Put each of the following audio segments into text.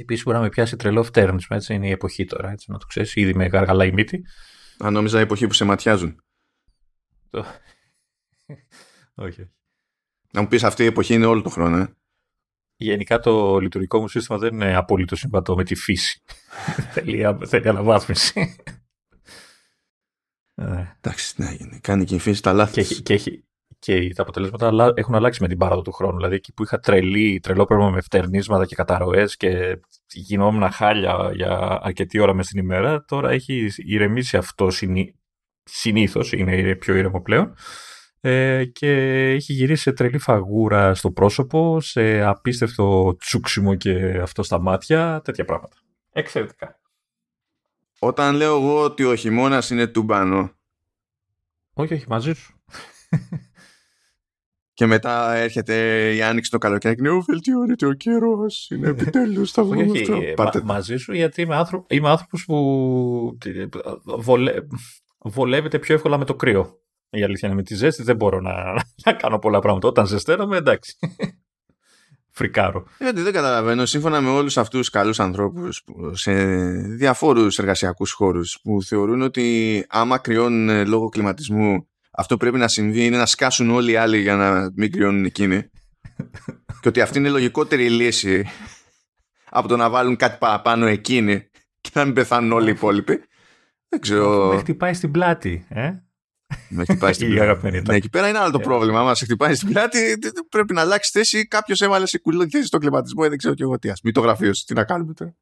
Επίση μπορεί να με πιάσει τρελό φτέρνισμα, έτσι είναι η εποχή τώρα, έτσι, να το ξέρεις, ήδη με γαργαλά η μύτη. Αν νόμιζα η εποχή που σε ματιάζουν. Το... όχι. Να μου πεις αυτή η εποχή είναι όλο το χρόνο, ε. Γενικά το λειτουργικό μου σύστημα δεν είναι απόλυτο συμβατό με τη φύση. θέλει, θέλει αναβάθμιση. Εντάξει, ναι, γίνει. Κάνει και η φύση τα λάθη. Και, και, και, και τα αποτελέσματα έχουν αλλάξει με την πάραδο του χρόνου. Δηλαδή εκεί που είχα τρελή, τρελό πρόβλημα με φτερνίσματα και καταρροές και γινόμουν χάλια για αρκετή ώρα μες στην ημέρα, τώρα έχει ηρεμήσει αυτό συνή... συνήθως, είναι πιο ήρεμο πλέον. Ε, και έχει γυρίσει σε τρελή φαγούρα στο πρόσωπο, σε απίστευτο τσούξιμο και αυτό στα μάτια, τέτοια πράγματα. Εξαιρετικά. Όταν λέω εγώ ότι ο χειμώνας είναι τουμπάνο. Όχι, όχι, μαζί σου. Και μετά έρχεται η άνοιξη το καλοκαίρι και λέει: Βελτιώνεται ο καιρός. Είναι επιτέλους. Θα βγούμε αυτό. Μα, μαζί σου, γιατί είμαι, άνθρωπο, είμαι άνθρωπος που βολε, βολεύεται πιο εύκολα με το κρύο. Η αλήθεια είναι με τη ζέστη δεν μπορώ να, να κάνω πολλά πράγματα. Όταν ζεσταίνομαι, εντάξει. Φρικάρω. Γιατί δεν καταλαβαίνω, σύμφωνα με όλους αυτούς του καλούς ανθρώπους σε διαφόρους εργασιακούς χώρους που θεωρούν ότι άμα κρυώνουν λόγω κλιματισμού αυτό που πρέπει να συμβεί είναι να σκάσουν όλοι οι άλλοι για να μην κρυώνουν εκείνοι. και ότι αυτή είναι η λογικότερη λύση από το να βάλουν κάτι παραπάνω εκείνοι και να μην πεθάνουν όλοι οι υπόλοιποι. Δεν ξέρω. Με χτυπάει στην πλάτη, ε. Με χτυπάει στην πλάτη. ναι, εκεί πέρα είναι άλλο το ε. πρόβλημα. Αν σε χτυπάει στην πλάτη, πρέπει να αλλάξει θέση. Κάποιος έβαλε σε κουλό θέση στο κλιματισμό. Ε, δεν ξέρω και εγώ τι. Α μην το γραφείο Τι να κάνουμε τώρα.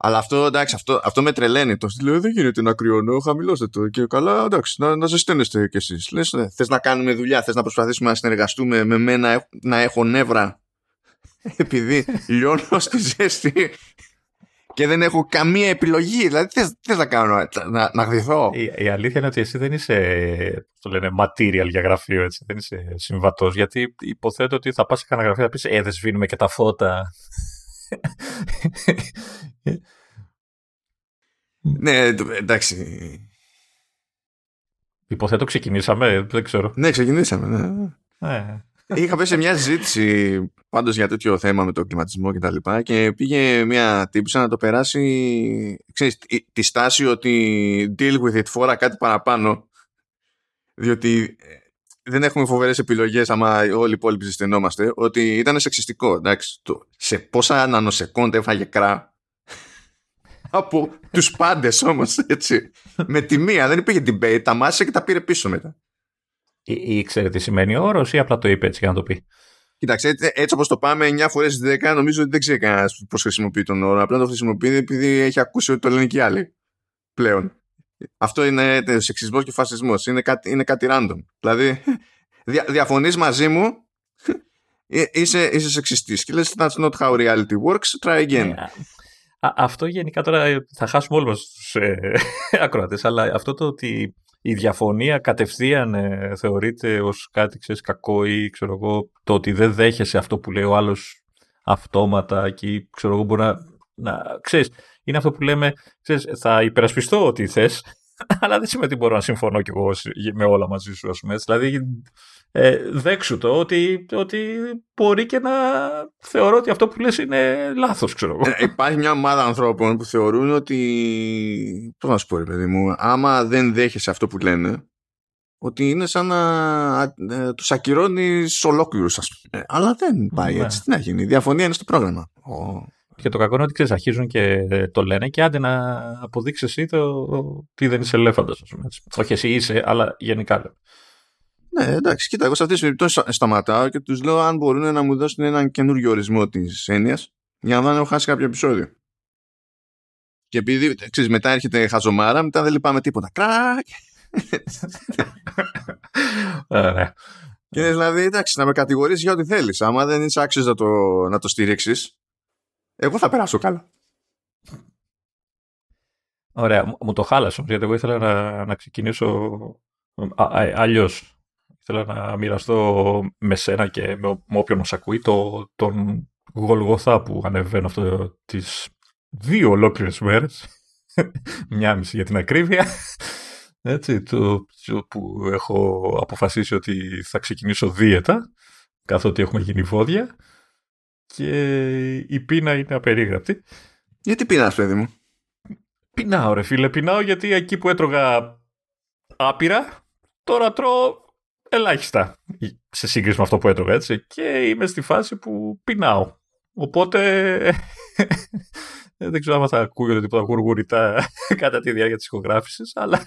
Αλλά αυτό, εντάξει, αυτό, αυτό με τρελαίνει. Το λέω, δεν γίνεται να κρυώνω, χαμηλώστε το. Και καλά, εντάξει, να, να ζεσταίνεστε κι εσείς. Λες, ναι, θες να κάνουμε δουλειά, θες να προσπαθήσουμε να συνεργαστούμε με μένα να έχω νεύρα. Επειδή λιώνω στη ζέστη και δεν έχω καμία επιλογή. Δηλαδή, τι να κάνω, να, να γδυθώ. Η, η, αλήθεια είναι ότι εσύ δεν είσαι, το λένε, material για γραφείο, έτσι. Δεν είσαι συμβατός. Γιατί υποθέτω ότι θα πας σε κανένα γραφείο να πεις, Ε, δεν σβήνουμε και τα φώτα. Ναι, εντάξει. Υποθέτω ξεκινήσαμε, δεν ξέρω. Ναι, ξεκινήσαμε, ναι. Ε. Είχα πέσει σε μια συζήτηση πάντως για τέτοιο θέμα με το κλιματισμό και τα λοιπά και πήγε μια τύπουσα να το περάσει ξέρεις, τη στάση ότι deal with it φορά κάτι παραπάνω διότι δεν έχουμε φοβερές επιλογές άμα όλοι οι υπόλοιποι ζεσθενόμαστε, ότι ήταν σεξιστικό. Εντάξει, το, σε πόσα νανοσεκόντ έφαγε κρά από τους πάντες όμως, έτσι. Με τη μία δεν υπήρχε debate, τα μάσησε και τα πήρε πίσω μετά. Ή, ήξερε τι σημαίνει ο όρος, ή απλά το είπε έτσι για να το πει. Κοίταξε, έτσι, έτσι όπως το πάμε 9 φορές 10, νομίζω ότι δεν ξέρει κανένας πώς χρησιμοποιεί τον όρο. Απλά το χρησιμοποιεί επειδή έχει ακούσει ότι το λένε και άλλοι πλέον. Αυτό είναι σεξισμός και φασισμός. Είναι κάτι, είναι κάτι random. Δηλαδή, δια, διαφωνείς μαζί μου, ε, είσαι, είσαι σεξιστής και λες that's not how reality works, try again. Ναι, αυτό γενικά τώρα ε, θα χάσουμε όλοι μας τους ε, ακροατές, αλλά αυτό το ότι η διαφωνία κατευθείαν ε, θεωρείται ως κάτι ξέρεις, κακό ή ξέρω εγώ, το ότι δεν δέχεσαι αυτό που λέει ο άλλος αυτόματα και ξέρω εγώ μπορεί να, να ξέρεις, είναι αυτό που λέμε, ξέρεις, θα υπερασπιστώ ότι θες, αλλά δεν σημαίνει ότι μπορώ να συμφωνώ κι εγώ με όλα μαζί σου, ας πούμε. Δηλαδή, ε, δέξου το ότι, ότι μπορεί και να θεωρώ ότι αυτό που λες είναι λάθος, ξέρω εγώ. Ε, υπάρχει μια ομάδα ανθρώπων που θεωρούν ότι, πώς να σου πω ρε παιδί μου, άμα δεν δέχεσαι αυτό που λένε, ότι είναι σαν να ε, τους ακυρώνεις ολόκληρους, ας πούμε. Ε, αλλά δεν πάει ναι. έτσι. Τι να γίνει. Η διαφωνία είναι στο πρόγραμμα. Και το κακό είναι ότι ξέρεις, αρχίζουν και το λένε και άντε να αποδείξεις εσύ το ότι δεν είσαι ελέφαντα, ας πούμε. Όχι εσύ είσαι, αλλά γενικά Ναι, εντάξει, κοίτα, εγώ σε αυτές τις περιπτώσεις σταματάω και τους λέω αν μπορούν να μου δώσουν έναν καινούριο ορισμό της έννοιας για να δω αν έχω χάσει κάποιο επεισόδιο. Και επειδή ξέρεις, μετά έρχεται χαζομάρα, μετά δεν λυπάμαι τίποτα. Κράκ! Ωραία. Και δηλαδή, εντάξει, να με κατηγορήσεις για ό,τι θέλεις. Άμα δεν είσαι άξιος να το, να το στηρίξεις, εγώ θα περάσω καλά. Ωραία, μου το χάλασες γιατί εγώ ήθελα να, να ξεκινήσω αλλιώς. Ήθελα να μοιραστώ με σένα και με, με όποιον μας ακούει το, τον Γολγοθά που ανεβαίνω αυτό τις δύο ολόκληρες μέρες. Μια μισή για την ακρίβεια. Έτσι, το, που έχω αποφασίσει ότι θα ξεκινήσω δίαιτα καθότι έχουμε γίνει βόδια και η πείνα είναι απερίγραπτη. Γιατί πεινάς παιδί μου; Πεινάω ρε φίλε, πεινάω γιατί εκεί που έτρωγα άπειρα, τώρα τρώω ελάχιστα σε σύγκριση με αυτό που έτρωγα έτσι και είμαι στη φάση που πεινάω. Οπότε δεν ξέρω αν θα ακούγεται τίποτα γουργουριτά κατά τη διάρκεια της ηχογράφησης, αλλά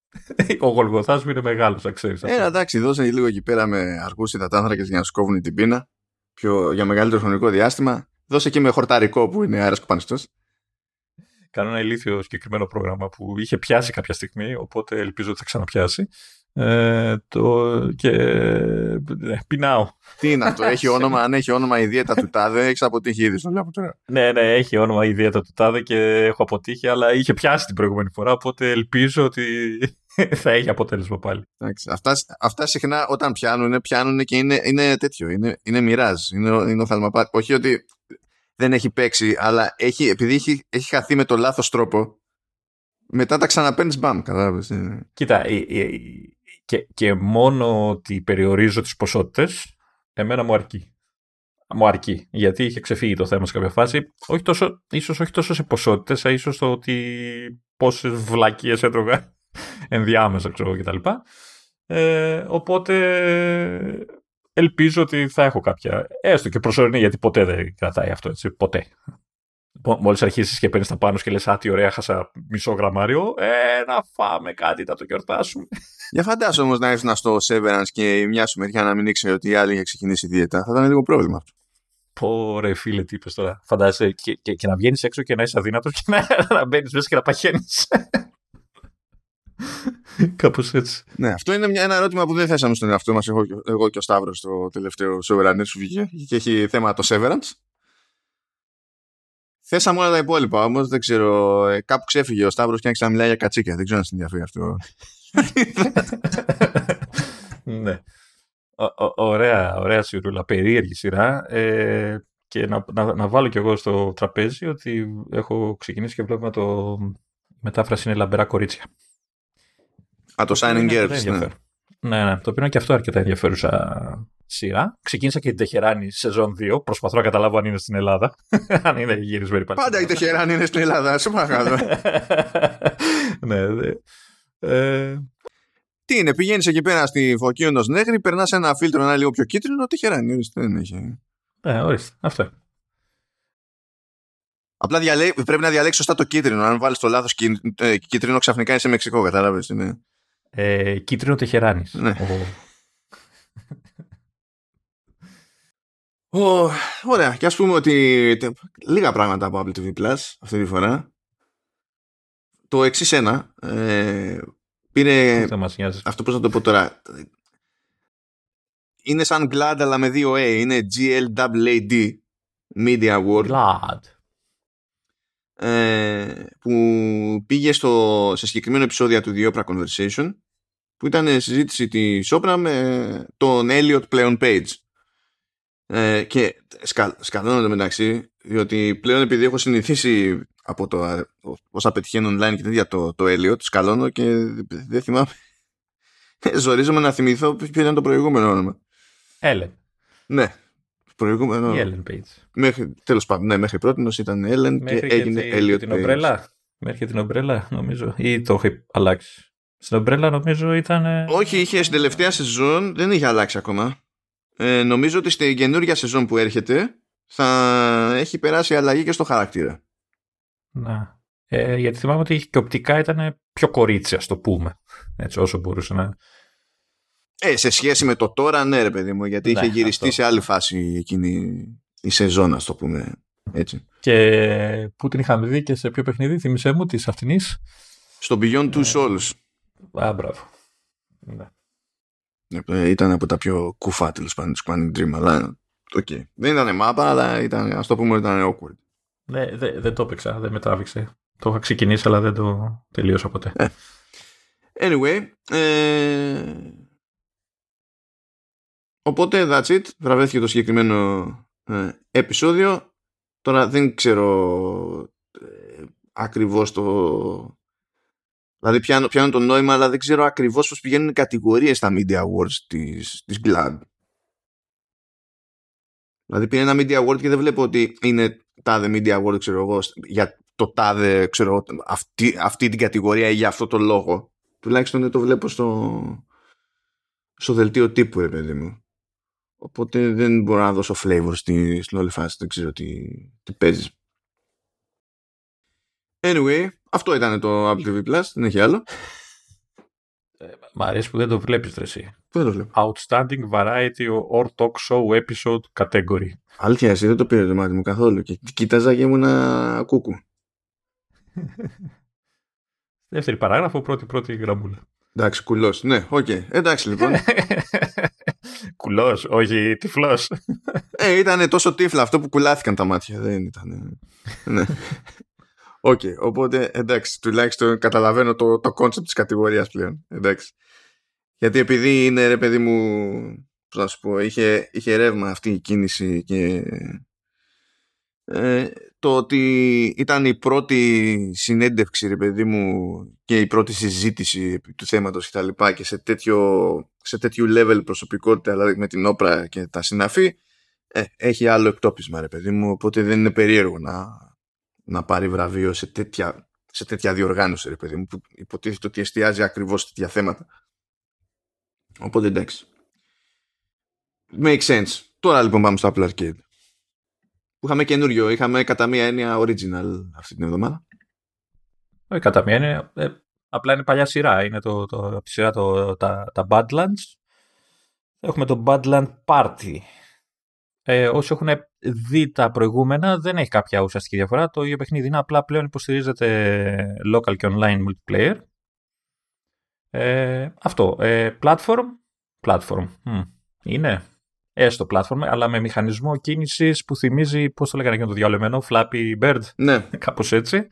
ο γολγοθάς μου είναι μεγάλος, θα ξέρεις. Ε, εντάξει, δώσε λίγο εκεί πέρα με αργούς υδατάνθρακες για να σκόβουν την πείνα πιο, για μεγαλύτερο χρονικό διάστημα. Δώσε και με χορταρικό που είναι αέρας κοπανιστός. Κάνω ένα ηλίθιο συγκεκριμένο πρόγραμμα που είχε πιάσει κάποια στιγμή, οπότε ελπίζω ότι θα ξαναπιάσει. Ε, το, και ναι, πεινάω. Τι είναι αυτό, έχει όνομα, αν έχει όνομα η δίαιτα του Τάδε, έχεις αποτύχει ήδη στο βλέπω τώρα. Ναι, ναι, έχει όνομα η δίαιτα του Τάδε και έχω αποτύχει, αλλά είχε πιάσει την προηγούμενη φορά, οπότε ελπίζω ότι θα έχει αποτέλεσμα πάλι. Εντάξει, αυτά, αυτά συχνά όταν πιάνουν, πιάνουν και είναι, είναι τέτοιο, είναι, είναι μοιράζ, είναι, είναι ο Όχι ότι δεν έχει παίξει, αλλά έχει, επειδή έχει, έχει χαθεί με το λάθος τρόπο, μετά τα ξαναπαίνει μπαμ, κατάλαβες. Κοίτα, και, και μόνο ότι περιορίζω τις ποσότητες, εμένα μου αρκεί. Μου αρκεί, γιατί είχε ξεφύγει το θέμα σε κάποια φάση. Όχι τόσο, ίσως όχι τόσο σε ποσότητες, αλλά ίσως το ότι πόσες βλακίες έτρωγα ενδιάμεσα, ξέρω κτλ. Ε, οπότε ελπίζω ότι θα έχω κάποια, έστω και προσωρινή, γιατί ποτέ δεν κρατάει αυτό, έτσι, ποτέ. Μόλις αρχίσεις και παίρνεις τα πάνω και λες: Α, τι ωραία, χάσα μισό γραμμάριο. Ε, να φάμε κάτι, θα το γιορτάσουμε. Για φαντάσου όμως να ήρθουν στο Severance και μια σου μεριά να μην ήξερε ότι η άλλη είχε ξεκινήσει δίαιτα. Θα ήταν λίγο πρόβλημα αυτό. Πω ρε φίλε, τι είπες τώρα. Φαντάζεσαι και, και, και να βγαίνεις έξω και να είσαι αδύνατος και να, να μπαίνεις μέσα και να παχαίνεις. Κάπως έτσι. Ναι, αυτό είναι μια, ένα ερώτημα που δεν θέσαμε στον εαυτό μας, εγώ, εγώ και ο Σταύρος, το τελευταίο Severance που βγήκε και έχει θέμα το Severance. Θέσαμε όλα τα υπόλοιπα, όμως δεν ξέρω. Ε, κάπου ξέφυγε ο Σταύρος και άρχισε να μιλάει για κατσίκια. Δεν ξέρω αν στην ενδιαφέρει αυτό. ναι. ωραία, ωραία σιρούλα, περίεργη σειρά. Ε, και να, να, να, βάλω κι εγώ στο τραπέζι ότι έχω ξεκινήσει και βλέπουμε το μετάφραση είναι λαμπερά κορίτσια. Α, το Signing Girls. Ναι. ναι, ναι, το οποίο είναι και αυτό αρκετά ενδιαφέρουσα σειρά. Ξεκίνησα και την Τεχεράνη σεζόν 2. Προσπαθώ να καταλάβω αν είναι στην Ελλάδα. αν είναι γυρισμένη πάλι. Πάντα η Τεχεράνη είναι στην Ελλάδα. Σε παρακαλώ. ναι, ναι. Ε... Τι είναι, πηγαίνεις εκεί πέρα στη Φωκίωνος Νέγρη, περνάς ένα φίλτρο ένα λίγο πιο κίτρινο, Τεχεράνη. Ορίστε, δεν έχει. Ναι, ορίστε. Αυτό. Απλά διαλέ... πρέπει να διαλέξεις σωστά το κίτρινο. Αν βάλεις το λάθος ε, κίτρινο, ξαφνικά είσαι Μεξικό, κατάλαβες. Είναι... Ε, κίτρινο Τεχεράνης. Ναι. Oh, ωραία. Και ας πούμε ότι λίγα πράγματα από Apple TV Plus αυτή τη φορά. Το εξής ένα. Ε, πήρε... Αυτό πώς να το πω τώρα. Είναι σαν GLAD αλλά με δύο A. Είναι GLAAD Media Award. GLAD. Ε, που πήγε στο, σε συγκεκριμένο επεισόδιο του The Opera Conversation που ήταν συζήτηση της Opera με τον Elliot πλέον Page ε, και σκα, σκαλώνω μεταξύ, διότι πλέον επειδή έχω συνηθίσει από το όσα πετυχαίνω online και τέτοια το, το Elliot, σκαλώνω και δεν θυμάμαι. Ζορίζομαι να θυμηθώ ποιο ήταν το προηγούμενο όνομα. Ellen. Ναι. Προηγούμενο. Η Ellen Page. Μέχρι, τέλος πάντων, ναι, μέχρι πρώτη ήταν Ellen και, και έγινε τη, Elliot την ομπρέλα. Μέχρι την ομπρέλα, νομίζω. Ή το έχει αλλάξει. Στην ομπρέλα, νομίζω ήταν. Όχι, είχε στην τελευταία σεζόν, δεν είχε αλλάξει ακόμα ε, νομίζω ότι στην καινούργια σεζόν που έρχεται θα έχει περάσει αλλαγή και στο χαρακτήρα. Να. Ε, γιατί θυμάμαι ότι και οπτικά ήταν πιο κορίτσι, ας το πούμε. Έτσι, όσο μπορούσε να. Ε, σε σχέση με το τώρα, ναι, ρε παιδί μου, γιατί είχε ναι, γυριστεί σε άλλη φάση εκείνη η σεζόν, ας το πούμε. Έτσι. Και πού την είχαμε δει και σε ποιο παιχνίδι, θυμίσέ μου, τη αυτινή. Στο Beyond Two ε, Souls. Α, μπράβο. Ναι. Ε, ήταν από τα πιο κουφά τέλος πάντων του Quantum Dream, αλλά okay. δεν ήταν μάπα, αλλά ήταν, ας το πούμε ήταν awkward. Ναι, δεν, δεν το έπαιξα, δεν με τράβηξε. Το είχα ξεκινήσει, αλλά δεν το τελείωσα ποτέ. Ε. Anyway, ε... οπότε that's it. Βραβεύτηκε το συγκεκριμένο ε, επεισόδιο. Τώρα δεν ξέρω ε, ακριβώς το, Δηλαδή πιάνω, πιάνω το νόημα, αλλά δεν ξέρω ακριβώς πώς πηγαίνουν οι κατηγορίες στα Media Awards της, της GLAD. Δηλαδή πήρε ένα Media Award και δεν βλέπω ότι είναι τάδε Media Award, ξέρω εγώ, για το τάδε, ξέρω αυτή, αυτή την κατηγορία ή για αυτό το λόγο. Τουλάχιστον δεν το βλέπω στο, στο δελτίο τύπου, ρε παιδί μου. Οπότε δεν μπορώ να δώσω flavor στη, στην όλη φάση. Δεν ξέρω τι, τι παίζεις. Anyway, αυτό ήταν το Apple TV Plus. Δεν έχει άλλο. Ε, μ' αρέσει που δεν το βλέπεις ρε εσύ. Δεν το βλέπω. Outstanding Variety or Talk Show Episode Category. Αλήθεια, εσύ δεν το πήρε το μάτι μου καθόλου. Και κοίταζα και ήμουν κούκου. Δεύτερη παράγραφο, πρώτη-πρώτη γραμμούλα. Εντάξει, κουλός. Ναι, OK. Okay. Εντάξει λοιπόν. κουλός, όχι τυφλός. ε, ήταν τόσο τύφλα αυτό που κουλάθηκαν τα μάτια. Δεν ήταν. ναι. OK, okay, οπότε εντάξει, τουλάχιστον καταλαβαίνω το, το concept της κατηγορίας πλέον. Εντάξει. Γιατί επειδή είναι ρε παιδί μου, πώς να σου πω, είχε, είχε ρεύμα αυτή η κίνηση και ε, το ότι ήταν η πρώτη συνέντευξη ρε παιδί μου και η πρώτη συζήτηση του θέματος και τα λοιπά και σε τέτοιο, σε τέτοιο level προσωπικότητα δηλαδή με την όπρα και τα συναφή ε, έχει άλλο εκτόπισμα ρε παιδί μου οπότε δεν είναι περίεργο να, να πάρει βραβείο σε τέτοια, σε τέτοια διοργάνωση ρε παιδί μου που υποτίθεται ότι εστιάζει ακριβώς σε τέτοια θέματα οπότε εντάξει make sense τώρα λοιπόν πάμε στο Apple Arcade που είχαμε καινούριο. Είχαμε κατά μία έννοια original αυτή την εβδομάδα. Όχι κατά μία έννοια. Ε, απλά είναι παλιά σειρά. Είναι το, το, από τη σειρά το, τα, τα Badlands. Έχουμε το Badland Party. Ε, όσοι έχουν δει τα προηγούμενα δεν έχει κάποια ουσιαστική διαφορά. Το ίδιο παιχνίδι είναι απλά πλέον υποστηρίζεται local και online multiplayer. Ε, αυτό. Ε, platform. Platform. Είναι έστω platform, αλλά με μηχανισμό κίνησης που θυμίζει, πώς το λέγανε και το διαλεμένο, Flappy Bird. Ναι. Κάπως έτσι.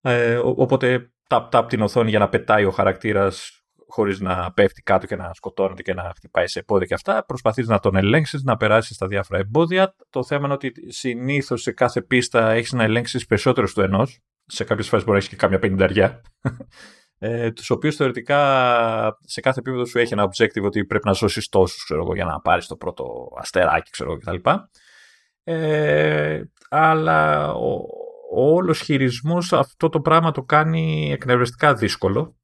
Ε, οπότε tap-tap την οθόνη για να πετάει ο χαρακτήρας χωρίς να πέφτει κάτω και να σκοτώνεται και να χτυπάει σε πόδια και αυτά. Προσπαθείς να τον ελέγξεις, να περάσεις στα διάφορα εμπόδια. Το θέμα είναι ότι συνήθως σε κάθε πίστα έχεις να ελέγξεις περισσότερου του ενός. Σε κάποιες φάσει μπορεί να έχεις και κάμια πενινταριά ε, τους οποίους θεωρητικά σε κάθε επίπεδο σου έχει ένα objective ότι πρέπει να σώσεις τόσους ξέρω εγώ, για να πάρεις το πρώτο αστεράκι ξέρω, κτλ. Ε, αλλά ο, ο όλος χειρισμός αυτό το πράγμα το κάνει εκνευριστικά δύσκολο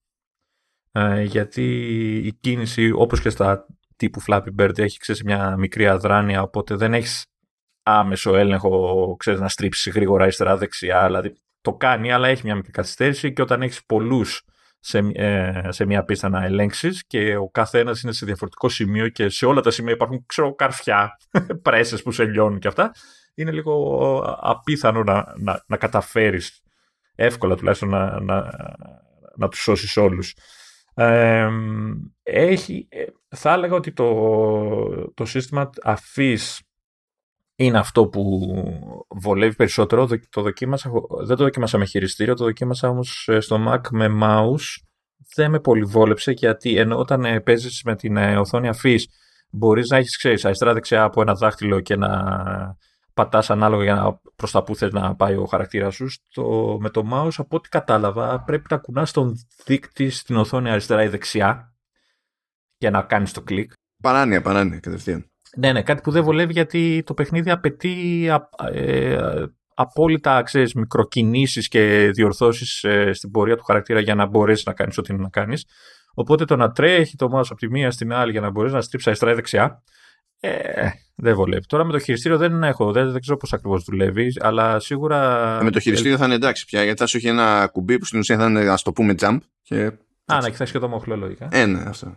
ε, γιατί η κίνηση όπως και στα τύπου Flappy Bird έχει ξέρεις, μια μικρή αδράνεια οπότε δεν έχεις άμεσο έλεγχο ξέρεις, να στρίψεις γρήγορα αριστερά δεξιά δηλαδή το κάνει αλλά έχει μια μικρή καθυστέρηση και όταν έχεις πολλούς σε, ε, σε μια πίστα να ελέγξεις και ο καθένας είναι σε διαφορετικό σημείο και σε όλα τα σημεία υπάρχουν ξέρω, καρφιά, πρέσες που σε λιώνουν και αυτά. Είναι λίγο απίθανο να, να, να καταφέρεις εύκολα τουλάχιστον να, να, να τους σώσεις όλους. Έχει, ε, θα έλεγα ότι το, το σύστημα αφής είναι αυτό που βολεύει περισσότερο. Το δοκίμασα, δεν το δοκίμασα με χειριστήριο, το δοκίμασα όμως ε, στο Mac με mouse. Δεν με πολύ βόλεψε γιατί ενώ όταν ε, παίζεις με την ε, οθόνη αφής μπορείς να έχεις ξέρεις αριστερά-δεξιά από ένα δάχτυλο και να πατάς ανάλογα για να προς τα που θες να πάει ο χαρακτήρας σου. Στο, με το mouse από ό,τι κατάλαβα πρέπει να κουνάς τον δείκτη στην οθόνη αριστερά ή δεξιά για να κάνεις το κλικ. Παράνοια, παράνοια κατευθείαν. Ναι, ναι, κάτι που δεν βολεύει γιατί το παιχνίδι απαιτεί ε, απόλυτα ξέρεις, μικροκινήσεις και διορθώσεις ε, στην πορεία του χαρακτήρα για να μπορέσεις να κάνεις ό,τι είναι να κάνεις. Οπότε το να τρέχει το mouse από τη μία στην άλλη για να μπορέσει να στρίψεις αριστερά ή δεξιά, ε, δεν βολεύει. Τώρα με το χειριστήριο δεν έχω, δεν, δεν ξέρω πώς ακριβώς δουλεύει, αλλά σίγουρα. Ε, με το χειριστήριο θα είναι εντάξει πια, γιατί θα σου έχει ένα κουμπί που στην ουσία θα είναι, ας το πούμε, jump. Και... Α, ναι, και θα έχει και το μοχλό λογικά. Ε, ναι, αυτό.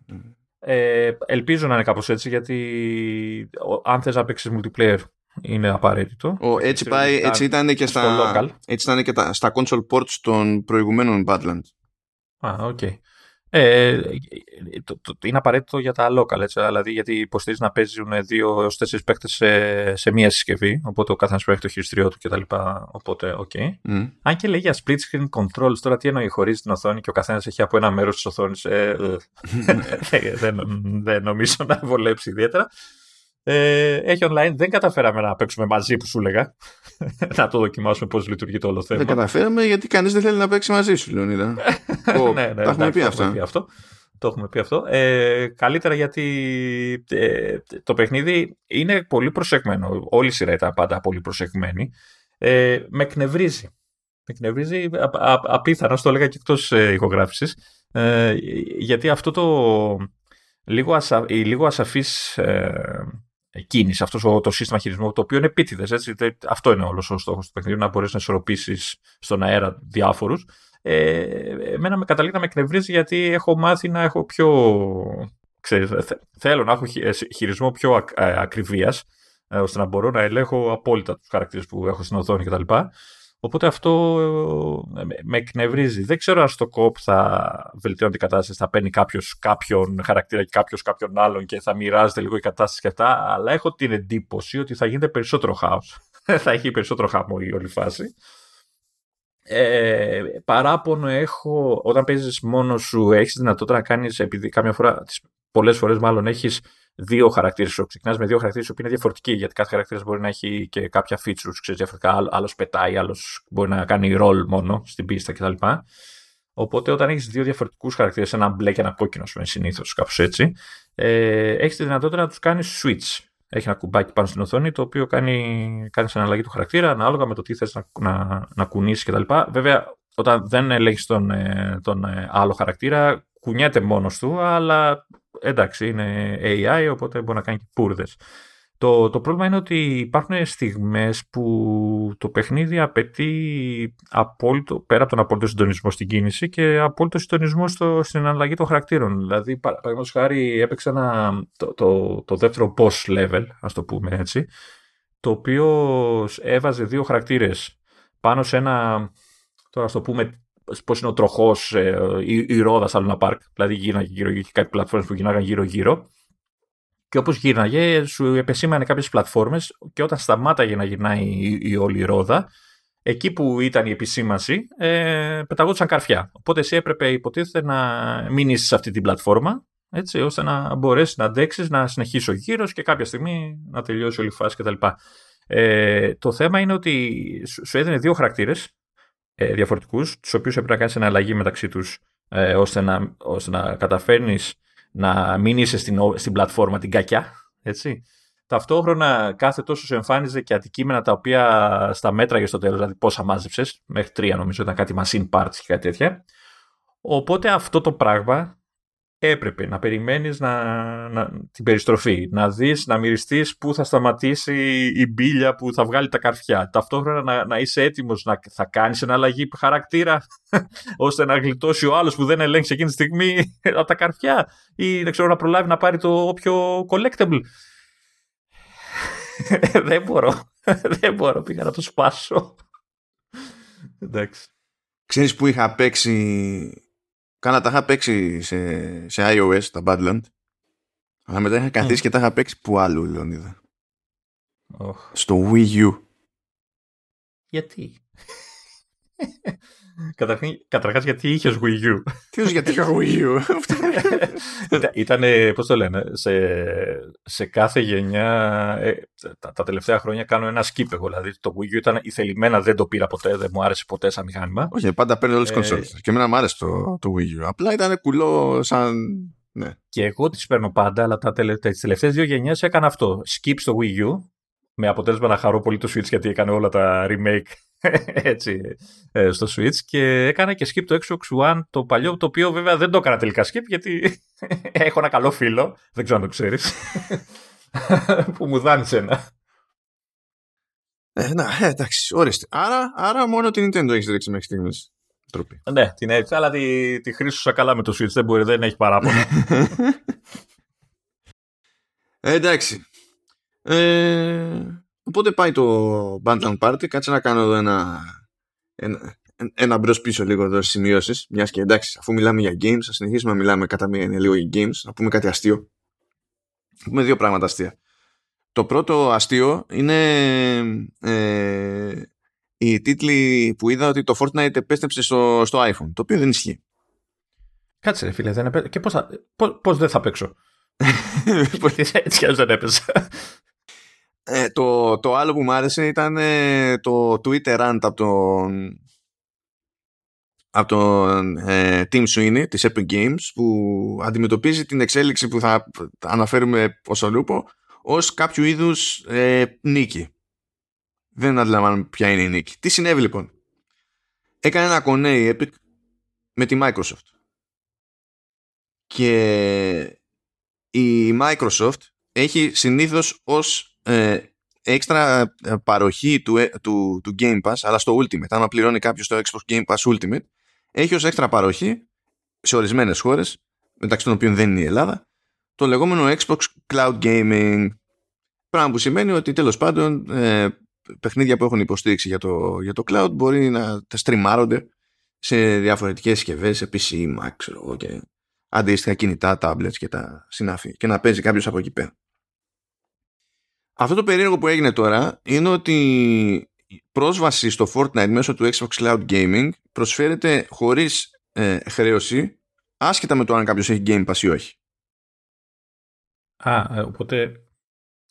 Ε, ελπίζω να είναι κάπως έτσι γιατί αν θες να παίξεις multiplayer είναι απαραίτητο. Ο, έτσι, πάει, έτσι ήταν και, στα, έτσι ήταν και τα, στα console ports των προηγουμένων Badlands. Α, OK. Okay. Ε, το, το, είναι απαραίτητο για τα local, έτσι, δηλαδή γιατί υποστηρίζει να παίζουν δύο έως τέσσερις παίκτες σε, σε μία συσκευή. Οπότε ο καθένας έχει το χειριστήριό του κτλ. Οπότε, OK. Okay. Mm. Αν και λέει για split screen controls, τώρα τι εννοεί, χωρίζει την οθόνη και ο καθένας έχει από ένα μέρος της οθόνης. Ε, ε, δεν, δεν νομίζω να βολέψει ιδιαίτερα. Ε, έχει online. Δεν καταφέραμε να παίξουμε μαζί που σου έλεγα. να το δοκιμάσουμε πώς λειτουργεί το όλο θέμα. Δεν καταφέραμε γιατί κανείς δεν θέλει να παίξει μαζί σου, Λεωνίδα. ναι, ναι, τα έχουμε πει αυτά. αυτό. Το έχουμε πει αυτό. Ε, καλύτερα γιατί ε, το παιχνίδι είναι πολύ προσεγμένο. Όλη η σειρά ήταν πάντα πολύ προσεγμένη. Ε, με εκνευρίζει. Με εκνευρίζει απίθανα, το έλεγα και εκτός ε, ηχογράφησης. Ε, γιατί αυτό το λίγο, ασα, η λίγο ασαφής ε, κίνηση, αυτός το σύστημα χειρισμού, το οποίο είναι επίτηδες. Αυτό είναι όλος ο στόχος του παιχνιδιού, να μπορέσει να ισορροπήσεις στον αέρα διάφορους. Ε, εμένα με καταλήγει να με εκνευρίζει γιατί έχω μάθει να έχω πιο. Ξέρεις, θέλω να έχω ε, χειρισμό πιο ακ, ε, ακριβίας ώστε να μπορώ να ελέγχω απόλυτα τους χαρακτήρες που έχω στην οθόνη κτλ. Οπότε αυτό ε, με εκνευρίζει. Δεν ξέρω αν στο κοπ θα βελτιώνει την κατάσταση, θα παίρνει κάποιος κάποιον χαρακτήρα και κάποιος κάποιον άλλον και θα μοιράζεται λίγο η κατάσταση και αυτά. Αλλά έχω την εντύπωση ότι θα γίνεται περισσότερο χάος. θα έχει περισσότερο χαμό η όλη φάση. Ε, παράπονο έχω όταν παίζεις μόνος σου, έχεις δυνατότητα να κάνεις, επειδή κάμια φορά, πολλές φορές μάλλον έχεις δύο χαρακτήρες. Ξεκινάς με δύο χαρακτήρες που είναι διαφορετικοί, γιατί κάθε χαρακτήρας μπορεί να έχει και κάποια features ξέρεις, διαφορετικά. Άλλος πετάει, άλλος μπορεί να κάνει role μόνο στην πίστα κτλ. Οπότε όταν έχεις δύο διαφορετικούς χαρακτήρες, ένα μπλε και ένα κόκκινο, συνήθως κάπως έτσι, ε, έχεις τη δυνατότητα να τους κάνεις switch. Έχει ένα κουμπάκι πάνω στην οθόνη το οποίο κάνει κάνεις αναλλαγή του χαρακτήρα ανάλογα με το τι θες να, να, να κουνήσεις κτλ. Βέβαια, όταν δεν ελέγχεις τον, ε, τον ε, άλλο χαρακτήρα, κουνιέται μόνος του, αλλά εντάξει, είναι AI, οπότε μπορεί να κάνει και πούρδες. Το, το πρόβλημα είναι ότι υπάρχουν στιγμές που το παιχνίδι απαιτεί απόλυτο, πέρα από τον απόλυτο συντονισμό στην κίνηση και απόλυτο συντονισμό στο, στην αναλλαγή των χαρακτήρων. Δηλαδή, παραδείγματος χάρη, έπαιξα ένα, το, το, το δεύτερο boss level, ας το πούμε έτσι, το οποίος έβαζε δύο χαρακτήρες πάνω σε ένα, τώρα ας το πούμε, πώς είναι ο τροχός, ε, η, η ρόδα σε ένα πάρκ. Δηλαδή γύρναγε γύρω-γύρω και κάτι πλατφόρμες που γυρνάγαν γύρω-γύρω. Και όπως γύρναγε, σου επεσήμανε κάποιες πλατφόρμες και όταν σταμάταγε να γυρνάει η, η όλη η ρόδα, εκεί που ήταν η επισήμαση, ε, πεταγόντουσαν καρφιά. Οπότε εσύ έπρεπε, υποτίθεται, να μείνεις σε αυτή την πλατφόρμα, έτσι, ώστε να μπορέσεις να αντέξεις, να συνεχίσει ο γύρος και κάποια στιγμή να τελειώσει όλη η φάση κτλ. Ε, το θέμα είναι ότι σου έδινε δύο χαρακτήρες ε, διαφορετικούς, τους οποίους έπρεπε να κάνεις ένα αλλαγή μεταξύ τους ε, ώστε, να, ώστε να καταφέρνεις να μην είσαι στην, στην πλατφόρμα την κακιά, έτσι. Ταυτόχρονα κάθε τόσο σου εμφάνιζε και αντικείμενα τα οποία στα μέτρα στο τέλος, δηλαδή πόσα μάζεψες, μέχρι τρία νομίζω ήταν κάτι machine parts και κάτι τέτοια. Οπότε αυτό το πράγμα έπρεπε να περιμένεις να, να, την περιστροφή, να δεις, να μυριστείς πού θα σταματήσει η μπίλια που θα βγάλει τα καρφιά. Ταυτόχρονα να, να είσαι έτοιμος να θα κάνεις ένα αλλαγή χαρακτήρα ώστε να γλιτώσει ο άλλος που δεν ελέγξει εκείνη τη στιγμή από τα καρφιά ή να ξέρω να προλάβει να πάρει το όποιο collectible. δεν μπορώ. δεν μπορώ. Πήγα να το σπάσω. Εντάξει. Ξέρεις που είχα παίξει Κάνα τα είχα παίξει σε, σε iOS, τα Badland. Αλλά μετά είχα καθίσει και τα είχα παίξει που άλλο, Λεωνίδα. Oh. Στο Wii U. Γιατί; Καταρχάς γιατί είχες Wii U. Τι γιατί είχα Wii U; Ήταν, πώς το λένε, σε, σε κάθε γενιά, ε, τα, τα, τελευταία χρόνια κάνω ένα skip εγώ. Δηλαδή το Wii U ήταν ηθελημένα, δεν το πήρα ποτέ, δεν μου άρεσε ποτέ σαν μηχάνημα. Όχι, πάντα παίρνει όλες τις ε, κονσόλες. Και εμένα μου άρεσε το, το Wii U. Απλά ήταν κουλό σαν... Ναι. Και εγώ τις παίρνω πάντα, αλλά τα τελε, τις τελευταίες δύο γενιές έκανα αυτό. Skip στο Wii U, με αποτέλεσμα να χαρώ πολύ το Switch γιατί έκανε όλα τα remake έτσι, ε, στο Switch και έκανα και skip το Xbox One το παλιό, το οποίο βέβαια δεν το έκανα τελικά skip γιατί έχω ένα καλό φίλο, δεν ξέρω αν το ξέρεις, που μου δάνεισε ένα. Ε, να, ε, εντάξει, ορίστε. Άρα, άρα μόνο την Nintendo έχεις ρίξει μέχρι στιγμής. Τροπή. Ναι, την έτσι, αλλά τη, τη χρήσουσα καλά με το Switch. Δεν μπορεί, δεν έχει παράπονο. ε, εντάξει. Ε, Οπότε πάει το Bantam Party, κάτσε να κάνω εδώ ένα, ένα, ένα μπρος πίσω λίγο εδώ στις σημειώσεις, μιας και εντάξει, αφού μιλάμε για games, θα συνεχίσουμε να μιλάμε κατά μία είναι λίγο για games, να πούμε κάτι αστείο. Να πούμε δύο πράγματα αστεία. Το πρώτο αστείο είναι ε, οι τίτλοι που είδα ότι το Fortnite επέστρεψε στο, στο iPhone, το οποίο δεν ισχύει. Κάτσε ρε φίλε, δεν επέ... και πώς, θα... πώς, πώς δεν θα παίξω; Έτσι κι δεν έπαιζα. Ε, το, το άλλο που μου άρεσε ήταν ε, το Twitter rant από τον από τον ε, Team Sweeney της Epic Games που αντιμετωπίζει την εξέλιξη που θα αναφέρουμε ως ολούπο ως κάποιο είδους ε, νίκη. Δεν αντιλαμβάνομαι ποια είναι η νίκη. Τι συνέβη λοιπόν; Έκανε ένα κονέ η Epic με τη Microsoft. Και η Microsoft έχει συνήθως ως ε, έξτρα ε, παροχή του, ε, του, του Game Pass, αλλά στο Ultimate, άμα πληρώνει κάποιος το Xbox Game Pass Ultimate, έχει ως έξτρα παροχή σε ορισμένες χώρες, μεταξύ των οποίων δεν είναι η Ελλάδα, το λεγόμενο Xbox Cloud Gaming. Πράγμα που σημαίνει ότι τέλος πάντων ε, παιχνίδια που έχουν υποστήριξη για το, για το cloud μπορεί να τα στριμάρονται σε διαφορετικές συσκευές, σε PC, Mac, ξέρω και αντίστοιχα κινητά, tablets και τα συνάφη και να παίζει κάποιος από εκεί πέρα. Αυτό το περίεργο που έγινε τώρα είναι ότι η πρόσβαση στο Fortnite μέσω του Xbox Cloud Gaming προσφέρεται χωρίς ε, χρέωση άσχετα με το αν κάποιος έχει Game Pass ή όχι. Α, ε, οπότε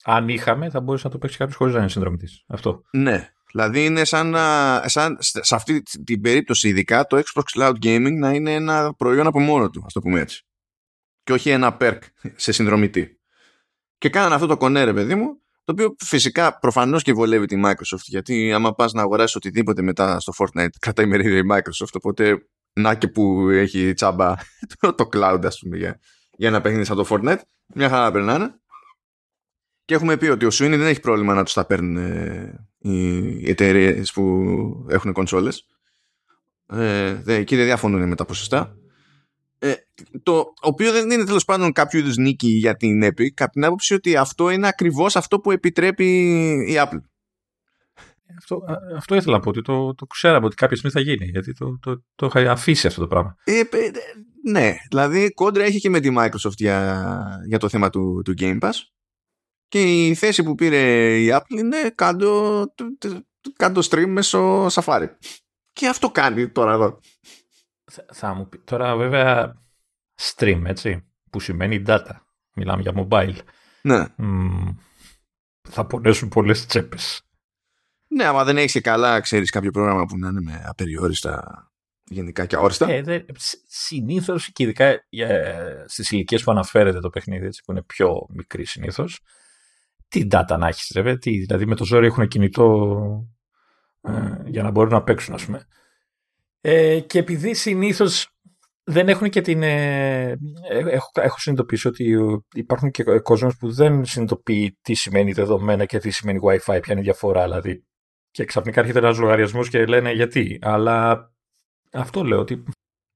αν είχαμε θα μπορούσε να το παίξει κάποιος χωρίς να είναι συνδρομητής. Αυτό. Ναι. Δηλαδή είναι σαν, να, σαν σε αυτή την περίπτωση ειδικά το Xbox Cloud Gaming να είναι ένα προϊόν από μόνο του, ας το πούμε έτσι. Και όχι ένα perk σε συνδρομητή. Και κάνανε αυτό το κονέρε, παιδί μου, το οποίο φυσικά προφανώς και βολεύει τη Microsoft γιατί άμα πας να αγοράσεις οτιδήποτε μετά στο Fortnite κρατάει μερίδιο η Microsoft οπότε να και που έχει τσάμπα το, το cloud ας πούμε για, για ένα παιχνίδι σαν το Fortnite μια χαρά περνάνε. Και έχουμε πει ότι ο Sweeney δεν έχει πρόβλημα να τους τα παίρνουν ε, οι εταιρείες που έχουν κονσόλες. Ε, εκεί δεν διαφωνούν με τα ποσοστά ε, το οποίο δεν είναι τέλος πάντων κάποιο είδους νίκη για την Epic, από την άποψη ότι αυτό είναι ακριβώς αυτό που επιτρέπει η Apple. Αυτό, αυτό ήθελα να πω, ότι το, το ξέραμε ότι κάποια στιγμή θα γίνει, γιατί το, το, το είχα αφήσει αυτό το πράγμα. Ε, ε, ναι, δηλαδή κόντρα έχει και με τη Microsoft για, για το θέμα του, του Game Pass και η θέση που πήρε η Apple είναι κάτω, κάτω stream μέσω Safari. Και αυτό κάνει τώρα εδώ. Θα, μου πει. Τώρα βέβαια stream, έτσι, που σημαίνει data. Μιλάμε για mobile. Ναι. θα πονέσουν πολλές τσέπες. Ναι, άμα δεν έχεις και καλά, ξέρεις κάποιο πρόγραμμα που να είναι με απεριόριστα γενικά και αόριστα. Ε, Συνήθως και ειδικά στις ηλικίες που αναφέρεται το παιχνίδι, έτσι, που είναι πιο μικρή συνήθως, τι data να έχεις, δηλαδή με το ζόρι έχουν κινητό ε, για να μπορούν να παίξουν, ας πούμε. Ε, και επειδή συνήθως δεν έχουν και την. Ε, έχω, έχω συνειδητοποιήσει ότι υπάρχουν και κόσμος που δεν συνειδητοποιεί τι σημαίνει δεδομένα και τι σημαίνει WiFi, ποια είναι η διαφορά δηλαδή. Και ξαφνικά έρχεται ένας λογαριασμός και λένε γιατί; Αλλά αυτό λέω ότι.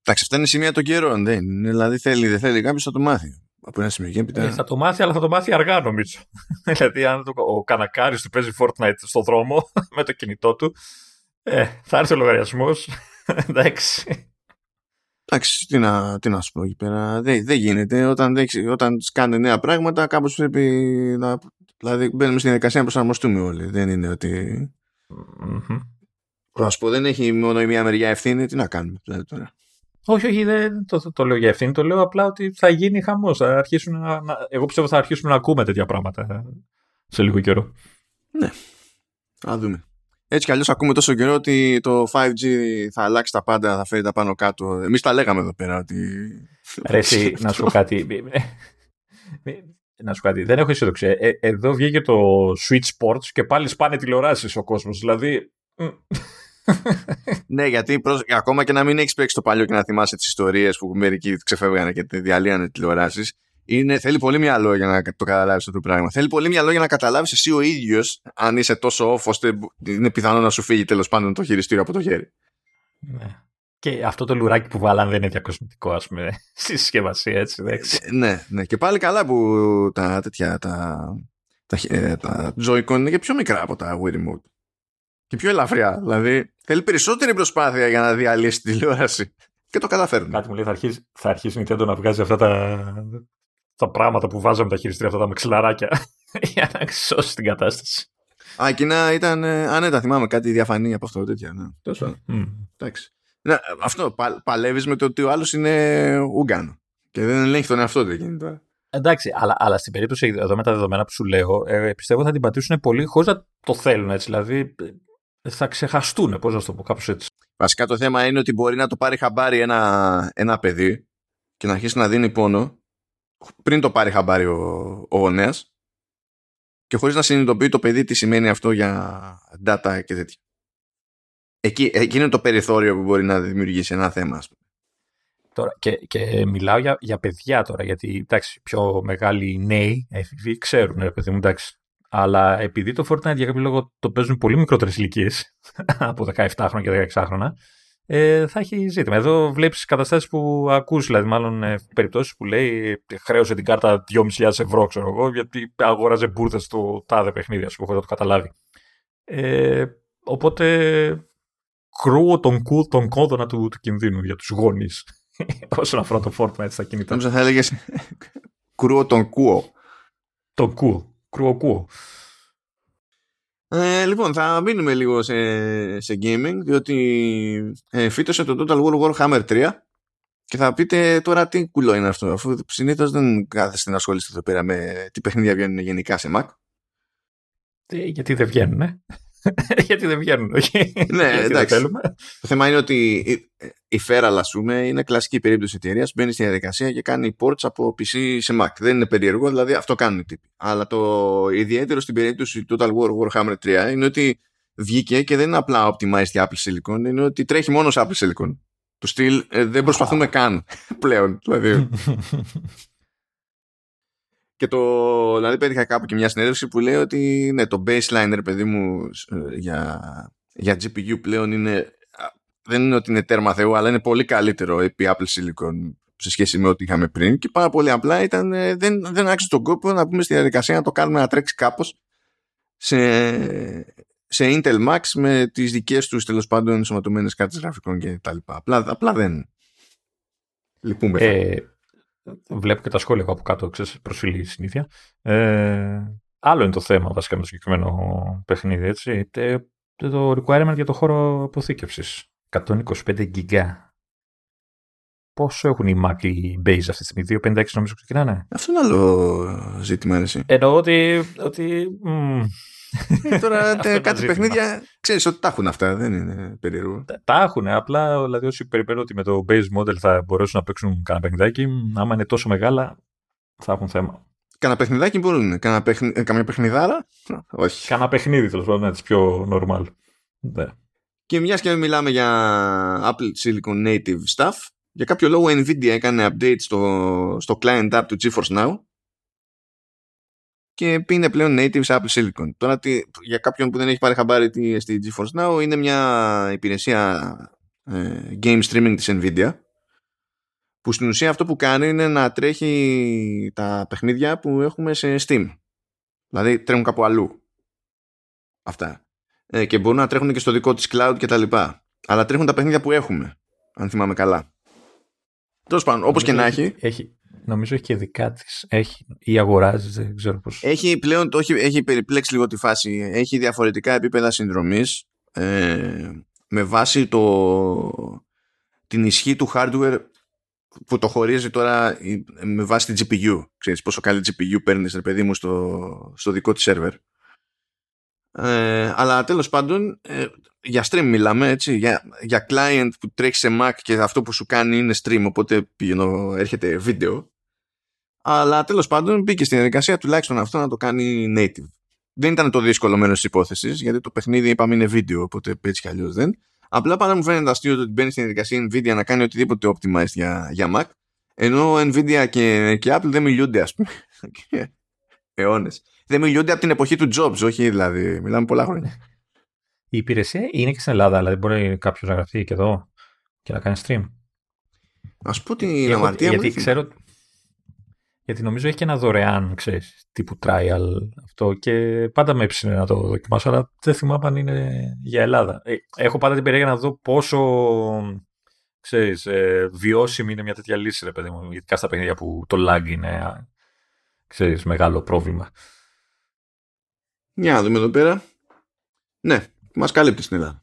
Εντάξει, αυτά είναι σημεία των καιρών. Δεν. Δηλαδή θέλει, δεν θέλει κάποιος θα το μάθει. Από ένα σημείο και ε, θα το μάθει, αλλά θα το μάθει αργά νομίζω. δηλαδή, αν το, ο κανακάρι του παίζει Fortnite στο δρόμο με το κινητό του, ε, θα έρθει ο λογαριασμός Εντάξει. Εντάξει, τι να, τι να σου πω εκεί πέρα. Δεν, δεν γίνεται. Όταν, όταν κάνουν νέα πράγματα, κάπως πρέπει να. Δηλαδή, μπαίνουμε στην διαδικασία να προσαρμοστούμε όλοι. Δεν είναι ότι. Mm-hmm. Να σου πω, δεν έχει μόνο η μία μεριά ευθύνη. Τι να κάνουμε δηλαδή τώρα. Όχι, όχι, δεν το, το, λέω για ευθύνη. Το λέω απλά ότι θα γίνει χαμός. εγώ πιστεύω θα αρχίσουμε να ακούμε τέτοια πράγματα σε λίγο καιρό. Ναι. Α δούμε. Έτσι κι αλλιώς ακούμε τόσο καιρό ότι το 5G θα αλλάξει τα πάντα, θα φέρει τα πάνω κάτω. Εμείς τα λέγαμε εδώ πέρα ότι. Ρε, εσύ, να σου πω κάτι. να σου πω κάτι. Δεν έχω αισιοδοξία. Ε, εδώ βγήκε το Switch Sports και πάλι σπάνε τηλεοράσεις ο κόσμος. Δηλαδή. ναι, γιατί προς, ακόμα και να μην έχεις παίξει το παλιό και να θυμάσαι τις ιστορίες που μερικοί ξεφεύγανε και διαλύανε τηλεοράσεις, είναι, θέλει πολύ μυαλό για να το καταλάβεις αυτό το πράγμα. Θέλει πολύ μυαλό για να καταλάβεις εσύ ο ίδιος, αν είσαι τόσο off, ώστε είναι πιθανό να σου φύγει τέλος πάντων το χειριστήριο από το χέρι. Ναι. Και αυτό το λουράκι που βάλαν δεν είναι διακοσμητικό, ας πούμε, στη συσκευασία, έτσι. Εντάξει. Ε, ναι, ναι. Και πάλι καλά που τα τέτοια, τα, τα, ε, τα Joy-Con είναι και πιο μικρά από τα Wii Remote. Και πιο ελαφριά. Δηλαδή, θέλει περισσότερη προσπάθεια για να διαλύσει τη τηλεόραση. Και το καταφέρνουν. Κάτι μου λέει θα αρχίσει, θα αρχίσει η Nintendo να βγάζει αυτά τα, τα πράγματα που βάζαμε τα χειριστήρια αυτά τα μεξιλαράκια για να σώσει την κατάσταση. Α, εκείνα ήταν. Α, ναι, τα θυμάμαι κάτι διαφανή από αυτό τέτοια. Ναι. Τόσο. Mm. Εντάξει. Ναι, αυτό. Πα, Παλεύεις με το ότι ο άλλος είναι Ούγκανο. Και δεν ελέγχει τον εαυτό του εκείνη τώρα. Εντάξει, αλλά, αλλά στην περίπτωση εδώ με τα δεδομένα που σου λέω, ε, πιστεύω θα την πατήσουν πολύ χωρίς να το θέλουν έτσι. Δηλαδή θα ξεχαστούν, πώς να το πω, κάπως έτσι. Βασικά το θέμα είναι ότι μπορεί να το πάρει χαμπάρι ένα, ένα παιδί και να αρχίσει να δίνει πόνο πριν το πάρει χαμπάρι ο, ο γονέας και χωρίς να συνειδητοποιεί το παιδί τι σημαίνει αυτό για data και τέτοια. Εκεί, εκεί είναι το περιθώριο που μπορεί να δημιουργήσει ένα θέμα, ας πούμε. Τώρα, και, και μιλάω για, για παιδιά τώρα, γιατί εντάξει, πιο μεγάλοι νέοι έφηβοι ξέρουν, ρε παιδί μου, εντάξει. Αλλά επειδή το Fortnite για κάποιο λόγο το παίζουν πολύ μικρότερες ηλικίες, από 17 χρόνια και 16 χρόνια, ε, θα έχει ζήτημα. Εδώ βλέπεις καταστάσεις που ακούς, δηλαδή μάλλον ε, περιπτώσεις που λέει χρέωσε την κάρτα 2.500 ευρώ, ξέρω εγώ, γιατί αγόραζε μπουρδες στο τάδε παιχνίδι, ας πούμε, χωρίς να το καταλάβει. Ε, οπότε κρούω τον, κου, τον κόδωνα του, του κινδύνου για τους γονείς όσον αφορά το Fortnite στα κινητά. Νομίζω θα έλεγες κρούω τον κούο. Τον κούο. Κρούω κούο. Ε, λοιπόν, θα μείνουμε λίγο σε, σε gaming, διότι ε, φύτωσε το Total War Warhammer 3 και θα πείτε τώρα τι κουλό είναι αυτό, αφού συνήθως δεν κάθεστε να ασχολείστε εδώ πέρα με τι παιχνίδια βγαίνουν γενικά σε Mac. Ε, γιατί δεν βγαίνουν, ε; Γιατί δεν βγαίνουν, όχι. Ναι, εντάξει. Το θέμα είναι ότι η Feral, ας πούμε, είναι κλασική περίπτωση εταιρείας. Μπαίνει στη διαδικασία και κάνει ports από PC σε Mac. Δεν είναι περίεργο, δηλαδή αυτό κάνουν οι τύποι. Αλλά το ιδιαίτερο στην περίπτωση του Total War Warhammer 3 είναι ότι βγήκε και δεν είναι απλά optimized για Apple Silicon, είναι ότι τρέχει μόνος σε Apple Silicon. Του στυλ ε, δεν προσπαθούμε καν πλέον. Δηλαδή. Και το, δηλαδή πέτυχα κάπου και μια συνέντευξη που λέει ότι ναι, το baseline, ρε παιδί μου, ε, για, για GPU πλέον είναι, δεν είναι ότι είναι τέρμα θεού, αλλά είναι πολύ καλύτερο επί Apple Silicon σε σχέση με ό,τι είχαμε πριν και πάρα πολύ απλά ήταν, ε, δεν, δεν άξιζε τον κόπο να πούμε στη διαδικασία να το κάνουμε να τρέξει κάπως σε, σε Intel Max με τις δικές τους τέλος πάντων ενσωματωμένες κάρτες γραφικών και τα λοιπά. Απλά, απλά δεν λυπούμε. Ε, Βλέπω και τα σχόλια από κάτω, ξέρεις, προσφυλή συνήθεια. Ε, άλλο είναι το θέμα βασικά με το συγκεκριμένο παιχνίδι, έτσι. το requirement για το χώρο αποθήκευσης. 125 γιγά. Πόσο έχουν οι Mac οι Base αυτή τη στιγμή, 256 νομίζω ξεκινάνε; Αυτό είναι άλλο ζήτημα, έτσι. Εννοώ ότι, ότι ε, τώρα κάτι παιχνίδια ξέρεις ότι τα έχουν αυτά, δεν είναι περίεργο. Τα, έχουν, απλά δηλαδή όσοι περιμένουν ότι με το base model θα μπορέσουν να παίξουν κανένα παιχνιδάκι, άμα είναι τόσο μεγάλα θα έχουν θέμα. Κανένα παιχνιδάκι μπορούν, κανένα παιχνι... Ε, καμία παιχνιδάρα, όχι. Κανένα παιχνίδι τέλος πάντων, έτσι πιο normal. Ναι. Και μιας και μιλάμε για Apple Silicon Native stuff, για κάποιο λόγο Nvidia έκανε update στο, στο client app του GeForce Now και είναι πλέον native σε Apple Silicon. Τώρα για κάποιον που δεν έχει πάρει χαμπάρι τι στη GeForce Now είναι μια υπηρεσία ε, game streaming της Nvidia που στην ουσία αυτό που κάνει είναι να τρέχει τα παιχνίδια που έχουμε σε Steam. Δηλαδή τρέχουν κάπου αλλού. Αυτά. Ε, και μπορούν να τρέχουν και στο δικό της cloud και τα λοιπά. Αλλά τρέχουν τα παιχνίδια που έχουμε. Αν θυμάμαι καλά. Τέλος πάντων, όπως και να έχει. Έχει, Νομίζω έχει και δικά της. Έχει ή αγοράζει, δεν ξέρω πώς. Έχει πλέον το έχει, έχει περιπλέξει λίγο τη φάση. Έχει διαφορετικά επίπεδα συνδρομής ε, με βάση το, την ισχύ του hardware που το χωρίζει τώρα με βάση την GPU. Ξέρεις πόσο καλή GPU παίρνεις ρε παιδί μου στο, στο δικό της σερβερ. Ε, αλλά τέλος πάντων ε, για stream μιλάμε έτσι για, για client που τρέχει σε Mac και αυτό που σου κάνει είναι stream οπότε πηγαίνω, έρχεται βίντεο αλλά τέλος πάντων μπήκε στην διαδικασία τουλάχιστον αυτό να το κάνει native. Δεν ήταν το δύσκολο μέρος της υπόθεσης, γιατί το παιχνίδι είπαμε είναι βίντεο, οπότε έτσι κι αλλιώς δεν. Απλά πάντα μου φαίνεται αστείο ότι μπαίνει στην διαδικασία Nvidia να κάνει οτιδήποτε optimized για, για Mac, ενώ Nvidia και, και Apple δεν μιλούνται, ας πούμε. Αιώνες. Δεν μιλούνται από την εποχή του Jobs, όχι δηλαδή. Μιλάμε πολλά χρόνια. Η υπηρεσία είναι και στην Ελλάδα, δηλαδή μπορεί κάποιος να γραφτεί και εδώ και να κάνει stream. Α πω την αμαρτία μου. Γιατί ξέρω, γιατί νομίζω έχει και ένα δωρεάν, ξέρεις, τύπου trial αυτό και πάντα με έψινε να το δοκιμάσω, αλλά δεν θυμάμαι αν είναι για Ελλάδα. Ε, έχω πάντα την περιέργεια να δω πόσο, ξέρεις, ε, βιώσιμη είναι μια τέτοια λύση, ρε παιδί μου, ειδικά στα παιχνίδια που το lag είναι, ξέρεις, μεγάλο πρόβλημα. Για να δούμε εδώ πέρα. Ναι, μας καλύπτει στην Ελλάδα.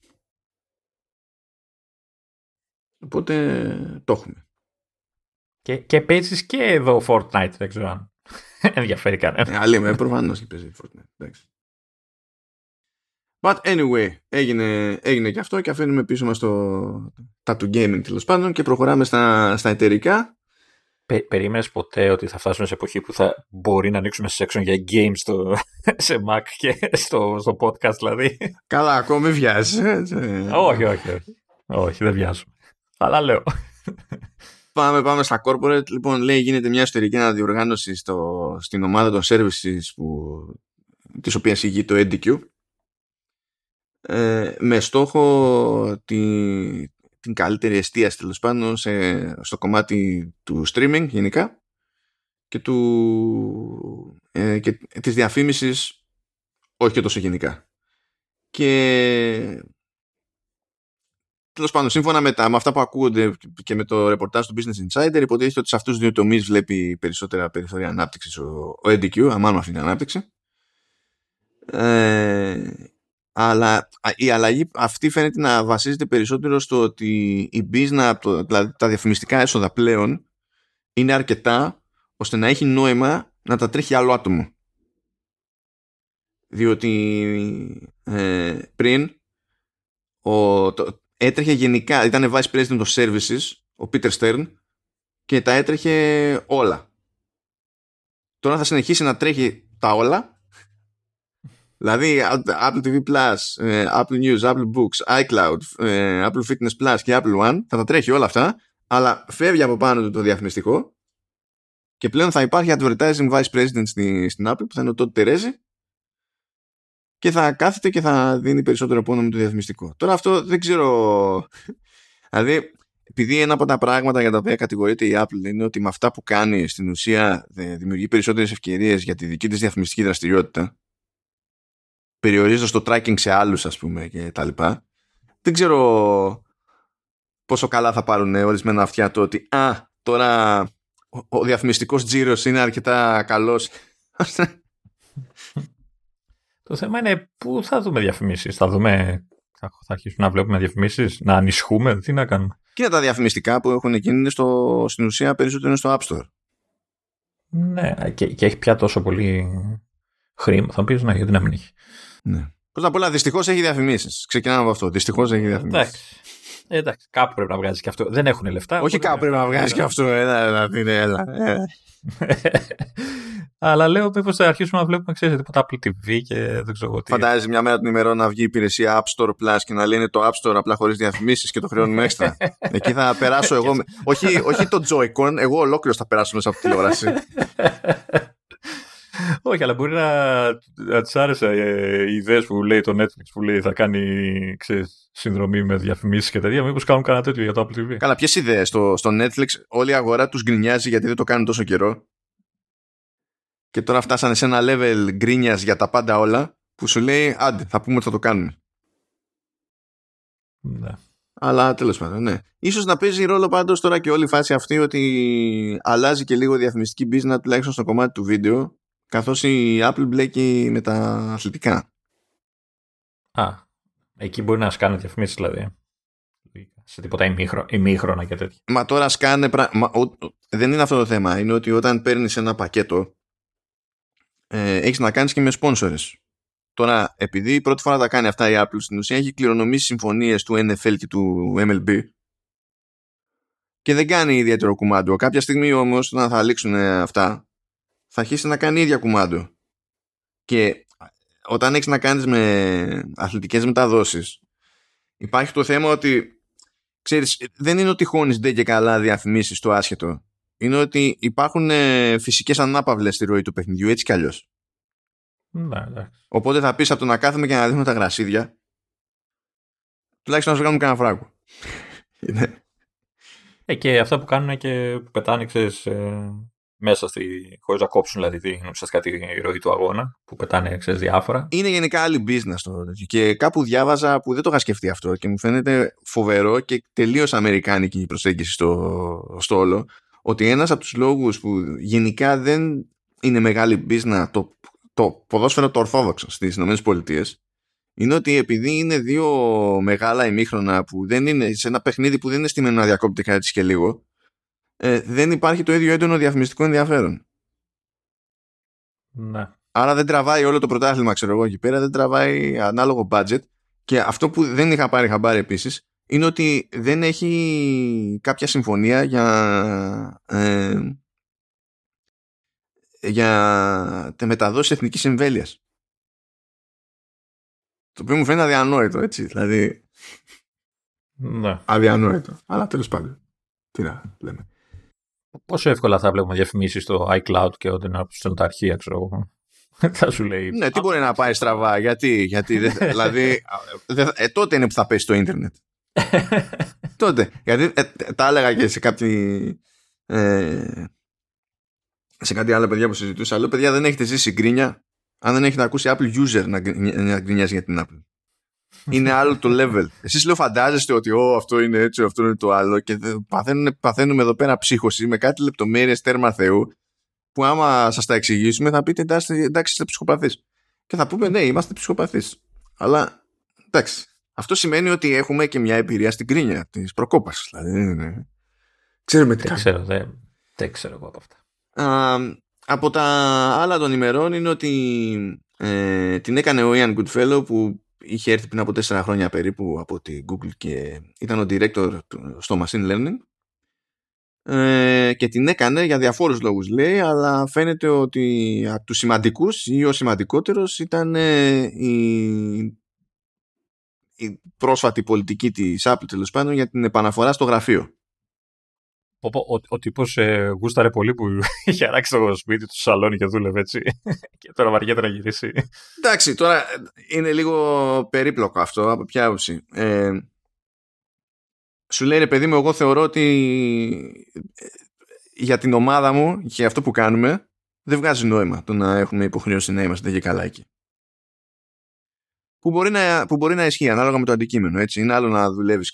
Οπότε το έχουμε. Και, και παίζεις και εδώ Fortnite, δεν ξέρω αν ενδιαφέρει κανένα. Ε, άλλη με, προφανώς και παίζει Fortnite. Εντάξει. But anyway, έγινε, έγινε και αυτό και αφήνουμε πίσω μας το, τα του gaming τέλος πάντων και προχωράμε στα, στα εταιρικά. Πε, περίμενες ποτέ ότι θα φτάσουμε σε εποχή που θα μπορεί να ανοίξουμε section για games στο, σε Mac και στο, στο podcast δηλαδή; Καλά, ακόμη βιάζει. όχι, όχι, όχι. Όχι, δεν βιάζουμε. Αλλά λέω. Πάμε, πάμε στα corporate. Λοιπόν, λέει γίνεται μια εσωτερική αναδιοργάνωση στο, στην ομάδα των services που, της οποίας ηγεί το NDQ ε, με στόχο τη, την καλύτερη εστίαση τέλος πάντων στο κομμάτι του streaming γενικά και, του, ε, και της διαφήμισης όχι και τόσο γενικά. Και τέλος πάντων, σύμφωνα με, τα, με αυτά που ακούγονται και με το ρεπορτάζ του Business Insider, υποτίθεται ότι σε αυτούς τους δύο τομείς βλέπει περισσότερα περιθώρια ανάπτυξης ο, ο NDQ, αμάν αυτή την ανάπτυξη. Ε, αλλά η αλλαγή αυτή φαίνεται να βασίζεται περισσότερο στο ότι η business, δηλαδή τα διαφημιστικά έσοδα πλέον, είναι αρκετά ώστε να έχει νόημα να τα τρέχει άλλο άτομο. Διότι ε, πριν ο, το, έτρεχε γενικά, ήταν vice president of services, ο Peter Stern, και τα έτρεχε όλα. Τώρα θα συνεχίσει να τρέχει τα όλα Δηλαδή Apple TV Plus, ε, Apple News, Apple Books, iCloud, ε, Apple Fitness Plus και Apple One θα τα τρέχει όλα αυτά αλλά φεύγει από πάνω του το διαφημιστικό και πλέον θα υπάρχει advertising vice president στην, στην Apple που θα είναι ο Todd Terezi και θα κάθεται και θα δίνει περισσότερο πόνο με το διαφημιστικό. Τώρα αυτό δεν ξέρω δηλαδή επειδή ένα από τα πράγματα για τα οποία κατηγορείται η Apple είναι ότι με αυτά που κάνει στην ουσία δημιουργεί περισσότερες ευκαιρίες για τη δική της διαφημιστική δραστηριότητα περιορίζω στο tracking σε άλλους ας πούμε και τα λοιπά. Δεν ξέρω πόσο καλά θα πάρουν ορισμένα αυτιά το ότι α, τώρα ο, ο διαφημιστικός τζίρος είναι αρκετά καλός. το θέμα είναι πού θα δούμε διαφημίσεις. Θα δούμε, θα, θα αρχίσουμε να βλέπουμε διαφημίσεις, να ανισχούμε, τι να κάνουμε. Και τα διαφημιστικά που έχουν γίνει είναι στο, στην ουσία περισσότερο είναι στο App Store; Ναι, και, και έχει πια τόσο πολύ χρήμα. Θα πεις να γιατί να μην έχει. Ναι. Πρώτα απ' όλα, δυστυχώς έχει διαφημίσεις. Ξεκινάμε από αυτό. Δυστυχώς έχει διαφημίσεις. Εντάξει. Εντάξει, κάπου πρέπει να βγάζει και αυτό. Δεν έχουν λεφτά. Όχι κάπου πρέπει να βγάζει και αυτό. Έλα, έλα, έλα. Αλλά λέω μήπως θα αρχίσουμε να βλέπουμε ξέρετε, τίποτα Apple TV και δεν ξέρω τι. Φαντάζει μια μέρα την ημερό να βγει η υπηρεσία App Store Plus και να λένε το App Store απλά χωρίς διαφημίσεις και το χρεώνουμε έξτρα. Εκεί θα περάσω εγώ. όχι, όχι το Joy-Con, εγώ ολόκληρο θα περάσω μέσα από τη τηλεόραση. Όχι, αλλά μπορεί να, να τη άρεσε ε, οι ιδέες που λέει το Netflix που λέει θα κάνει ξέρεις, συνδρομή με διαφημίσεις και τέτοια. Μήπως κάνουν κανένα τέτοιο για το Apple TV. Καλά, ποιες ιδέες; Στο, στο Netflix όλη η αγορά τους γκρινιάζει γιατί δεν το κάνουν τόσο καιρό. Και τώρα φτάσανε σε ένα level γκρίνιας για τα πάντα όλα που σου λέει άντε, θα πούμε ότι θα το κάνουμε. Ναι. Αλλά τέλος πάντων, ναι. σω να παίζει ρόλο πάντως τώρα και όλη η φάση αυτή ότι αλλάζει και λίγο διαφημιστική business τουλάχιστον στο κομμάτι του βίντεο καθώς η Apple μπλέκει με τα αθλητικά. Α, εκεί μπορεί να σκάνε διαφημίσεις δηλαδή. Σε τίποτα ημίχρονα και τέτοια. Μα τώρα σκάνε. Μα, δεν είναι αυτό το θέμα. Είναι ότι όταν παίρνεις ένα πακέτο, ε, έχεις να κάνεις και με sponsors. Τώρα, επειδή η πρώτη φορά τα κάνει αυτά η Apple, στην ουσία έχει κληρονομήσει συμφωνίες του NFL και του MLB και δεν κάνει ιδιαίτερο κουμάντο. Κάποια στιγμή όμως, όταν θα λήξουν αυτά, θα αρχίσει να κάνει ίδια κουμάντο. Και όταν έχεις να κάνεις με αθλητικές μεταδόσεις υπάρχει το θέμα ότι ξέρεις, δεν είναι ότι χώνεις ντε και καλά διαφημίσεις το άσχετο. Είναι ότι υπάρχουν ε, φυσικές ανάπαυλες στη ροή του παιχνιδιού έτσι κι αλλιώς. Ναι, Οπότε θα πεις από το να κάθομαι και να δίνουμε τα γρασίδια τουλάχιστον να σου κάνουμε κανένα φράγκο. ε, και αυτά που κάνουν και που πετάνε, ξέρεις, ε, μέσα στη, χωρίς να κόψουν δηλαδή την, ουσιαστικά τη ροή του αγώνα που πετάνε ξέρεις, διάφορα. Είναι γενικά άλλη business το και κάπου διάβαζα που δεν το είχα σκεφτεί αυτό και μου φαίνεται φοβερό και τελείως αμερικάνικη η προσέγγιση στο, στο όλο ότι ένας από τους λόγους που γενικά δεν είναι μεγάλη business το, το ποδόσφαιρο το ορθόδοξο στις ΗΠΑ είναι ότι επειδή είναι δύο μεγάλα ημίχρονα που δεν είναι σε ένα παιχνίδι που δεν είναι στημένο να διακόπτει κάτι και λίγο ε, δεν υπάρχει το ίδιο έντονο διαφημιστικό ενδιαφέρον. Ναι. Άρα δεν τραβάει όλο το πρωτάθλημα, ξέρω εγώ, εκεί πέρα, δεν τραβάει ανάλογο budget. Και αυτό που δεν είχα πάρει χαμπάρι επίσης είναι ότι δεν έχει κάποια συμφωνία για. Ε, για μεταδόση εθνικής εμβέλειας. Το οποίο μου φαίνεται αδιανόητο, έτσι. Δηλαδή. Ναι. Αδιανόητο. Αλλά τέλος πάντων. Τι να λέμε. Πόσο εύκολα θα βλέπουμε διαφημίσεις στο iCloud και όταν είναι από τα αρχεία, ξέρω εγώ. θα σου λέει. Ναι, τι μπορεί να πάει στραβά. Γιατί, γιατί δηλαδή. ε, τότε είναι που θα πέσει στο ίντερνετ. τότε. Γιατί ε, τα έλεγα και σε κάποιοι. Ε, σε κάτι άλλο παιδιά που συζητούσα. Λέω, παιδιά, δεν έχετε ζήσει γκρίνια αν δεν έχετε ακούσει Apple user να, να γκρινιάζει για την Apple. Είναι άλλο το level. Εσείς λέω φαντάζεστε ότι Ω, αυτό είναι έτσι, αυτό είναι το άλλο και παθαίνουμε, παθαίνουμε εδώ πέρα ψύχωση με κάτι λεπτομέρειες τέρμα Θεού που άμα σας τα εξηγήσουμε θα πείτε εντάξει, εντάξει είστε ψυχοπαθείς. Και θα πούμε ναι είμαστε ψυχοπαθείς. Αλλά εντάξει. Αυτό σημαίνει ότι έχουμε και μια εμπειρία στην κρίνια της προκόπασης. Δηλαδή, ναι, ναι. Ξέρουμε τι δεν ξέρω, δεν, δεν ξέρω εγώ από αυτά. Α, από τα άλλα των ημερών είναι ότι ε, την έκανε ο Ian Goodfellow που είχε έρθει πριν από τέσσερα χρόνια περίπου από την Google και ήταν ο director στο Machine Learning. Ε, και την έκανε για διαφόρους λόγους λέει αλλά φαίνεται ότι από τους σημαντικούς ή ο σημαντικότερος ήταν ε, η, η πρόσφατη πολιτική της Apple τέλος πάντων για την επαναφορά στο γραφείο ο, ο, ο τύπος ε, γούσταρε πολύ που είχε αράξει το σπίτι του σαλόνι και δούλευε έτσι. και τώρα βαριέται να γυρίσει. Εντάξει, τώρα είναι λίγο περίπλοκο αυτό. Από ποια άποψη. Ε, σου λέει ρε παιδί μου, εγώ θεωρώ ότι ε, για την ομάδα μου και αυτό που κάνουμε δεν βγάζει νόημα το να έχουμε υποχρέωση να είμαστε και καλά εκεί που μπορεί, να, που μπορεί να ισχύει ανάλογα με το αντικείμενο. Έτσι. Είναι άλλο να δουλεύεις.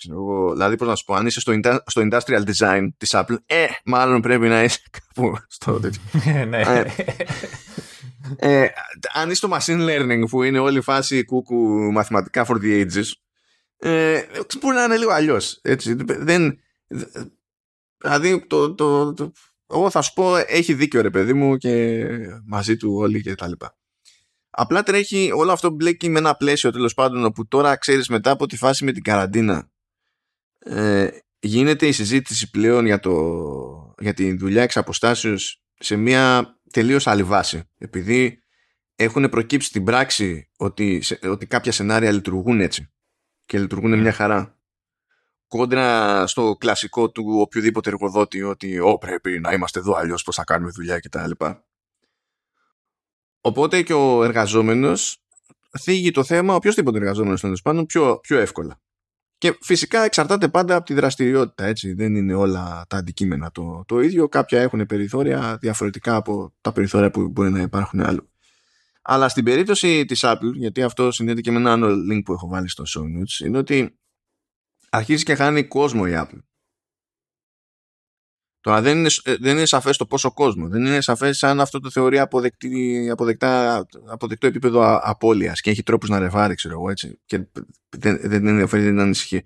Δηλαδή, πώς να σου πω, αν είσαι στο, στο industrial design της Apple, ε, μάλλον πρέπει να είσαι κάπου στο τέτοιο. Ε, ναι. Ε, ε, αν είσαι στο machine learning που είναι όλη η φάση κούκου μαθηματικά for the ages, ε, μπορεί να είναι λίγο αλλιώς. Δεν, δηλαδή, το, το, το, εγώ θα σου πω, έχει δίκιο ρε παιδί μου και μαζί του όλοι και τα λοιπά. Απλά τρέχει όλο αυτό μπλέκει με ένα πλαίσιο τέλος πάντων όπου τώρα ξέρεις μετά από τη φάση με την καραντίνα ε, γίνεται η συζήτηση πλέον για, το, για τη δουλειά εξ αποστάσεως σε μια τελείως άλλη βάση. Επειδή έχουν προκύψει στην πράξη ότι, ότι κάποια σενάρια λειτουργούν έτσι και λειτουργούν μια χαρά. Κόντρα στο κλασικό του οποιοδήποτε εργοδότη ότι «Ω, πρέπει να είμαστε εδώ αλλιώς πώς θα κάνουμε δουλειά» κτλ. Οπότε και ο εργαζόμενος θίγει το θέμα, οποιοδήποτε εργαζόμενος τέλος πάντων, πιο, πιο εύκολα. Και φυσικά εξαρτάται πάντα από τη δραστηριότητα, έτσι. Δεν είναι όλα τα αντικείμενα το, το ίδιο. Κάποια έχουν περιθώρια διαφορετικά από τα περιθώρια που μπορεί να υπάρχουν άλλο. Αλλά στην περίπτωση της Apple, γιατί αυτό συνδέεται και με ένα άλλο link που έχω βάλει στο show notes, είναι ότι αρχίζει και χάνει κόσμο η Apple. Τώρα δεν είναι, ε, δεν είναι σαφές το πόσο κόσμο. Δεν είναι σαφές αν αυτό το θεωρεί αποδεκτή, αποδεκτά, αποδεκτό επίπεδο απώλειας και έχει τρόπους να ρεφάρει, ξέρω εγώ έτσι. Και δεν, δεν ενδιαφέρει, δεν ανησυχεί.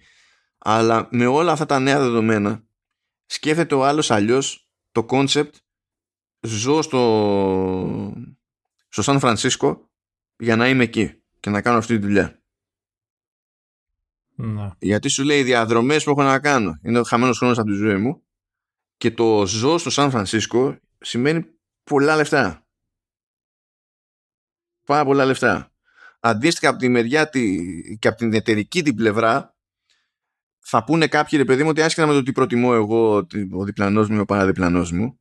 Αλλά με όλα αυτά τα νέα δεδομένα σκέφτεται ο άλλος αλλιώς το concept ζω στο, στο Σαν Φρανσίσκο για να είμαι εκεί και να κάνω αυτή τη δουλειά. Να. Γιατί σου λέει οι διαδρομές που έχω να κάνω είναι ο χαμένος χρόνος από τη ζωή μου και το ζω στο Σαν Φρανσίσκο σημαίνει πολλά λεφτά. Πάρα πολλά λεφτά. Αντίστοιχα από τη μεριά τη, και από την εταιρική την πλευρά θα πούνε κάποιοι ρε παιδί μου ότι άσχετα με το τι προτιμώ εγώ ο διπλανός μου ή ο παραδιπλανός μου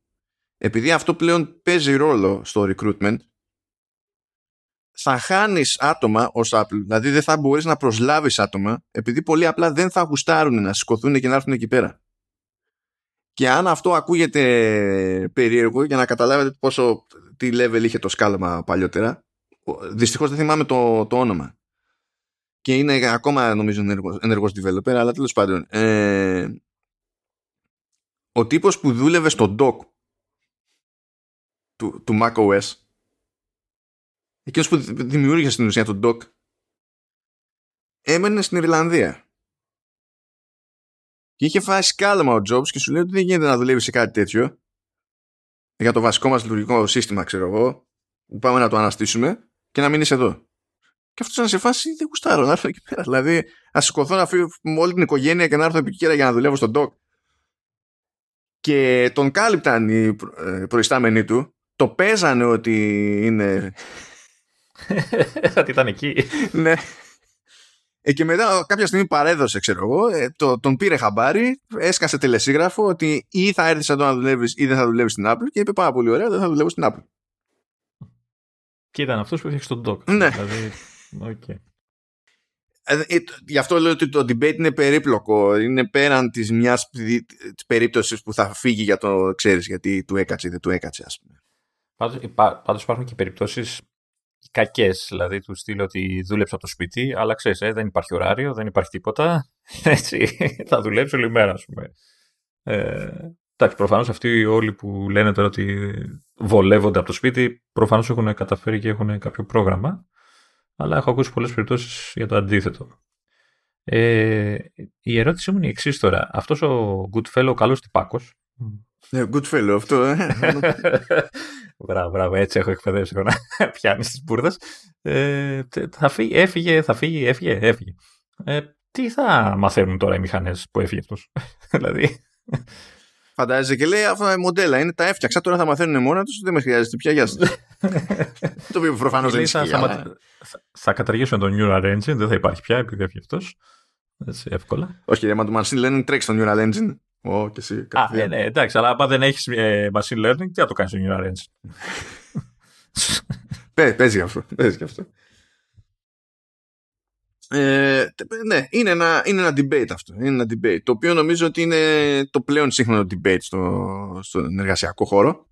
επειδή αυτό πλέον παίζει ρόλο στο recruitment θα χάνεις άτομα ως Apple δηλαδή δεν θα μπορείς να προσλάβεις άτομα επειδή πολύ απλά δεν θα γουστάρουν να σηκωθούν και να έρθουν εκεί πέρα και αν αυτό ακούγεται περίεργο για να καταλάβετε πόσο τι level είχε το σκάλωμα παλιότερα, δυστυχώς δεν θυμάμαι το, το όνομα. Και είναι ακόμα νομίζω ενεργός, ενεργός developer, αλλά τέλος πάντων. Ε, ο τύπος που δούλευε στο dock του, του macOS, εκείνος που δημιούργησε στην ουσία το dock, έμενε στην Ιρλανδία. Και είχε φάει σκάλωμα ο Jobs και σου λέει ότι δεν γίνεται να δουλεύει σε κάτι τέτοιο. Για το βασικό μας λειτουργικό σύστημα, ξέρω εγώ. πάμε να το αναστήσουμε και να μείνει εδώ. Και αυτός να σε φάση δεν γουστάρω να έρθω εκεί πέρα. Δηλαδή, να σηκωθώ να φύγω με όλη την οικογένεια και να έρθω εκεί για να δουλεύω στον ντοκ. Και τον κάλυπταν οι ε, προϊστάμενοι του. Το παίζανε ότι είναι. ότι ήταν εκεί. ναι. Ε, και μετά κάποια στιγμή παρέδωσε, ξέρω εγώ, ε, το, τον πήρε χαμπάρι, έσκασε τελεσίγραφο ότι ή θα έρθει εδώ να δουλεύεις ή δεν θα δουλεύεις στην Apple και είπε πάρα πολύ ωραία, δεν θα δουλεύω στην Apple. Και ήταν αυτός που έφτιαξε τον Doc. Ναι. Δηλαδή, okay. Ε, ε, γι' αυτό λέω ότι το debate είναι περίπλοκο. Είναι πέραν της μιας περίπτωσης που θα φύγει για το ξέρεις γιατί του έκατσε ή δεν του έκατσε, ας πούμε. Πάντως υπάρχουν και περιπτώσεις κακές, δηλαδή του στείλω ότι δούλεψα από το σπίτι, αλλά ξέρεις, ε, δεν υπάρχει ωράριο, δεν υπάρχει τίποτα. Έτσι, θα δουλέψω όλη μέρα, ας πούμε. Ε, εντάξει, προφανώς αυτοί όλοι που λένε τώρα ότι βολεύονται από το σπίτι, προφανώς έχουν καταφέρει και έχουν κάποιο πρόγραμμα. Αλλά έχω ακούσει πολλές περιπτώσεις για το αντίθετο. Ε, η ερώτησή μου είναι η εξής τώρα. Αυτός ο Goodfellow, ο καλός τυπάκος. Ναι, Goodfellow, αυτό. Ε. Μπράβο, μπράβο, έτσι έχω εκπαιδεύσει εγώ να πιάνει τι μπουρδες. Ε, θα φύγει, έφυγε, θα φύγει, έφυγε, έφυγε. Ε, τι θα μαθαίνουν τώρα οι μηχανές που έφυγε αυτός; δηλαδή. Φαντάζεσαι και λέει αυτά τα μοντέλα είναι, τα έφτιαξα, τώρα θα μαθαίνουν μόνα τους, δεν με χρειάζεται πια, γεια Το οποίο προφανώς δεν ισχύει. Θα, θα, θα καταργήσουν το Neural Engine, δεν θα υπάρχει πια επειδή έφυγε αυτός. Έτσι, εύκολα. Όχι, ρε, μα του machine learning τρέξει το Neural Engine. Oh, και εσύ, Α, ε, ναι, εντάξει, αλλά αν δεν έχεις ε, machine learning, τι θα το κάνεις στο Neural Engine. παίζει αυτό. Παίζει αυτό. Ε, ναι, είναι ένα, είναι ένα debate αυτό. Είναι ένα debate. Το οποίο νομίζω ότι είναι το πλέον σύγχρονο debate στο, στον εργασιακό χώρο.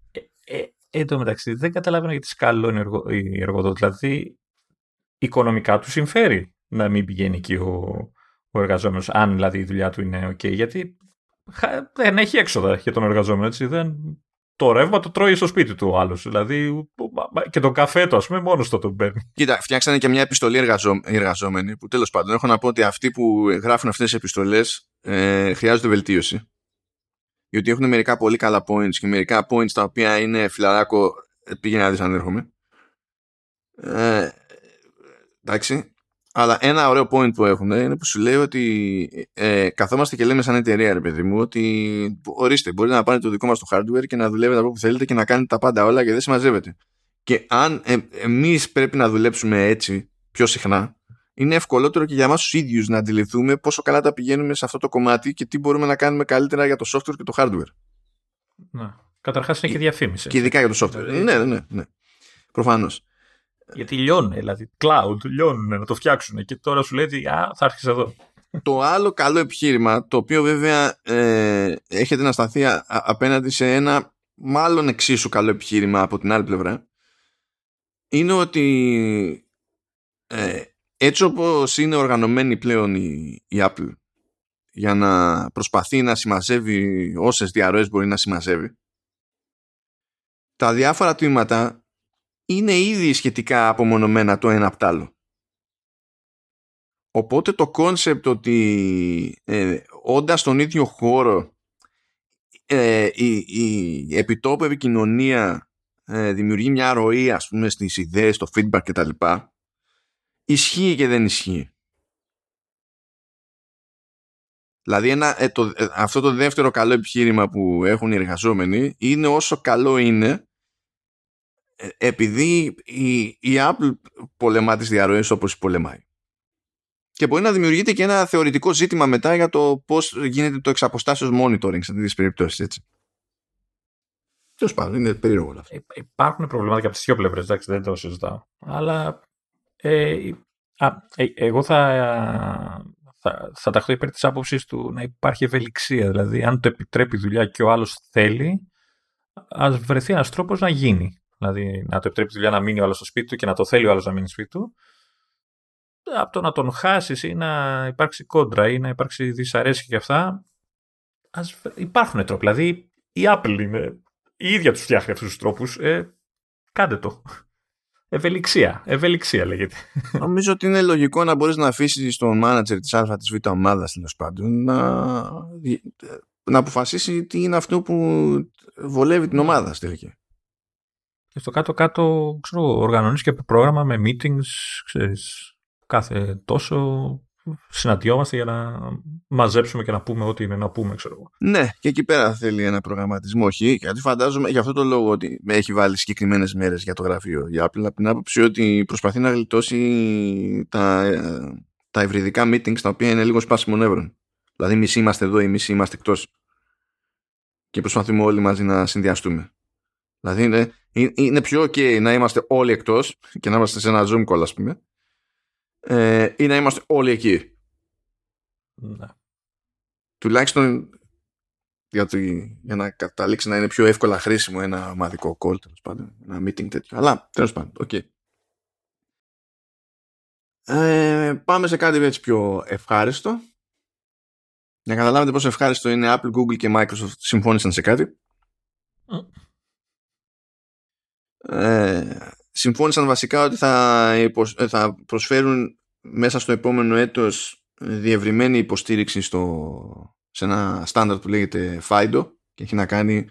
Ε, ε, εν τω μεταξύ, δεν καταλαβαίνω γιατί σκάλωνε εργο, οι εργοδότε. Δηλαδή, οικονομικά του συμφέρει να μην πηγαίνει εκεί ο, ο εργαζόμενος, αν δηλαδή η δουλειά του είναι OK. Γιατί δεν έχει έξοδα για τον εργαζόμενο. Έτσι. Δεν, το ρεύμα το τρώει στο σπίτι του ο άλλος. Δηλαδή και τον καφέ του, ας πούμε, μόνος το τον παίρνει. Κοίτα, φτιάξανε και μια επιστολή εργαζό, εργαζόμενη που τέλος πάντων έχω να πω ότι αυτοί που γράφουν αυτές τις επιστολές ε, χρειάζονται βελτίωση. Γιατί έχουν μερικά πολύ καλά points και μερικά points τα οποία είναι φιλαράκο. Ε, πήγαινε να δεις αν έρχομαι. Ε, εντάξει. Αλλά ένα ωραίο point που έχουν είναι που σου λέει ότι ε, καθόμαστε και λέμε σαν εταιρεία, ρε παιδί μου, ότι ορίστε, μπορείτε να πάρετε το δικό μας το hardware και να δουλεύετε από όπου θέλετε και να κάνετε τα πάντα όλα και δεν συμμαζεύετε. Και αν ε, εμείς πρέπει να δουλέψουμε έτσι πιο συχνά, είναι ευκολότερο και για εμάς τους ίδιους να αντιληφθούμε πόσο καλά τα πηγαίνουμε σε αυτό το κομμάτι και τι μπορούμε να κάνουμε καλύτερα για το software και το hardware. Ναι. Καταρχάς είναι και διαφήμιση. Και ειδικά για το software. Ναι, ναι, ναι. ναι. Προφανώς. Γιατί λιώνει, δηλαδή cloud, λιώνουν να το φτιάξουν και τώρα σου λέει ότι α, θα έρθεις εδώ. Το άλλο καλό επιχείρημα, το οποίο βέβαια ε, έχετε να σταθεί απέναντι σε ένα μάλλον εξίσου καλό επιχείρημα από την άλλη πλευρά, είναι ότι ε, έτσι όπως είναι οργανωμένη πλέον η, η Apple για να προσπαθεί να συμμαζεύει όσες διαρροές μπορεί να συμμαζεύει, τα διάφορα τμήματα είναι ήδη σχετικά απομονωμένα το ένα από το άλλο. Οπότε το concept ότι ε, όντας στον ίδιο χώρο ε, η, η επιτόπου επικοινωνία ε, δημιουργεί μια ροή ας πούμε στις ιδέες, στο feedback κτλ. Ισχύει και δεν ισχύει. Δηλαδή ένα, ε, το, ε, αυτό το δεύτερο καλό επιχείρημα που έχουν οι εργαζόμενοι είναι όσο καλό είναι ε, επειδή η, η Apple πολεμά τις διαρροές όπως πολεμάει. Και μπορεί να δημιουργείται και ένα θεωρητικό ζήτημα μετά για το πώς γίνεται το εξαποστάσεως monitoring σε τέτοιες περιπτώσεις, έτσι. Τέλος πάντων, είναι περίεργο όλα αυτά. Υπάρχουν προβλήματα και από τις δύο πλευρές, εντάξει, δεν το συζητάω. Αλλά ε, α, ε, εγώ θα, θα, θα ταχθώ υπέρ της άποψης του να υπάρχει ευελιξία. Δηλαδή, αν το επιτρέπει η δουλειά και ο άλλος θέλει, ας βρεθεί ένας τρόπος να γίνει. Δηλαδή να το επιτρέπει τη δουλειά να μείνει ο άλλος στο σπίτι του και να το θέλει ο άλλος να μείνει στο σπίτι του. Από το να τον χάσεις ή να υπάρξει κόντρα ή να υπάρξει δυσαρέσκεια και αυτά. Ας... Υπάρχουν τρόποι. Δηλαδή η Apple είναι η ίδια τους φτιάχνει αυτούς τους τρόπους. Ε, κάντε το. Ευελιξία. Ευελιξία λέγεται. Νομίζω ότι είναι λογικό να μπορείς να αφήσεις τον μάνατζερ της Α της Β ομάδας τέλος πάντων να, να αποφασίσει τι είναι αυτό που βολεύει την ομάδα στη Και στο κάτω-κάτω, ξέρω, οργανώνεις και πρόγραμμα με meetings, ξέρεις, κάθε τόσο συναντιόμαστε για να μαζέψουμε και να πούμε ό,τι είναι να πούμε, ξέρω εγώ. Ναι, και εκεί πέρα θέλει ένα προγραμματισμό, όχι. Γιατί φαντάζομαι για αυτό το λόγο ότι έχει βάλει συγκεκριμένες μέρες για το γραφείο για Apple, από την άποψη ότι προσπαθεί να γλιτώσει τα, τα ευρυδικά meetings τα οποία είναι λίγο σπάσιμο νεύρων. Δηλαδή, μισοί είμαστε εδώ ή μισοί είμαστε εκτός. Και προσπαθούμε όλοι μαζί να συνδυαστούμε. Δηλαδή, είναι, είναι πιο OK να είμαστε όλοι εκτός και να είμαστε σε ένα Zoom call, ας πούμε, ε, ή να είμαστε όλοι εκεί. Ναι. Τουλάχιστον για, για να καταλήξει να είναι πιο εύκολα χρήσιμο ένα ομαδικό call, τέλος πάντων, ένα meeting τέτοιο. Αλλά, τέλος πάντων, OK. Okay. Ε, πάμε σε κάτι έτσι πιο ευχάριστο. Για να καταλάβετε πόσο ευχάριστο είναι Apple, Google και Microsoft συμφώνησαν σε κάτι. Ε, συμφώνησαν βασικά ότι θα, ε, θα προσφέρουν μέσα στο επόμενο έτος διευρυμένη υποστήριξη στο, σε ένα στάνταρ που λέγεται FIDO και έχει να κάνει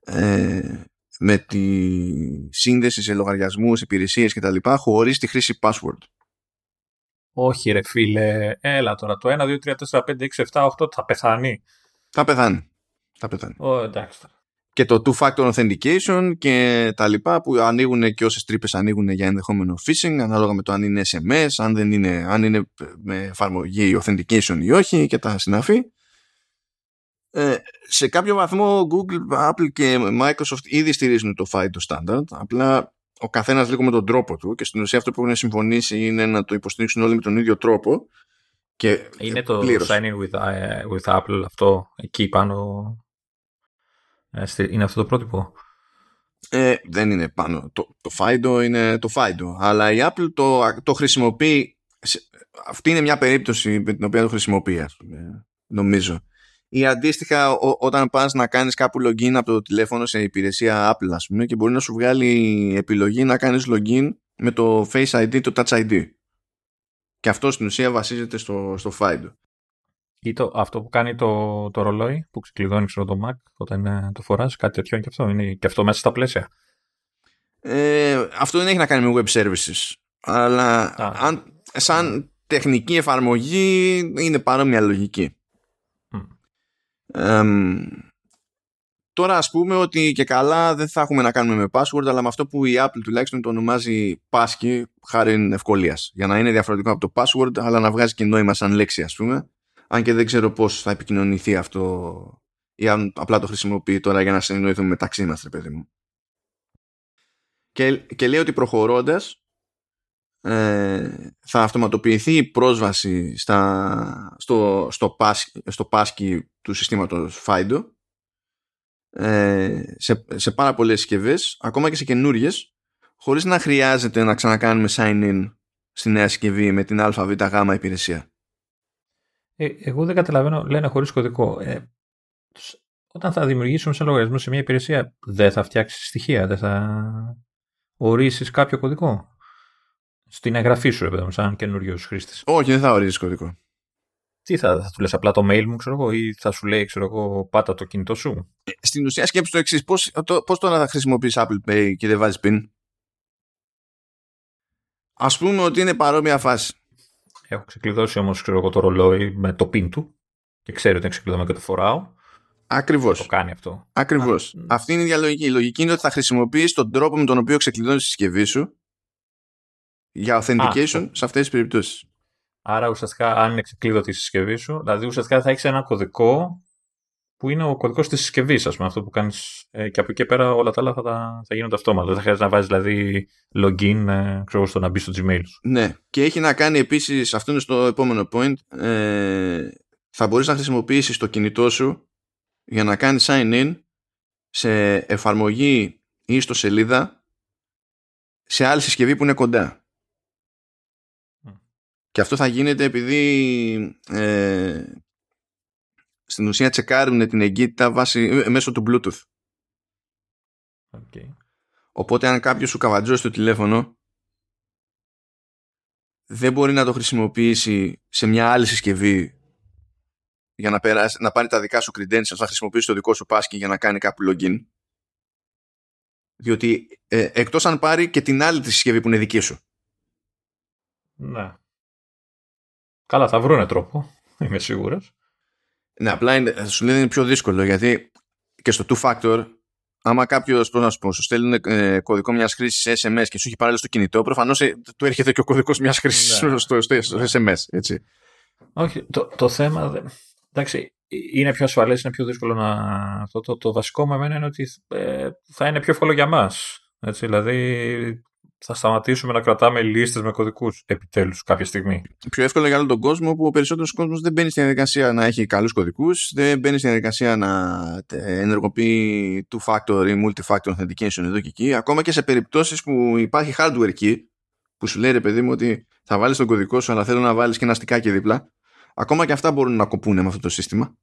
ε, με τη σύνδεση σε λογαριασμούς, υπηρεσίες κτλ. χωρίς τη χρήση password. Όχι ρε φίλε, έλα τώρα, το 1, 2, 3, 4, 5, 6, 7, 8 θα πεθάνει. Θα πεθάνει. Θα πεθάνει. Ω, εντάξει και το two-factor authentication και τα λοιπά που ανοίγουν και όσες τρύπες ανοίγουν για ενδεχόμενο phishing ανάλογα με το αν είναι SMS, αν, δεν είναι, αν είναι με εφαρμογή authentication ή όχι και τα συναφή. Ε, σε κάποιο βαθμό Google, Apple και Microsoft ήδη στηρίζουν το FIDO standard απλά ο καθένας λίγο με τον τρόπο του και στην ουσία αυτό που έχουν συμφωνήσει είναι να το υποστηρίξουν όλοι με τον ίδιο τρόπο και είναι το πλήρως. signing with, uh, with Apple αυτό εκεί πάνω ε, είναι αυτό το πρότυπο; Ε, δεν είναι πάνω. Το, το Fido είναι το Fido. Αλλά η Apple το, το χρησιμοποιεί. Αυτή είναι μια περίπτωση με την οποία το χρησιμοποιεί, νομίζω. Ή αντίστοιχα, όταν πας να κάνεις κάπου login από το τηλέφωνο σε υπηρεσία Apple, ας πούμε, και μπορεί να σου βγάλει επιλογή να κάνεις login με το Face ID, το Touch ID. Και αυτό στην ουσία βασίζεται στο, στο Fido. Ή το, αυτό που κάνει το, το ρολόι που ξεκλειδώνει ξέρω, το Mac όταν ε, το φοράς, κάτι τέτοιο είναι και αυτό. Είναι και αυτό μέσα στα πλαίσια. Ε, αυτό δεν έχει να κάνει με web services. Αλλά αν, σαν τεχνική εφαρμογή είναι παρόμοια λογική. τώρα ας πούμε ότι και καλά δεν θα έχουμε να κάνουμε με password αλλά με αυτό που η Apple τουλάχιστον το ονομάζει passkey χάρη ευκολίας. Για να είναι διαφορετικό από το password αλλά να βγάζει και νόημα σαν λέξη ας πούμε αν και δεν ξέρω πώς θα επικοινωνηθεί αυτό ή αν απλά το χρησιμοποιεί τώρα για να συνεννοηθούμε μεταξύ μας, ρε παιδί μου. Και, και λέει ότι προχωρώντας ε, θα αυτοματοποιηθεί η πρόσβαση στα, στο, στο, στο πάσκι του συστήματος FIDO ε, σε, σε πάρα πολλές συσκευέ, ακόμα και σε καινούριε, χωρίς να χρειάζεται να ξανακάνουμε sign-in στη νέα συσκευή με την αβγ υπηρεσία. Ε, εγώ δεν καταλαβαίνω, λένε χωρίς κωδικό. Ε, όταν θα δημιουργήσουμε σε λογαριασμό σε μια υπηρεσία, δεν θα φτιάξεις στοιχεία, δεν θα ορίσεις κάποιο κωδικό. Στην εγγραφή σου, ρε σαν καινούριο χρήστης. Όχι, δεν θα ορίσει κωδικό. Τι θα, θα του λες απλά το mail μου, ξέρω εγώ, ή θα σου λέει, ξέρω εγώ, πάτα το κινητό σου; Ε, στην ουσία σκέψει το εξής. Πώς το, πώς τώρα θα χρησιμοποιείς Apple Pay και δεν βάζεις PIN; Α πούμε ότι είναι παρόμοια φάση. Έχω ξεκλειδώσει όμως το ρολόι με το πιν του και ξέρει ότι είναι ξεκλειδωμένο και το φοράω. Ακριβώς. Το κάνει αυτό. Ακριβώς. Αυτή είναι η διαλογική. Η λογική είναι ότι θα χρησιμοποιήσει τον τρόπο με τον οποίο ξεκλειδώνεις τη συσκευή σου για authentication σε αυτές τις περιπτώσεις. Άρα ουσιαστικά, αν είναι ξεκλείδωτη η συσκευή σου, δηλαδή ουσιαστικά θα έχεις ένα κωδικό που είναι ο κωδικός της συσκευής, ας πούμε, αυτό που κάνεις. Ε, και από εκεί πέρα όλα τα άλλα θα, θα γίνονται αυτόματα. Δεν θα χρειάζεται να βάζεις δηλαδή login, ε, ξέρω, στο να μπει στο Gmail σου. Ναι. Και έχει να κάνει επίσης, αυτό είναι στο επόμενο point, ε, θα μπορείς να χρησιμοποιήσεις το κινητό σου για να κάνεις sign in σε εφαρμογή ή στο σελίδα σε άλλη συσκευή που είναι κοντά. Και αυτό θα γίνεται επειδή ε, στην ουσία τσεκάρουν την εγκύτητα βάση, ε, μέσω του Bluetooth. Okay. Οπότε αν κάποιος σου καβατζώσει το τηλέφωνο δεν μπορεί να το χρησιμοποιήσει σε μια άλλη συσκευή για να, περάσει, να πάρει τα δικά σου credentials, να χρησιμοποιήσει το δικό σου πάσκι για να κάνει κάπου login. Διότι ε, εκτός αν πάρει και την άλλη τη συσκευή που είναι δική σου. Ναι. Καλά, θα βρούνε τρόπο. Είμαι σίγουρος. Ναι, απλά είναι, σου λέει είναι πιο δύσκολο γιατί και στο two factor, άμα κάποιος, πώς να σου πω, σου στέλνει ε, κωδικό μιας χρήσης SMS και σου έχει παράλληλο στο κινητό, προφανώς ε, του έρχεται και ο κωδικός μιας χρήσης ναι. στο, στο, στο, SMS. Έτσι. Όχι, το, το θέμα. Εντάξει, είναι πιο ασφαλές, είναι πιο δύσκολο να. Το, το, το βασικό με εμένα είναι ότι ε, θα είναι πιο εύκολο για μας. Δηλαδή, θα σταματήσουμε να κρατάμε λίστες με κωδικούς επιτέλους κάποια στιγμή. Πιο εύκολο για όλο τον κόσμο που ο περισσότερος κόσμος δεν μπαίνει στην διαδικασία να έχει καλούς κωδικούς, δεν μπαίνει στην διαδικασία να ενεργοποιεί two-factor ή multi-factor authentication εδώ και εκεί. Ακόμα και σε περιπτώσεις που υπάρχει hardware key, που σου λέει ρε παιδί μου ότι θα βάλεις τον κωδικό σου αλλά θέλω να βάλεις και ένα στικάκι δίπλα, ακόμα και αυτά μπορούν να κοπούν με αυτό το σύστημα.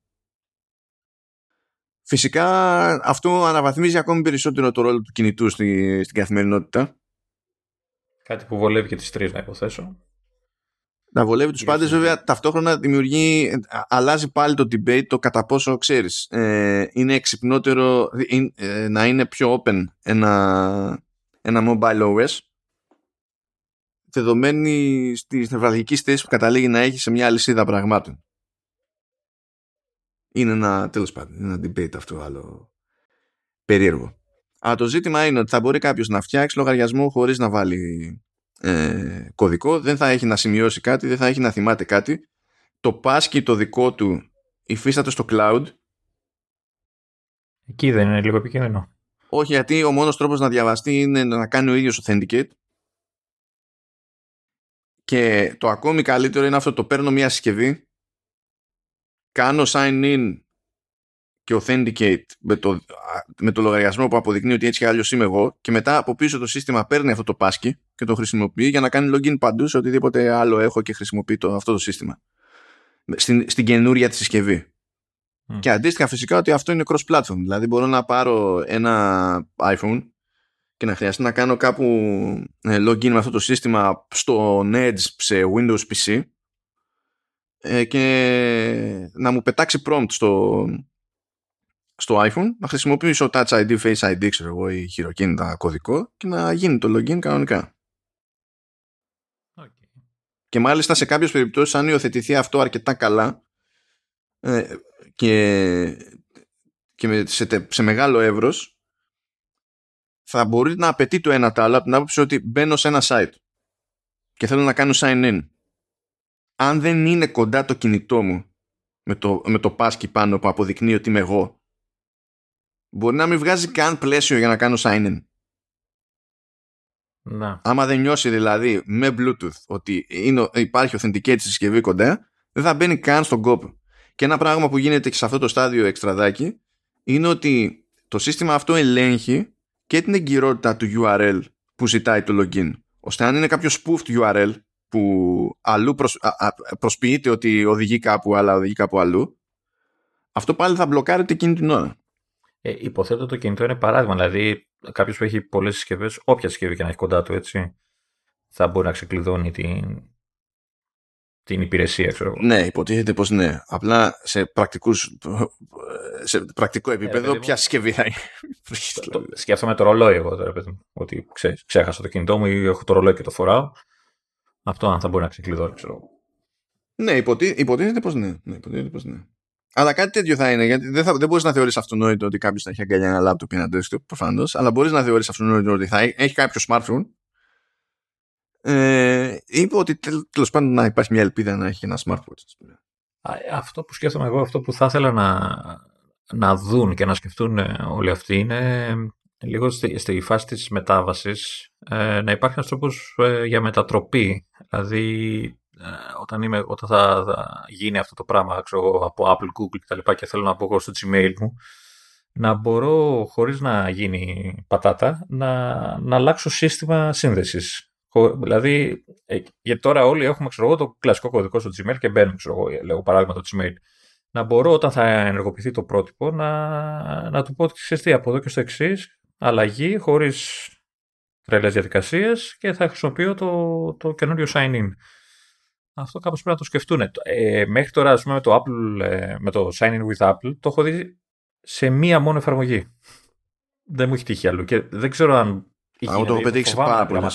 Φυσικά αυτό αναβαθμίζει ακόμη περισσότερο το ρόλο του κινητού στη, στην καθημερινότητα Κάτι που βολεύει και τις τρεις να υποθέσω. Να βολεύει τους πάντες βέβαια ταυτόχρονα δημιουργεί, αλλάζει πάλι το debate το κατά πόσο ξέρεις. Ε, είναι εξυπνότερο ε, να είναι πιο open ένα, ένα mobile OS δεδομένη στη νευραλγική θέση που καταλήγει να έχει σε μια αλυσίδα πραγμάτων. Είναι ένα, τέλος πάντων, ένα debate αυτό άλλο περίεργο. Αλλά το ζήτημα είναι ότι θα μπορεί κάποιος να φτιάξει λογαριασμό χωρίς να βάλει ε, κωδικό, δεν θα έχει να σημειώσει κάτι, δεν θα έχει να θυμάται κάτι. Το passkey το δικό του υφίσταται στο cloud. Εκεί δεν είναι λίγο επικίνδυνο. Όχι, γιατί ο μόνος τρόπος να διαβαστεί είναι να κάνει ο ίδιος authenticate. Και το ακόμη καλύτερο είναι αυτό, το παίρνω μια συσκευή, κάνω sign in και authenticate με το, με το λογαριασμό που αποδεικνύει ότι έτσι και αλλιώς είμαι εγώ και μετά από πίσω το σύστημα παίρνει αυτό το passkey και το χρησιμοποιεί για να κάνει login παντού σε οτιδήποτε άλλο έχω και χρησιμοποιεί το, αυτό το σύστημα. Στην, στην καινούρια τη συσκευή. Και αντίστοιχα φυσικά ότι αυτό είναι cross-platform. Δηλαδή μπορώ να πάρω ένα iPhone και να χρειαστεί να κάνω κάπου ε, login με αυτό το σύστημα στο Edge σε Windows PC ε, και να μου πετάξει prompt στο, στο iPhone να χρησιμοποιήσω Touch ID, Face ID, ξέρω εγώ, ή χειροκίνητα κωδικό και να γίνει το login κανονικά. Okay. Και μάλιστα σε κάποιες περιπτώσεις αν υιοθετηθεί αυτό αρκετά καλά ε, και, και με, σε, σε μεγάλο εύρος θα μπορεί να απαιτεί το ένα το άλλο από την άποψη ότι μπαίνω σε ένα site και θέλω να κάνω sign in. Αν δεν είναι κοντά το κινητό μου με το, με το πάσκι πάνω που αποδεικνύει ότι είμαι εγώ μπορεί να μην βγάζει καν πλαίσιο για να κάνω sign-in. Να. Άμα δεν νιώσει δηλαδή με Bluetooth ότι είναι, υπάρχει authenticate στη συσκευή κοντά, δεν θα μπαίνει καν στον κόπο. Και ένα πράγμα που γίνεται και σε αυτό το στάδιο εξτραδάκι είναι ότι το σύστημα αυτό ελέγχει και την εγκυρότητα του URL που ζητάει το login. Ώστε αν είναι κάποιος spoofed URL που αλλού προσ, προσποιείται ότι οδηγεί κάπου αλλά οδηγεί κάπου αλλού, αυτό πάλι θα μπλοκάρεται εκείνη την ώρα. Ε, υποθέτω το κινητό είναι παράδειγμα. Δηλαδή, κάποιος που έχει πολλές συσκευές, όποια συσκευή και να έχει κοντά του, έτσι, θα μπορεί να ξεκλειδώνει την, την υπηρεσία, ξέρω εγώ. Ναι, υποτίθεται πως ναι. Απλά σε, πρακτικούς, σε πρακτικό επίπεδο, ε, ποια συσκευή θα είναι. σκέφτομαι το ρολόι εγώ τώρα, παιδί Ότι ξέρεις, ξέχασα το κινητό μου ή έχω το ρολόι και το φοράω. Αυτό αν θα μπορεί να ξεκλειδώνει, ξέρω εγώ. Ναι, υποτίθεται πως ναι. ναι, υποτίθεται πως ναι. Αλλά κάτι τέτοιο θα είναι, γιατί δεν, θα, δεν μπορείς να θεωρήσει αυτονόητο ότι κάποιος θα έχει αγκαλιά ένα λάπτοπ ή ένα desktop, προφανώς, αλλά μπορείς να θεωρήσει αυτονόητο ότι θα έχει κάποιο smartphone. Ε, είπε ότι τέλος πάντων να υπάρχει μια ελπίδα να έχει ένα smartphone. Αυτό που σκέφτομαι εγώ, αυτό που θα ήθελα να, να δουν και να σκεφτούν ε, όλοι αυτοί είναι λίγο στη, στη φάση της μετάβασης ε, να υπάρχει ένας τρόπος ε, για μετατροπή. Δηλαδή ε, όταν, είμαι, όταν θα, θα, γίνει αυτό το πράγμα ξέρω, από Apple, Google κτλ. Και, και θέλω να πω εγώ στο Gmail μου, να μπορώ χωρίς να γίνει πατάτα να, να αλλάξω σύστημα σύνδεσης. Δηλαδή, ε, γιατί τώρα όλοι έχουμε ξέρω, το κλασικό κωδικό στο Gmail και μπαίνουμε, ξέρω, εγώ, λέω παράδειγμα το Gmail. Να μπορώ όταν θα ενεργοποιηθεί το πρότυπο να, να του πω ότι τι από εδώ και στο εξής, αλλαγή χωρίς τρελές διαδικασίες και θα χρησιμοποιώ το, το καινούριο sign-in. Αυτό κάπως πρέπει να το σκεφτούν. Ε, μέχρι τώρα, ας πούμε, με το, Apple, ε, με το Sign In with Apple, το έχω δει σε μία μόνο εφαρμογή. δεν μου έχει τύχει αλλού και δεν ξέρω αν. Εγώ το έχω πετύχει πάρα πολύ.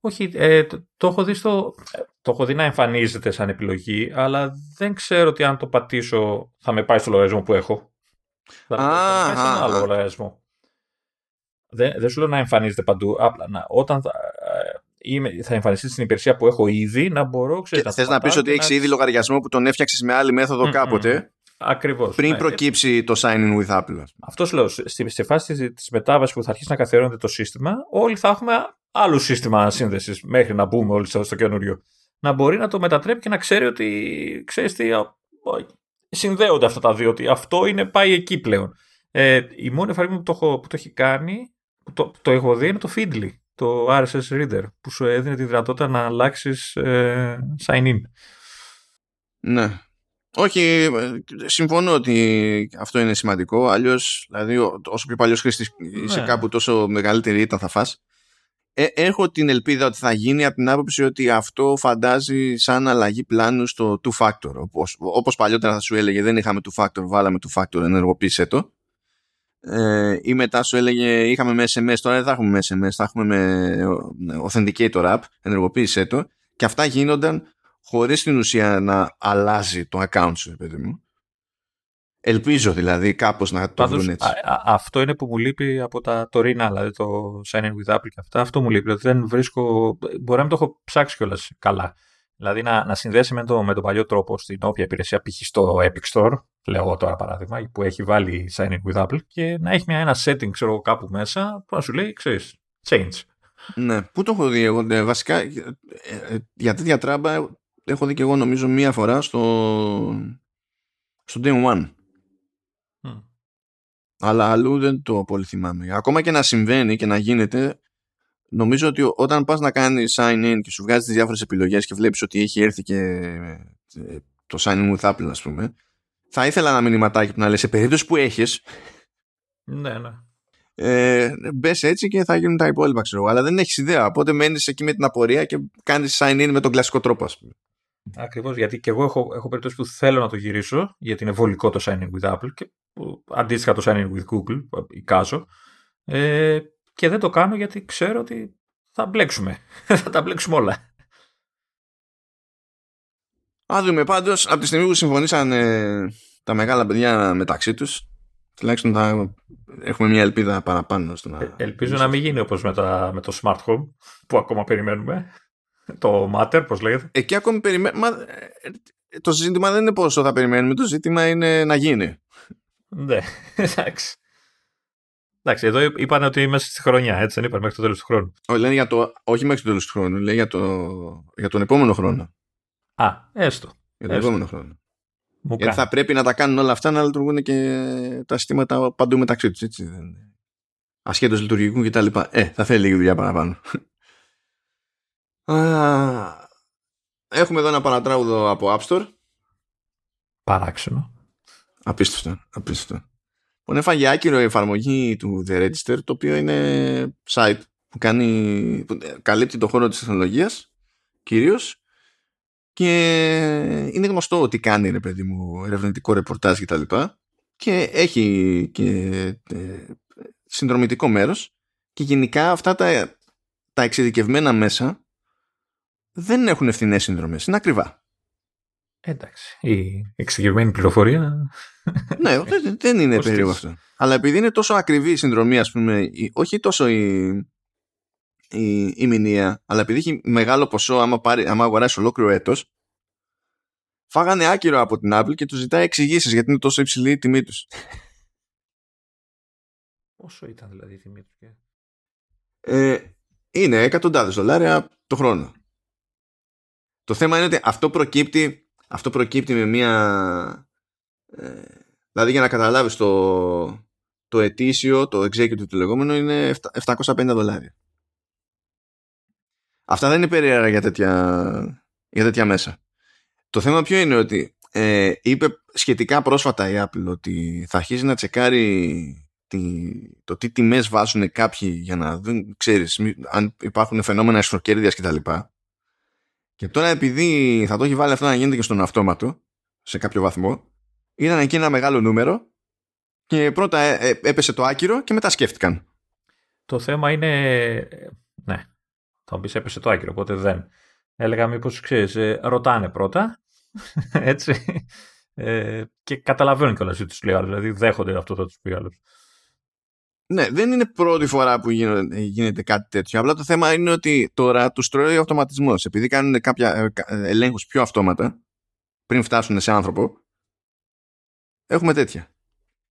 Όχι, ε, το, το, έχω δει στο, το έχω δει να εμφανίζεται σαν επιλογή, αλλά δεν ξέρω ότι αν το πατήσω θα με πάει στο λογαριασμό που έχω. Θα, α, πάει σε ένα άλλο λογαριασμό. Δεν, δεν σου λέω να εμφανίζεται παντού. Απλά να, όταν θα, ε, θα εμφανιστείς στην υπηρεσία που έχω ήδη, να μπορώ. Ξέρεις, και θες να πεις ότι έχεις ήδη λογαριασμό που τον έφτιαξες με άλλη μέθοδο mm-hmm. κάποτε; Ακριβώς. Πριν ναι. προκύψει το sign in with Apple. Αυτός λέω. Στη, στη φάση της μετάβασης που θα αρχίσει να καθιερώνεται το σύστημα, όλοι θα έχουμε άλλο σύστημα σύνδεσης μέχρι να μπούμε όλοι στο καινούριο. Να μπορεί να το μετατρέπει και να ξέρει ότι ξέρεις τι, συνδέονται αυτά τα δύο, ότι αυτό είναι πάει εκεί πλέον. Ε, η μόνη εφαρμογή που το, έχω, που το έχει κάνει, που το, το έχω δει, είναι το Feedly, το RSS Reader, που σου έδινε τη δυνατότητα να αλλάξεις ε, sign in. Ναι. Όχι, ε, συμφωνώ ότι αυτό είναι σημαντικό. Αλλιώς, δηλαδή, όσο πιο παλιός χρήστη είσαι ναι. κάπου, τόσο μεγαλύτερη ήταν θα φας. Ε, έχω την ελπίδα ότι θα γίνει από την άποψη ότι αυτό φαντάζει σαν αλλαγή πλάνου στο two factor. Όπως, όπως παλιότερα θα σου έλεγε δεν είχαμε two factor, βάλαμε two factor, ενεργοποίησέ το. Ε, ή μετά σου έλεγε είχαμε με SMS, τώρα δεν θα έχουμε με SMS, θα έχουμε με authenticator app, ενεργοποίησέ το. Και αυτά γίνονταν χωρίς την ουσία να αλλάζει το account σου, παιδί μου. Ελπίζω δηλαδή κάπως να το Πάντως, βρουν έτσι. Α, αυτό είναι που μου λείπει από τα τωρινά, δηλαδή το Sign in with Apple και αυτά. Αυτό μου λείπει. Δηλαδή δεν βρίσκω. Μπορεί να μην το έχω ψάξει κιόλας καλά. Δηλαδή να, να συνδέσει με, το, με τον παλιό τρόπο στην όποια υπηρεσία, π.χ. στο Epic Store, λέω εγώ τώρα παράδειγμα, που έχει βάλει Sign in with Apple και να έχει μια, ένα setting ξέρω, κάπου μέσα που να σου λέει, ξέρεις, change. Ναι, πού το έχω δει εγώ. Ναι, βασικά ε, ε, για τέτοια τράμπα έχω δει και εγώ νομίζω μία φορά στο, στο Day One αλλά αλλού δεν το πολύ θυμάμαι. Ακόμα και να συμβαίνει και να γίνεται, νομίζω ότι όταν πας να κάνεις sign in και σου βγάζει τις διάφορες επιλογές και βλέπεις ότι έχει έρθει και ε, το sign in with Apple, ας πούμε, θα ήθελα ένα μηνυματάκι που να λέει σε περίπτωση που έχεις ναι, ναι. Ε, Μπες έτσι και θα γίνουν τα υπόλοιπα, ξέρω Αλλά δεν έχεις ιδέα. Οπότε μένεις εκεί με την απορία και κάνεις sign in με τον κλασικό τρόπο, ας πούμε. Ακριβώς, γιατί και εγώ έχω, έχω περιπτώσει που θέλω να το γυρίσω, γιατί είναι βολικό το sign in with Apple και αντίστοιχα το sign in with Google, εικάζω. Ε, και δεν το κάνω γιατί ξέρω ότι θα μπλέξουμε. θα τα μπλέξουμε όλα. Α δούμε πάντως, από τη στιγμή που συμφωνήσαν ε, τα μεγάλα παιδιά μεταξύ τους, τουλάχιστον θα έχουμε μια ελπίδα παραπάνω. Στο να... Ε, ελπίζω να μην γίνει όπως με, με το smart home, που ακόμα περιμένουμε. Το Matter, πώς λέγεται. Εκεί ακόμη περιμένουμε. Ε, το ζήτημα δεν είναι πόσο θα περιμένουμε, το ζήτημα είναι να γίνει. Ναι, εντάξει. Εντάξει, εδώ είπαν ότι είμαστε στη χρονιά, έτσι δεν είπαν μέχρι το τέλος του χρόνου. Όχι, λένε για το, όχι μέχρι το τέλος του χρόνου, λέει για, το, για τον επόμενο χρόνο. Α, έστω. Για τον επόμενο χρόνο. Μου Γιατί θα πρέπει να τα κάνουν όλα αυτά να λειτουργούν και τα συστήματα παντού μεταξύ τους. Ασχέτως λειτουργικού κτλ. Ε, θα θέλει λίγη δουλειά παραπάνω. Έχουμε εδώ ένα παρατράγουδο από App Store. Παράξενο. Απίστευτο, απίστευτο. Που έφαγε άκυρο η εφαρμογή του The Register, το οποίο είναι site που, κάνει, που καλύπτει το χώρο της τεχνολογίας κυρίως. Και είναι γνωστό ότι κάνει ρε παιδί μου ερευνητικό ρεπορτάζ και τα λοιπά. Και έχει και ε, συνδρομητικό μέρος. Και γενικά αυτά τα, τα εξειδικευμένα μέσα δεν έχουν ευθυνές συνδρομές, είναι ακριβά. Εντάξει. Η εξειδικευμένη πληροφορία. ναι, δεν, είναι περίεργο αυτό. Αλλά επειδή είναι τόσο ακριβή η συνδρομή, ας πούμε, όχι τόσο η, η, η μηνύα, αλλά επειδή έχει μεγάλο ποσό, άμα, πάρει, άμα αγοράσει ολόκληρο έτος, φάγανε άκυρο από την Apple και τους ζητάει εξηγήσεις γιατί είναι τόσο υψηλή η τιμή τους. Πόσο ήταν δηλαδή η τιμή τους, ε, Είναι εκατοντάδες δολάρια το χρόνο. Το θέμα είναι ότι αυτό προκύπτει αυτό προκύπτει με μια... Ε, δηλαδή για να καταλάβεις το, το ετήσιο, το executive του λεγόμενο είναι 750 δολάρια. Αυτά δεν είναι περίεργα για τέτοια, για τέτοια μέσα. Το θέμα ποιο είναι ότι ε, είπε σχετικά πρόσφατα η Apple ότι θα αρχίσει να τσεκάρει τη, το τι τιμές βάζουν κάποιοι για να δουν, ξέρεις, αν υπάρχουν φαινόμενα εσχροκέρδιας κτλ. Και τώρα επειδή θα το έχει βάλει αυτό να γίνεται και στον αυτόματο σε κάποιο βαθμό, ήταν εκεί ένα μεγάλο νούμερο Και πρώτα ε, ε, έπεσε το άκυρο και μετά σκέφτηκαν. Το θέμα είναι. Ναι. Θα μου πεις έπεσε το άκυρο, οπότε δεν. Έλεγα μήπως ξέρεις, ρωτάνε πρώτα. Έτσι. Ε, και καταλαβαίνουν κιόλας τι τους λέει άλλος. Δηλαδή δέχονται αυτό το τους πει άλλος. Ναι, δεν είναι πρώτη φορά που γίνεται κάτι τέτοιο. Απλά το θέμα είναι ότι τώρα τους τρώει ο αυτοματισμός. Επειδή κάνουν κάποια ελέγχους πιο αυτόματα, πριν φτάσουν σε άνθρωπο, έχουμε τέτοια.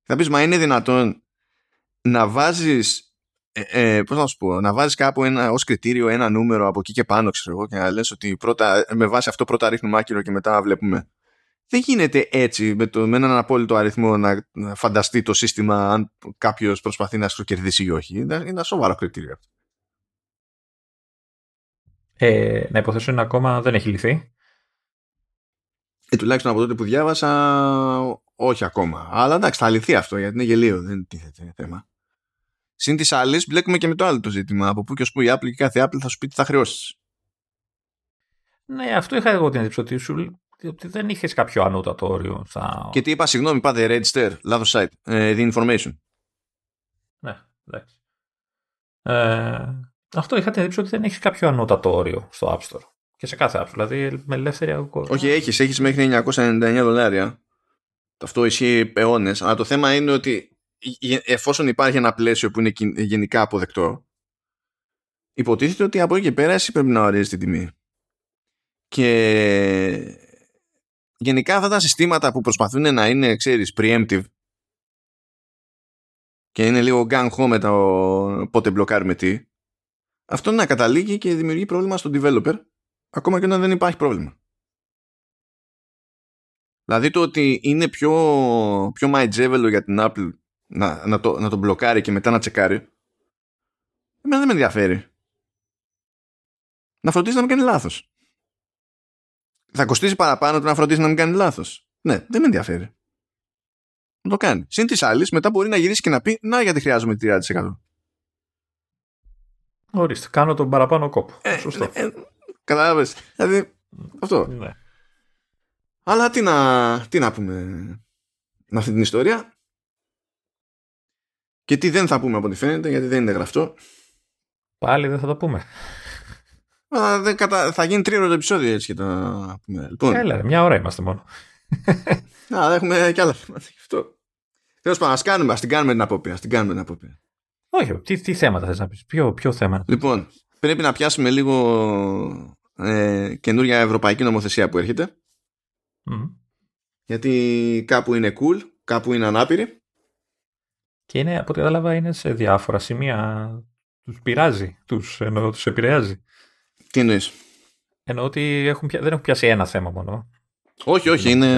Θα πεις, μα είναι δυνατόν να βάζεις. Ε, ε, πώς να σου πω, να βάζεις κάπου ένα, ως κριτήριο ένα νούμερο από εκεί και πάνω ξέρω εγώ και να λες ότι πρώτα, με βάση αυτό πρώτα ρίχνουμε άκυρο και μετά βλέπουμε δεν γίνεται έτσι με, το, με έναν απόλυτο αριθμό να, φανταστεί το σύστημα αν κάποιος προσπαθεί να σου κερδίσει ή όχι. Είναι ένα σοβαρό κριτήριο αυτό. Ε, να υποθέσω είναι ακόμα δεν έχει λυθεί. Ε, τουλάχιστον από τότε που διάβασα, όχι ακόμα. Αλλά εντάξει, θα λυθεί αυτό γιατί είναι γελίο, δεν τίθεται θέμα. Συν της άλλης, μπλέκουμε και με το άλλο το ζήτημα. Από πού και ως πού η Apple και κάθε Apple θα σου πει τι θα χρεώσεις. Ναι, αυτό είχα εγώ την εντύπωση ότι σου ότι δεν είχες κάποιο ανώτατο όριο. Στα... Και τι είπα, συγγνώμη, πάτε register, λάθος site, uh, the information. Ναι, εντάξει. Ε, αυτό είχα την εντύπωση ότι δεν έχεις κάποιο ανώτατο όριο στο App Store. Και σε κάθε App Store, δηλαδή με ελεύθερη αγωγή. Όχι, έχεις, έχεις μέχρι 999 δολάρια. Αυτό ισχύει αιώνες. Αλλά το θέμα είναι ότι εφόσον υπάρχει ένα πλαίσιο που είναι γενικά αποδεκτό, υποτίθεται ότι από εκεί και πέρα εσύ πρέπει να ορίζεις την τιμή. Και γενικά αυτά τα συστήματα που προσπαθούν να είναι, ξέρεις, preemptive και είναι λίγο gang ho με το πότε μπλοκάρουμε τι, αυτό να καταλήγει και δημιουργεί πρόβλημα στον developer, ακόμα και όταν δεν υπάρχει πρόβλημα. Δηλαδή το ότι είναι πιο, πιο μαϊτζέβελο για την Apple να, να, το, να το μπλοκάρει και μετά να τσεκάρει, εμένα δεν με ενδιαφέρει. Να φροντίσει να μην κάνει λάθος θα κοστίζει παραπάνω το να φροντίσει να μην κάνει λάθος. Ναι, δεν με ενδιαφέρει. Να το κάνει. Συν της άλλης, μετά μπορεί να γυρίσει και να πει Να, γιατί χρειάζομαι 30%. Ορίστε, κάνω τον παραπάνω κόπο. Ε, Σωστό. Ε, ε, Κατάλαβε. Δηλαδή, αυτό. Ναι. Αλλά τι να, τι να πούμε με αυτή την ιστορία; Και τι δεν θα πούμε από ό,τι φαίνεται, γιατί δεν είναι γραφτό. Πάλι δεν θα το πούμε. Α, δεν κατα... Θα γίνει τρίωρο το επεισόδιο έτσι και το πούμε. Λοιπόν. Έλα, μια ώρα είμαστε μόνο. Α, έχουμε κι άλλα θέματα γι' αυτό. Τέλος πάντων, ας κάνουμε, την κάνουμε την απόπειρα. την κάνουμε την απόπειρα. Όχι, τι, τι θέματα θες να πεις, ποιο, ποιο θέμα. Λοιπόν, πρέπει να πιάσουμε λίγο ε, καινούρια ευρωπαϊκή νομοθεσία που έρχεται. Mm. Γιατί κάπου είναι cool, κάπου είναι ανάπηρη. Και είναι, από ό,τι κατάλαβα, είναι σε διάφορα σημεία. Τους πειράζει, τους τους επηρεάζει. Τι εννοείς; Εννοώ ότι έχουν, δεν έχουν πιάσει ένα θέμα μόνο. Όχι, όχι. Είναι,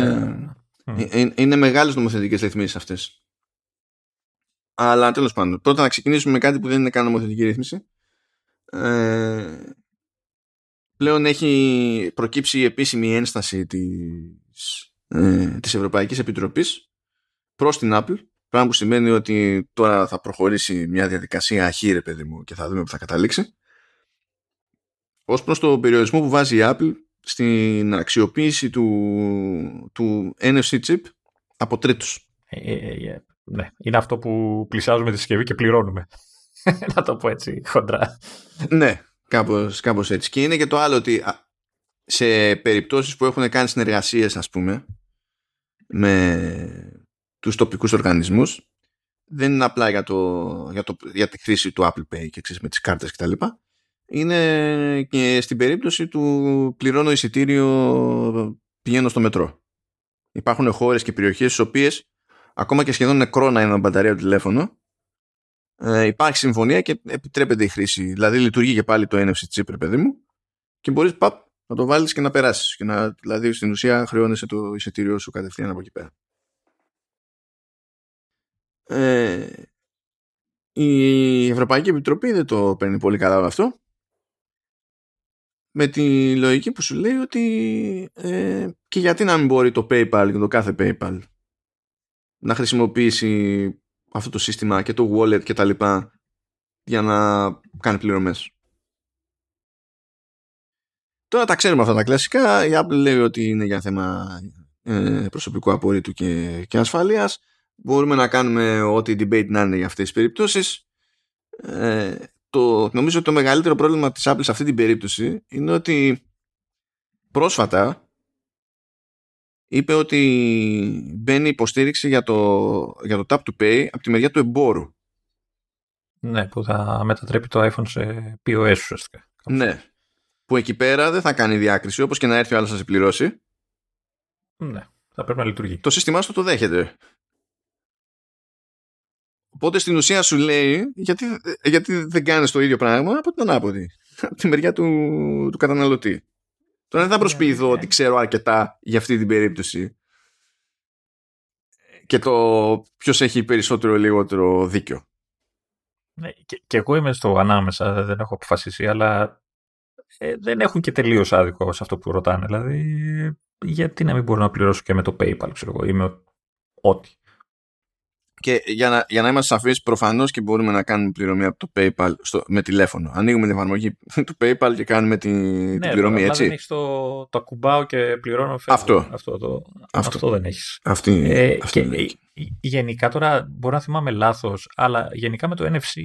ε, είναι, είναι μεγάλες νομοθετικές ρυθμίσεις αυτές. Αλλά τέλος πάντων. Πρώτα να ξεκινήσουμε με κάτι που δεν είναι καν νομοθετική ρύθμιση. Ε, πλέον έχει προκύψει η επίσημη ένσταση της, ε, της Ευρωπαϊκής Επιτροπής προς την Apple πράγμα που σημαίνει ότι τώρα θα προχωρήσει μια διαδικασία αχύρε παιδί μου και θα δούμε που θα καταλήξει ως προς το περιορισμό που βάζει η Apple στην αξιοποίηση του, του NFC chip από τρίτους. Ε, ε, ε, ναι, είναι αυτό που πλησιάζουμε τη συσκευή και πληρώνουμε. Να το πω έτσι, χοντρά. Ναι, κάπως, κάπως έτσι. Και είναι και το άλλο ότι σε περιπτώσεις που έχουν κάνει συνεργασίες, ας πούμε, με τους τοπικούς οργανισμούς, δεν είναι απλά για, το, για, το, για τη χρήση του Apple Pay και ξέρεις, με τις κάρτες κτλ είναι και στην περίπτωση του πληρώνω εισιτήριο πηγαίνω στο μετρό. Υπάρχουν χώρες και περιοχές στις οποίες ακόμα και σχεδόν νεκρό να είναι μπαταρία του τηλέφωνο ε, υπάρχει συμφωνία και επιτρέπεται η χρήση. Δηλαδή λειτουργεί και πάλι το NFC chip, παιδί μου, και μπορείς παπ, να το βάλεις και να περάσεις. Και να, δηλαδή στην ουσία χρεώνεσαι το εισιτήριο σου κατευθείαν από εκεί πέρα. Ε, η Ευρωπαϊκή Επιτροπή δεν το παίρνει πολύ καλά όλο αυτό με τη λογική που σου λέει ότι ε, και γιατί να μην μπορεί το PayPal και το κάθε PayPal να χρησιμοποιήσει αυτό το σύστημα και το wallet και τα λοιπά για να κάνει πληρωμές. Τώρα τα ξέρουμε αυτά τα κλασικά. Η Apple λέει ότι είναι για θέμα ε, προσωπικού απορρίτου και, και ασφαλείας. μπορούμε να κάνουμε ό,τι debate να είναι για αυτές τις περιπτώσεις ε, το, νομίζω ότι το μεγαλύτερο πρόβλημα της Apple σε αυτή την περίπτωση είναι ότι πρόσφατα είπε ότι μπαίνει υποστήριξη για το, για το Tap to Pay από τη μεριά του εμπόρου. Ναι, που θα μετατρέπει το iPhone σε POS ουσιαστικά. Ναι. Που εκεί πέρα δεν θα κάνει διάκριση, όπως και να έρθει ο άλλος να σε πληρώσει. Ναι, θα πρέπει να λειτουργεί. Το σύστημά σου το δέχεται. Οπότε στην ουσία σου λέει γιατί, γιατί δεν κάνεις το ίδιο πράγμα από την ανάποδη. Από τη μεριά του, του καταναλωτή. Τώρα δεν θα προσποιηθώ ναι, ότι ξέρω αρκετά για αυτή την περίπτωση και το ποιος έχει περισσότερο ή λιγότερο δίκιο. Ναι, και, και, εγώ είμαι στο ανάμεσα, δεν έχω αποφασίσει, αλλά ε, δεν έχουν και τελείως άδικο σε αυτό που ρωτάνε. Δηλαδή, γιατί να μην μπορώ να πληρώσω και με το PayPal, ξέρω εγώ, ή με ό,τι. Και για να, για να είμαστε σαφείς, προφανώς και μπορούμε να κάνουμε πληρωμή από το PayPal στο, με τηλέφωνο. Ανοίγουμε την εφαρμογή του PayPal και κάνουμε την, ναι, την πληρωμή, έτσι. Δεν έχεις το, το ακουμπάω και πληρώνω. Αυτό. Αυτό, το, αυτό. αυτό δεν έχεις. Αυτή, ε, αυτή και, γενικά τώρα μπορώ να θυμάμαι λάθος, αλλά γενικά με το NFC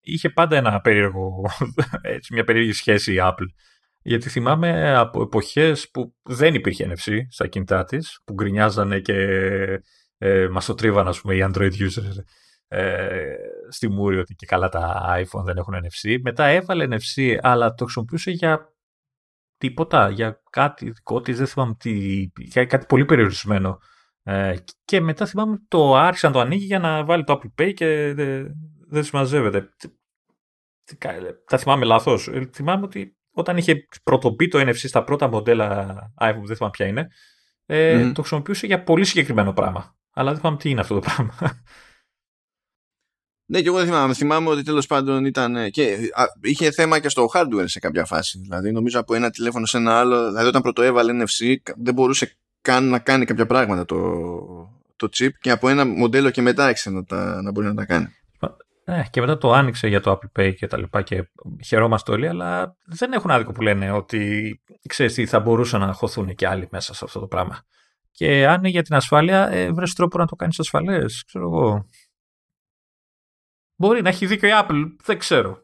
είχε πάντα ένα περίεργο, έτσι, μια περίεργη σχέση η Apple. Γιατί θυμάμαι από εποχές που δεν υπήρχε NFC στα κινητά της, που γκρινιάζανε και ε, μας το τρίβαν ας πούμε οι Android users ε, στη μούρη ότι και καλά τα iPhone δεν έχουν NFC. Μετά έβαλε NFC αλλά το χρησιμοποιούσε για τίποτα, για κάτι δικό της, δεν θυμάμαι τι, για κάτι πολύ περιορισμένο. Ε, και μετά θυμάμαι το άρχισε να το ανοίγει για να βάλει το Apple Pay και δεν, δεν συμμαζεύεται. Τα θυμάμαι λάθος. Ε, θυμάμαι ότι όταν είχε πρωτοποιεί το NFC στα πρώτα μοντέλα iPhone, δεν θυμάμαι ποια είναι, ε, το χρησιμοποιούσε για πολύ συγκεκριμένο πράγμα. Αλλά δεν θυμάμαι τι είναι αυτό το πράγμα. Ναι, και εγώ δεν θυμάμαι. Θυμάμαι ότι τέλος πάντων ήταν. και είχε θέμα και στο hardware σε κάποια φάση. Δηλαδή, νομίζω από ένα τηλέφωνο σε ένα άλλο. Δηλαδή, όταν πρωτοέβαλε NFC, δεν μπορούσε καν να κάνει κάποια πράγματα το, το chip και από ένα μοντέλο και μετά άρχισε να, τα, να μπορεί να τα κάνει. Ναι, και μετά το άνοιξε για το Apple Pay και τα λοιπά και χαιρόμαστε όλοι, αλλά δεν έχουν άδικο που λένε ότι ξέρεις τι, θα μπορούσαν να χωθούν και άλλοι μέσα σε αυτό το πράγμα. Και αν είναι για την ασφάλεια, ε, βρες τρόπο να το κάνεις ασφαλές, ξέρω εγώ. Μπορεί να έχει δίκιο η Apple, δεν ξέρω.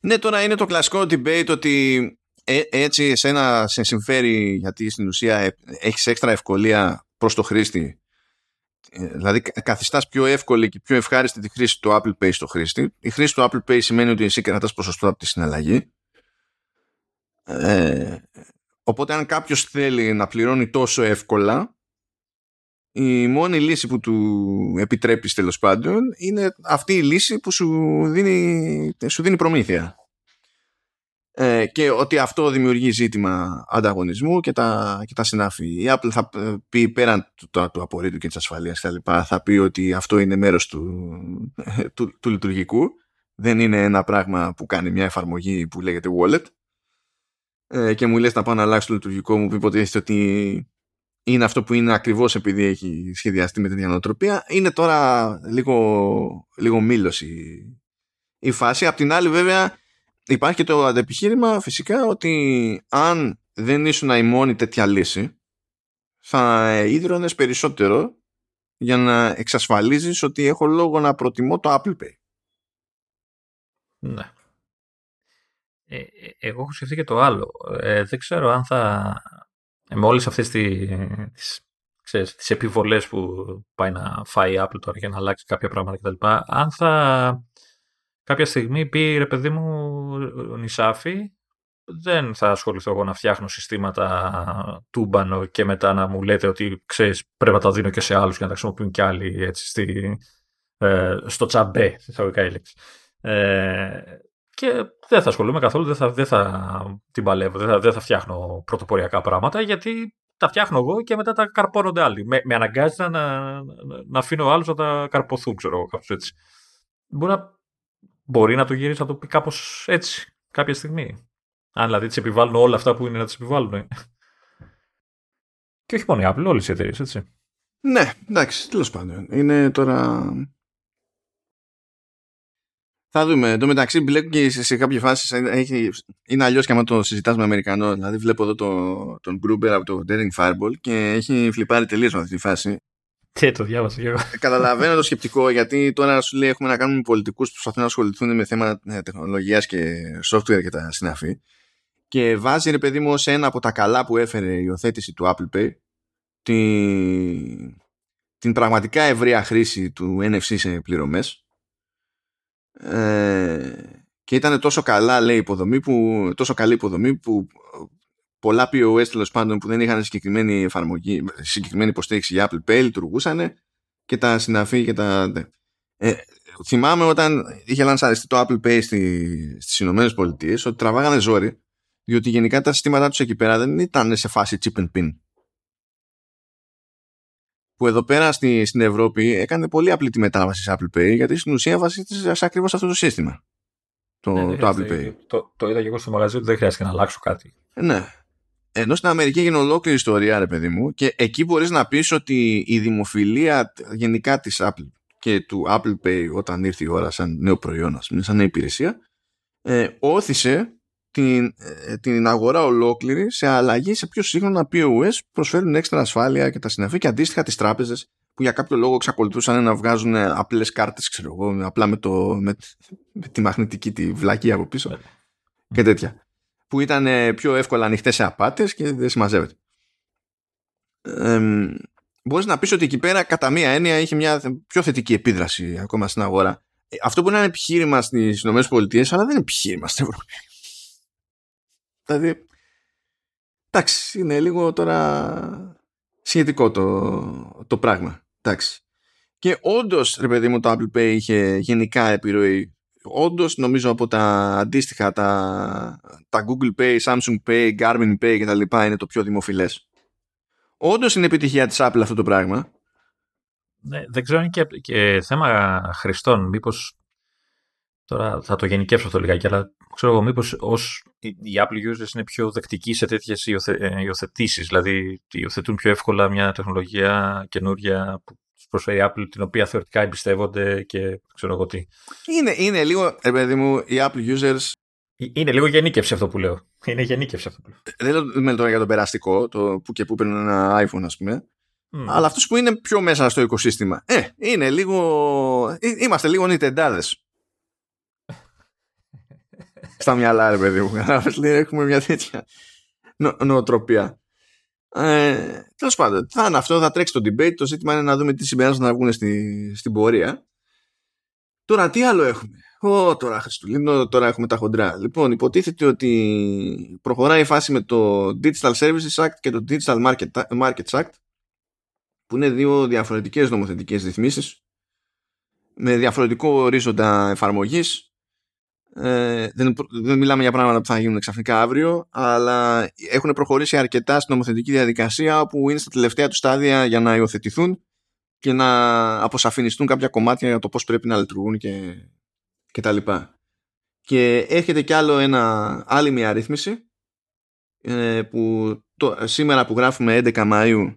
Ναι, τώρα είναι το κλασικό debate ότι ε, έτσι εσένα σε συμφέρει γιατί στην ουσία ε, έχεις έξτρα ευκολία προς το χρήστη. Ε, δηλαδή καθιστάς πιο εύκολη και πιο ευχάριστη τη χρήση του Apple Pay στο χρήστη. Η χρήση του Apple Pay σημαίνει ότι εσύ κρατάς ποσοστό από τη συναλλαγή. Ε, Οπότε αν κάποιος θέλει να πληρώνει τόσο εύκολα η μόνη λύση που του επιτρέπεις τέλος πάντων είναι αυτή η λύση που σου δίνει, σου δίνει προμήθεια. Ε, και ότι αυτό δημιουργεί ζήτημα ανταγωνισμού και τα, και τα συνάφη. Η Apple θα πει πέραν του, του, του απορρίτου και της ασφαλείας και λοιπά, θα πει ότι αυτό είναι μέρος του, του, του λειτουργικού. Δεν είναι ένα πράγμα που κάνει μια εφαρμογή που λέγεται wallet ε, και μου λες να πάω να αλλάξω το λειτουργικό μου που υποτίθεται ότι είναι αυτό που είναι ακριβώς επειδή έχει σχεδιαστεί με την νοοτροπία είναι τώρα λίγο, λίγο μήλωση η φάση. Απ' την άλλη βέβαια υπάρχει και το αντεπιχείρημα φυσικά ότι αν δεν ήσουν η μόνη τέτοια λύση θα ίδρωνες περισσότερο για να εξασφαλίζεις ότι έχω λόγο να προτιμώ το Apple Pay. Ναι. Ε, ε, εγώ έχω σκεφτεί και το άλλο. Ε, δεν ξέρω αν θα. Ε, με όλες αυτές τις ξέρεις, τις επιβολές που πάει να φάει η Apple τώρα για να αλλάξει κάποια πράγματα κτλ. Αν θα κάποια στιγμή πει ρε παιδί μου ο Νησάφη δεν θα ασχοληθώ εγώ να φτιάχνω συστήματα τούμπανο και μετά να μου λέτε ότι ξέρεις πρέπει να τα δίνω και σε άλλους και να τα χρησιμοποιούν κι άλλοι έτσι, στη, ε, στο τσαμπέ, εισαγωγικά η Ε, και δεν θα ασχολούμαι καθόλου, δεν θα, δεν θα την παλεύω, δεν θα, δεν θα φτιάχνω πρωτοποριακά πράγματα γιατί τα φτιάχνω εγώ και μετά τα καρπώνονται άλλοι. Με, με αναγκάζει να, να, να αφήνω άλλους να τα καρποθούν, ξέρω εγώ, κάπως έτσι. Μπορεί να, μπορεί να το γυρίσει να το πει κάπως έτσι κάποια στιγμή. Αν δηλαδή τις επιβάλλουν όλα αυτά που είναι να τις επιβάλλουν. και όχι μόνο η Apple, όλες οι εταιρείες, έτσι. Ναι, εντάξει, τέλος πάντων. Είναι τώρα θα δούμε. Εν τω μεταξύ, μπλέκουν και σε, κάποια φάση έχει, είναι αλλιώς και άμα το συζητάς με Αμερικανό. Δηλαδή, βλέπω εδώ το, τον Γκρούμπερ από το Daring Fireball και έχει φλιπάρει τελείως με αυτή τη φάση. Και το διάβασα και εγώ. Ε, καταλαβαίνω το σκεπτικό γιατί τώρα σου λέει έχουμε να κάνουμε πολιτικούς που προσπαθούν να ασχοληθούν με θέματα ε, τεχνολογίας και software και τα συναφή. Και βάζει ρε παιδί μου σε ένα από τα καλά που έφερε η υιοθέτηση του Apple Pay την, την πραγματικά ευρεία χρήση του NFC σε πληρωμές ε, και ήταν τόσο καλά λέει υποδομή που, τόσο καλή υποδομή που πολλά POS τέλος πάντων που δεν είχαν συγκεκριμένη εφαρμογή, συγκεκριμένη υποστήριξη για Apple Pay λειτουργούσαν και τα συναφή και τα. Ε, θυμάμαι όταν είχε λανσαριστεί το Apple Pay στι, στις Ηνωμένες Πολιτείες ότι τραβάγανε ζόρι διότι γενικά τα συστήματά τους εκεί πέρα δεν ήταν σε φάση chip and pin που εδώ πέρα στη, στην Ευρώπη έκανε πολύ απλή τη μετάβαση σε Apple Pay γιατί στην ουσία βασίζεται σε ακριβώς αυτό το σύστημα. Το, ναι, το Apple Pay. Το, το είδα και εγώ στο μαγαζί ότι δεν χρειάζεται να αλλάξω κάτι. Ναι. Ενώ στην Αμερική έγινε ολόκληρη ιστορία, ρε παιδί μου, και εκεί μπορείς να πεις ότι η δημοφιλία γενικά της Apple και του Apple Pay όταν ήρθε η ώρα σαν νέο προϊόν, ας πούμε, σαν νέα υπηρεσία, ε, όθησε την, ε, την αγορά ολόκληρη σε αλλαγή σε πιο σύγχρονα POS που προσφέρουν έξτρα ασφάλεια και τα συναφή και αντίστοιχα τις τράπεζες που για κάποιο λόγο εξακολουθούσαν να βγάζουν απλές κάρτες, ξέρω εγώ, απλά με, το, με, με τη μαγνητική τη βλακή από πίσω και τέτοια που ήταν ε, πιο εύκολα ανοιχτές σε απάτες και δεν συμμαζεύεται. Ε, μπορείς να πεις ότι εκεί πέρα κατά μία έννοια είχε μια πιο θετική επίδραση ακόμα στην αγορά. Ε, αυτό που είναι επιχείρημα στις ΗΠΑ αλλά δεν είναι επιχείρημα στην Ευρώπη. Δηλαδή, εντάξει, είναι λίγο τώρα σχετικό το, το πράγμα. Εντάξει. Και όντως, ρε παιδί μου, το Apple Pay είχε γενικά επιρροή όντως νομίζω από τα αντίστοιχα τα, τα Google Pay, Samsung Pay, Garmin Pay και τα λοιπά είναι το πιο δημοφιλές. Όντως είναι επιτυχία της Apple αυτό το πράγμα. Ναι, δεν ξέρω αν είναι και, και θέμα χρηστών. Μήπως τώρα θα το γενικεύσω αυτό λιγάκι, αλλά ξέρω εγώ μήπως ως οι Apple users είναι πιο δεκτικοί σε τέτοιες υιοθε, υιοθετήσεις, δηλαδή υιοθετούν πιο εύκολα μια τεχνολογία καινούρια που προσφέρει η Apple, την οποία θεωρητικά εμπιστεύονται και ξέρω εγώ τι. Είναι, είναι λίγο, ε, παιδί μου, οι Apple users. Ε, είναι λίγο γενίκευση αυτό που λέω. Είναι γενίκευση αυτό που λέω. Δεν λέω τώρα για το περαστικό, το που και που παίρνουν ένα iPhone, ας πούμε. Mm. Αλλά αυτούς που είναι πιο μέσα στο οικοσύστημα. Ε, είναι λίγο. Ε, είμαστε λίγο νιτεντάδες. Στα μυαλά, ρε παιδί μου. Έχουμε μια τέτοια νο- νοοτροπία. Ε, Τέλος πάντων, θα είναι αυτό, θα τρέξει το debate. Το ζήτημα είναι να δούμε τι συμπεράσματα να βγουν στη, στην πορεία. Τώρα, τι άλλο έχουμε; Ω, τώρα Χριστουλίνο, τώρα έχουμε τα χοντρά. Λοιπόν, υποτίθεται ότι προχωράει η φάση με το Digital Services Act και το Digital Markets Act, που είναι δύο διαφορετικές νομοθετικές ρυθμίσεις με διαφορετικό ορίζοντα εφαρμογής ε, δεν, δεν μιλάμε για πράγματα που θα γίνουν ξαφνικά αύριο, αλλά έχουν προχωρήσει αρκετά στην νομοθετική διαδικασία που είναι στα τελευταία του στάδια για να υιοθετηθούν και να αποσαφινιστούν κάποια κομμάτια για το πώς πρέπει να λειτουργούν και, και τα λοιπά. Και έρχεται κι άλλο ένα, άλλη μια ρύθμιση ε, που το, σήμερα που γράφουμε 11 Μαΐου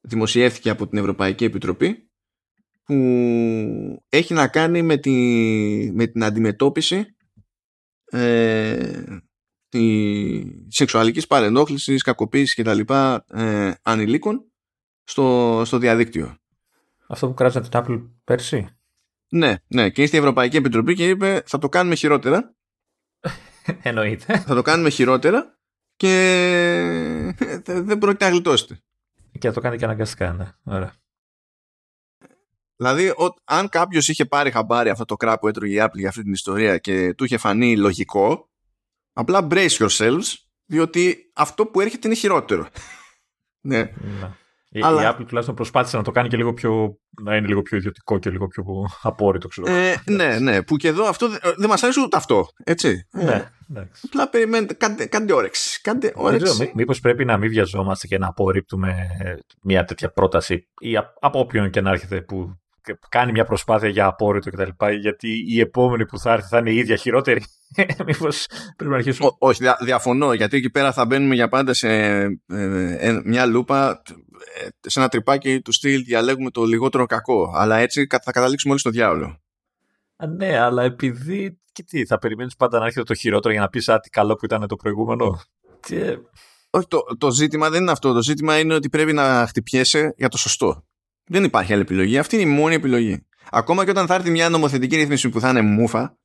δημοσιεύθηκε από την Ευρωπαϊκή Επιτροπή που έχει να κάνει με, τη, με την αντιμετώπιση ε, τη σεξουαλικής παρενόχλησης, κακοποίησης κτλ. Ε, ανηλίκων στο, στο διαδίκτυο. Αυτό που κράτησε την Apple πέρσι; Ναι, ναι. Και ήρθε η Ευρωπαϊκή Επιτροπή και είπε θα το κάνουμε χειρότερα. Εννοείται. Θα το κάνουμε χειρότερα και δεν πρόκειται να γλιτώσετε. Και θα το κάνει και αναγκαστικά, ναι. Ωραία. Δηλαδή, ο, αν κάποιος είχε πάρει χαμπάρι αυτό το κράπ που έτρωγε η Apple για αυτή την ιστορία και του είχε φανεί λογικό, απλά brace yourselves, διότι αυτό που έρχεται είναι χειρότερο. ναι. ναι. Η, Αλλά... η Apple τουλάχιστον προσπάθησε να το κάνει και λίγο πιο. να είναι λίγο πιο ιδιωτικό και λίγο πιο απόρριτο, ξέρω. Ε, ναι, ναι. Που και εδώ αυτό δεν δε μας αρέσει ούτε αυτό. Έτσι. Ναι. Ε, απλά περιμένετε, κάντε, κάντε όρεξη. Κάντε όρεξη. Μήπως πρέπει να μην βιαζόμαστε και να απορρίπτουμε μια τέτοια πρόταση ή από όποιον και να έρχεται που κάνει μια προσπάθεια για απόρριτο κτλ. Γιατί η επόμενη που θα έρθει θα είναι η ίδια χειρότερη. Μήπως πρέπει να αρχίσουμε. όχι, δια, διαφωνώ. Γιατί εκεί πέρα θα μπαίνουμε για πάντα σε ε, ε, μια λούπα, ε, σε ένα τρυπάκι του στυλ διαλέγουμε το λιγότερο κακό. Αλλά έτσι θα καταλήξουμε όλοι στο διάολο. Α, ναι, αλλά επειδή. Και τι, θα περιμένεις πάντα να έρχεται το χειρότερο για να πεις τι καλό που ήταν το προηγούμενο. Και... Όχι, το, το ζήτημα δεν είναι αυτό. Το ζήτημα είναι ότι πρέπει να χτυπιέσαι για το σωστό. Δεν υπάρχει άλλη επιλογή. Αυτή είναι η μόνη επιλογή. Ακόμα και όταν θα έρθει μια νομοθετική ρύθμιση που θα είναι μούφα,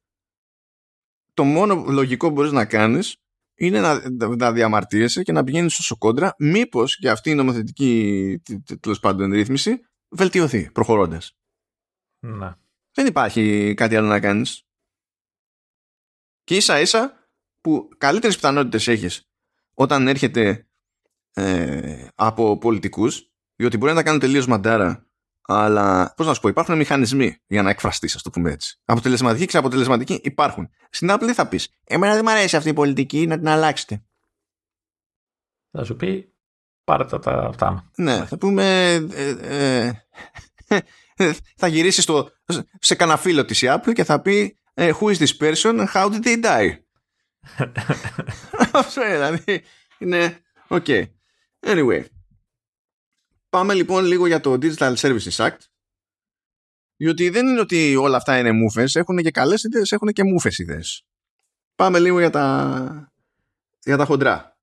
το μόνο λογικό που μπορείς να κάνεις είναι να, να διαμαρτύρεσαι και να πηγαίνεις όσο κόντρα, μήπως και αυτή η νομοθετική τέλος πάντων ρύθμιση βελτιωθεί προχωρώντας. Να. Δεν υπάρχει κάτι άλλο να κάνεις. Και ίσα ίσα που καλύτερες πιθανότητες έχεις όταν έρχεται ε, από πολιτικούς, διότι μπορεί να τα κάνουν τελείως μαντάρα, αλλά πώς να σου πω, υπάρχουν μηχανισμοί για να εκφραστείς, ας το πούμε έτσι. Αποτελεσματικοί και αποτελεσματικοί υπάρχουν. Στην Apple θα πεις, Εμένα δεν μου αρέσει αυτή η πολιτική, να την αλλάξετε. Θα σου πει, πάρε τα, τα αυτά. Ναι, θα πούμε. Ε, ε, θα γυρίσει στο, σε κανένα φίλο της Apple και θα πει ε, Who is this person? And how did they die? Αυτό δηλαδή είναι. OK. Okay. Anyway. Πάμε λοιπόν λίγο για το Digital Services Act. Διότι δεν είναι ότι όλα αυτά είναι μούφες, έχουν και καλές ιδέες, έχουν και μούφες ιδέες. Πάμε λίγο για τα, για τα χοντρά.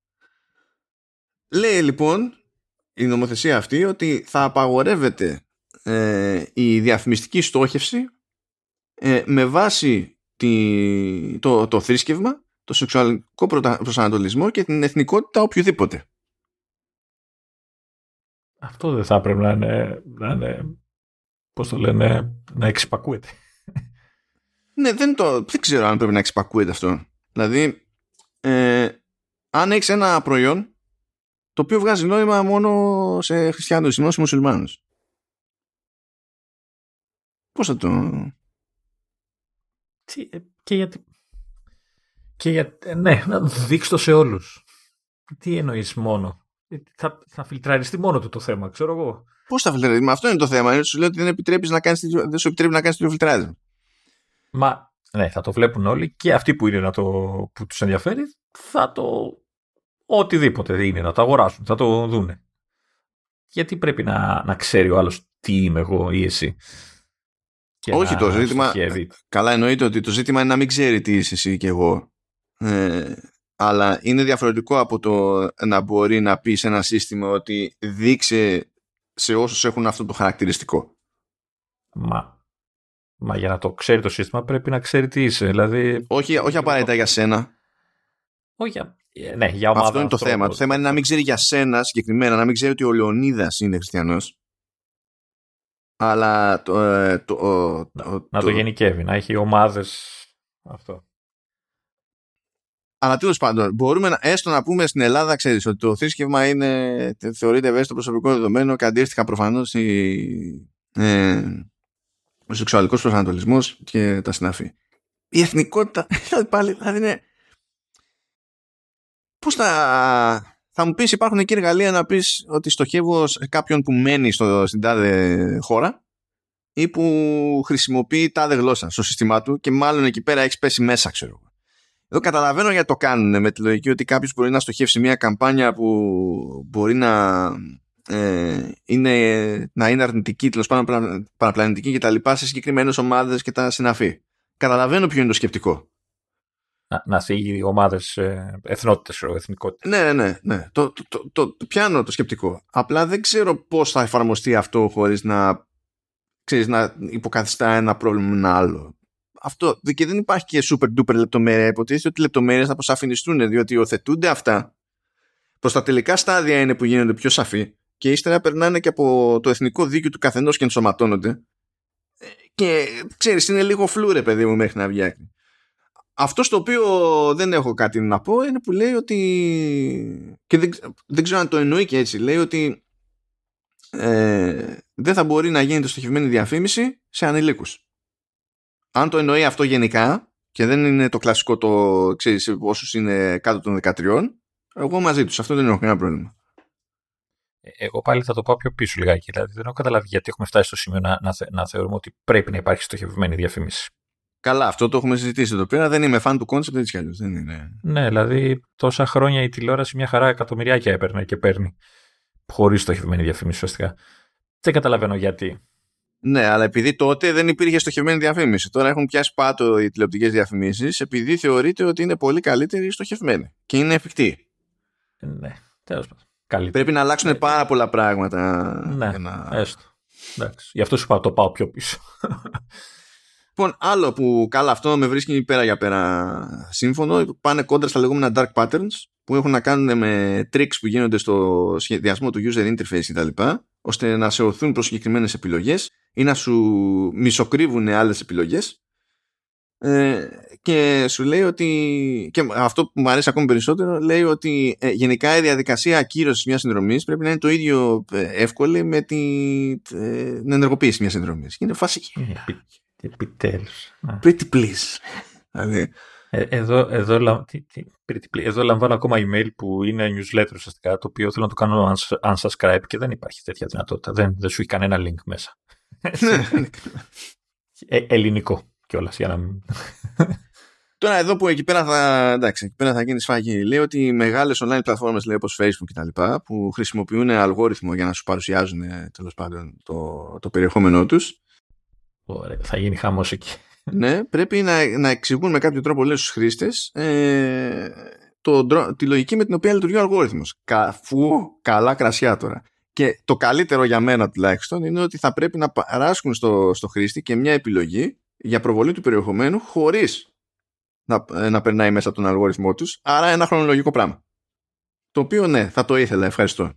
Λέει λοιπόν η νομοθεσία αυτή ότι θα απαγορεύεται ε, η διαφημιστική στόχευση ε, με βάση τη, το, το θρήσκευμα, το σεξουαλικό προσανατολισμό και την εθνικότητα οποιοδήποτε. Αυτό δεν θα έπρεπε να είναι, να είναι πώς το λένε, να εξυπακούεται. Ναι, δεν, το, δεν ξέρω αν πρέπει να εξυπακούεται αυτό. Δηλαδή, ε, αν έχεις ένα προϊόν το οποίο βγάζει νόημα μόνο σε χριστιανούς, μόνο σε μουσουλμάνους. Πώς θα το... Τι, ε, και γιατί... Και για, ε, ναι, να δείξει το σε όλους. Τι εννοείς μόνο; Ε, θα, θα φιλτραριστεί μόνο του το θέμα, ξέρω εγώ. Πώς θα φιλτραριστεί, Μα αυτό είναι το θέμα. Σου λέω ότι δεν, επιτρέπεις να κάνεις, δεν σου επιτρέπει να κάνεις το φιλτράρισμα. Μα ναι, θα το βλέπουν όλοι και αυτοί που είναι να το, που τους ενδιαφέρει θα το οτιδήποτε είναι να το αγοράσουν, θα το δούνε. Γιατί πρέπει να, να ξέρει ο άλλος τι είμαι εγώ ή εσύ; Και Όχι το ζήτημα. Καλά εννοείται ότι το ζήτημα είναι να μην ξέρει τι είσαι εσύ και εγώ. Ε, αλλά είναι διαφορετικό από το να μπορεί να πεις σε ένα σύστημα ότι δείξε σε όσους έχουν αυτό το χαρακτηριστικό. Μα, μα για να το ξέρει το σύστημα πρέπει να ξέρει τι είσαι. Δηλαδή... Όχι, όχι απαραίτητα για σένα. Όχι, ναι, για ομάδα. Αυτό είναι το θέμα. Το θέμα είναι να μην ξέρει για σένα συγκεκριμένα, να μην ξέρει ότι ο Λεωνίδας είναι χριστιανός. Αλλά το, ε, το, το, να το, το γενικεύει, να έχει ομάδες αυτό. Αλλά τέλος πάντων, μπορούμε να, έστω να πούμε στην Ελλάδα, ξέρεις ότι το θρήσκευμα είναι, θεωρείται ευαίσθητο προσωπικό δεδομένο και αντίστοιχα προφανώς ε, ο σεξουαλικός προσανατολισμός και τα συναφή. Η εθνικότητα, δηλαδή πάλι, δηλαδή είναι. Πώς θα. Θα μου πεις, υπάρχουν εκεί εργαλεία να πεις ότι στοχεύω σε κάποιον που μένει στο, στην τάδε χώρα ή που χρησιμοποιεί τάδε γλώσσα στο σύστημά του και μάλλον εκεί πέρα έχεις πέσει μέσα, ξέρω εδώ καταλαβαίνω γιατί το κάνουν με τη λογική ότι κάποιος μπορεί να στοχεύσει μια καμπάνια που μπορεί να, ε, είναι, να είναι αρνητική, τέλος πάντων παραπλανητική και τα λοιπά σε συγκεκριμένες ομάδες και τα συναφή. Καταλαβαίνω ποιο είναι το σκεπτικό. Να, να θίγει ομάδες εθνότητες, εθνικότητες. Ναι, ναι, ναι. Το, το, το, το, πιάνω το σκεπτικό. Απλά δεν ξέρω πώς θα εφαρμοστεί αυτό χωρίς να, ξέρεις, να υποκαθιστά ένα πρόβλημα με ένα άλλο αυτό και δεν υπάρχει και super duper λεπτομέρεια. Υποτίθεται ότι οι λεπτομέρειες θα αποσαφινιστούν διότι υιοθετούνται αυτά. Προς τα τελικά στάδια είναι που γίνονται πιο σαφή και ύστερα περνάνε και από το εθνικό δίκαιο του καθενός και ενσωματώνονται. Και ξέρεις, είναι λίγο φλούρε, παιδί μου, μέχρι να βγει Αυτό στο οποίο δεν έχω κάτι να πω είναι που λέει ότι. και δεν, δεν ξέρω αν το εννοεί και έτσι. Λέει ότι ε, δεν θα μπορεί να γίνεται στοχευμένη διαφήμιση σε ανηλίκους αν το εννοεί αυτό γενικά και δεν είναι το κλασικό το ξέρεις όσους είναι κάτω των 13 εγώ μαζί τους, αυτό δεν έχω κανένα πρόβλημα. Ε, εγώ πάλι θα το πάω πιο πίσω λιγάκι. Δηλαδή δεν έχω καταλάβει γιατί έχουμε φτάσει στο σημείο να, να, να θεωρούμε ότι πρέπει να υπάρχει στοχευμένη διαφήμιση. Καλά, αυτό το έχουμε συζητήσει εδώ πέρα. Δεν είμαι φαν του concept έτσι κι αλλιώς. Δεν είναι. Ναι, δηλαδή τόσα χρόνια η τηλεόραση μια χαρά εκατομμυριάκια έπαιρνε και παίρνει. Χωρίς στοχευμένη διαφήμιση ουσιαστικά. Δεν καταλαβαίνω γιατί. Ναι, αλλά επειδή τότε δεν υπήρχε στοχευμένη διαφήμιση. Τώρα έχουν πιάσει πάτο οι τηλεοπτικές διαφημίσεις επειδή θεωρείται ότι είναι πολύ καλύτερη στοχευμένη και είναι εφικτή. Ναι, τέλος πάντων. Πρέπει να αλλάξουν ναι. πάρα πολλά πράγματα. Ναι, να... έστω. Εντάξει, γι' αυτό σου πάω, το πάω πιο πίσω. Λοιπόν, άλλο που καλά αυτό με βρίσκει πέρα για πέρα σύμφωνο, πάνε κόντρα στα λεγόμενα dark patterns που έχουν να κάνουν με tricks που γίνονται στο σχεδιασμό του user interface κτλ. ώστε να σε οθούν προς συγκεκριμένες επιλογές ή να σου μισοκρύβουν άλλες επιλογές ε, και σου λέει ότι και αυτό που μου αρέσει ακόμη περισσότερο λέει ότι ε, γενικά η διαδικασία ακύρωσης μιας συνδρομής πρέπει να είναι το ίδιο ε, εύκολη με την ε, ενεργοποίηση μιας συνδρομής. Είναι φάση Επιτέλους. Pretty please. Δηλαδή, ε, εδώ, εδώ, εδώ λαμβάνω ακόμα email που είναι newsletter ουσιαστικά, το οποίο θέλω να το κάνω unsubscribe και δεν υπάρχει τέτοια δυνατότητα. Δεν, δεν σου έχει κανένα link μέσα. Ναι. ε, ελληνικό κιόλας για να μην. Τώρα εδώ που εκεί πέρα θα, εντάξει, εκεί πέρα θα γίνει σφαγή. Λέει ότι οι μεγάλες online πλατφόρμες λέει, όπως Facebook κτλ. που χρησιμοποιούν αλγόριθμο για να σου παρουσιάζουν τέλος πάντων το, το περιεχόμενό τους Ωραία, θα γίνει χαμός εκεί. ναι, πρέπει να, να εξηγούν με κάποιο τρόπο λέει στους χρήστες ε, το, τη λογική με την οποία λειτουργεί ο αλγόριθμος. Καφού, καλά κρασιά τώρα. Και το καλύτερο για μένα τουλάχιστον είναι ότι θα πρέπει να παράσχουν στο, στο χρήστη και μια επιλογή για προβολή του περιεχομένου χωρίς να, ε, να περνάει μέσα τον αλγόριθμό τους. Άρα ένα χρονολογικό πράγμα. Το οποίο ναι, θα το ήθελα, ευχαριστώ.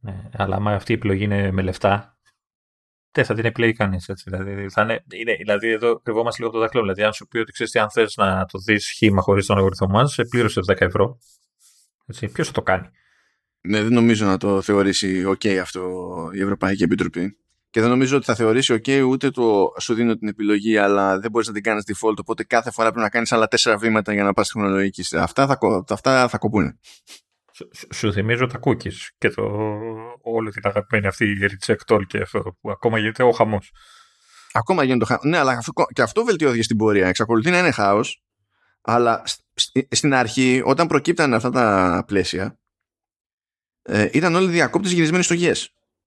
Ναι, αλλά άμα αυτή η επιλογή είναι με λεφτά, δεν θα την επιλέγει κανείς. Δηλαδή, θα είναι, είναι, δηλαδή, εδώ κρυβόμαστε λίγο από το δάχτυλο. Δηλαδή, αν σου πει ότι ξέρεις, αν θες να το δεις χήμα χωρίς τον αλγοριθμό μας, σε πλήρωσε 10 ευρώ. Ποιος θα το κάνει; Ναι, δεν νομίζω να το θεωρήσει OK αυτό η Ευρωπαϊκή Επιτροπή. Και δεν νομίζω ότι θα θεωρήσει OK ούτε το σου δίνω την επιλογή, αλλά δεν μπορείς να την κάνεις default. Οπότε κάθε φορά πρέπει να κάνεις άλλα τέσσερα βήματα για να πας στη χρονολογική. Αυτά θα, αυτά θα κοπούν. Σου θυμίζω τα cookies και το, όλη την αγαπημένη αυτή η reject all και αυτό που ακόμα γίνεται ο χαμός. Ακόμα γίνεται ο χαμός. Ναι, αλλά και αυτό βελτιώθηκε στην πορεία. Εξακολουθεί να είναι χάος, αλλά στην αρχή όταν προκύπταν αυτά τα πλαίσια ε, ήταν όλοι διακόπτες γυρισμένοι στο yes.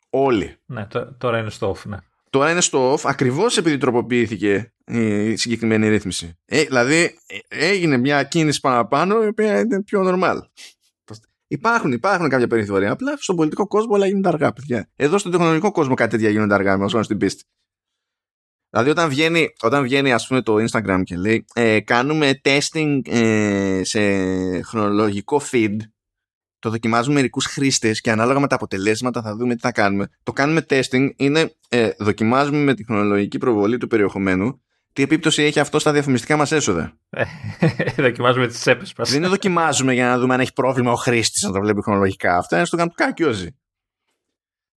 Όλοι. Ναι, τώρα είναι στο off, ναι. Τώρα είναι στο off ακριβώς επειδή τροποποιήθηκε η συγκεκριμένη ρύθμιση. Ε, δηλαδή ε, έγινε μια κίνηση παραπάνω η οποία είναι πιο normal. Υπάρχουν, υπάρχουν κάποια περιθώρια. Απλά στον πολιτικό κόσμο όλα γίνονται αργά, παιδιά. Εδώ στον τεχνολογικό κόσμο κάτι τέτοια γίνονται αργά, μας στην πίστη. Δηλαδή όταν βγαίνει, όταν βγαίνει ας πούμε το Instagram και λέει ε, κάνουμε testing ε, σε χρονολογικό feed το δοκιμάζουμε μερικούς χρήστες και ανάλογα με τα αποτελέσματα θα δούμε τι θα κάνουμε. Το κάνουμε testing είναι ε, δοκιμάζουμε με τη χρονολογική προβολή του περιεχομένου τι επίπτωση έχει αυτό στα διαφημιστικά μας έσοδα; Ε, δοκιμάζουμε τις τσέπες μας. Δεν είναι δοκιμάζουμε για να δούμε αν έχει πρόβλημα ο χρήστης να το βλέπει χρονολογικά. Αυτά είναι στο καμπουκάκι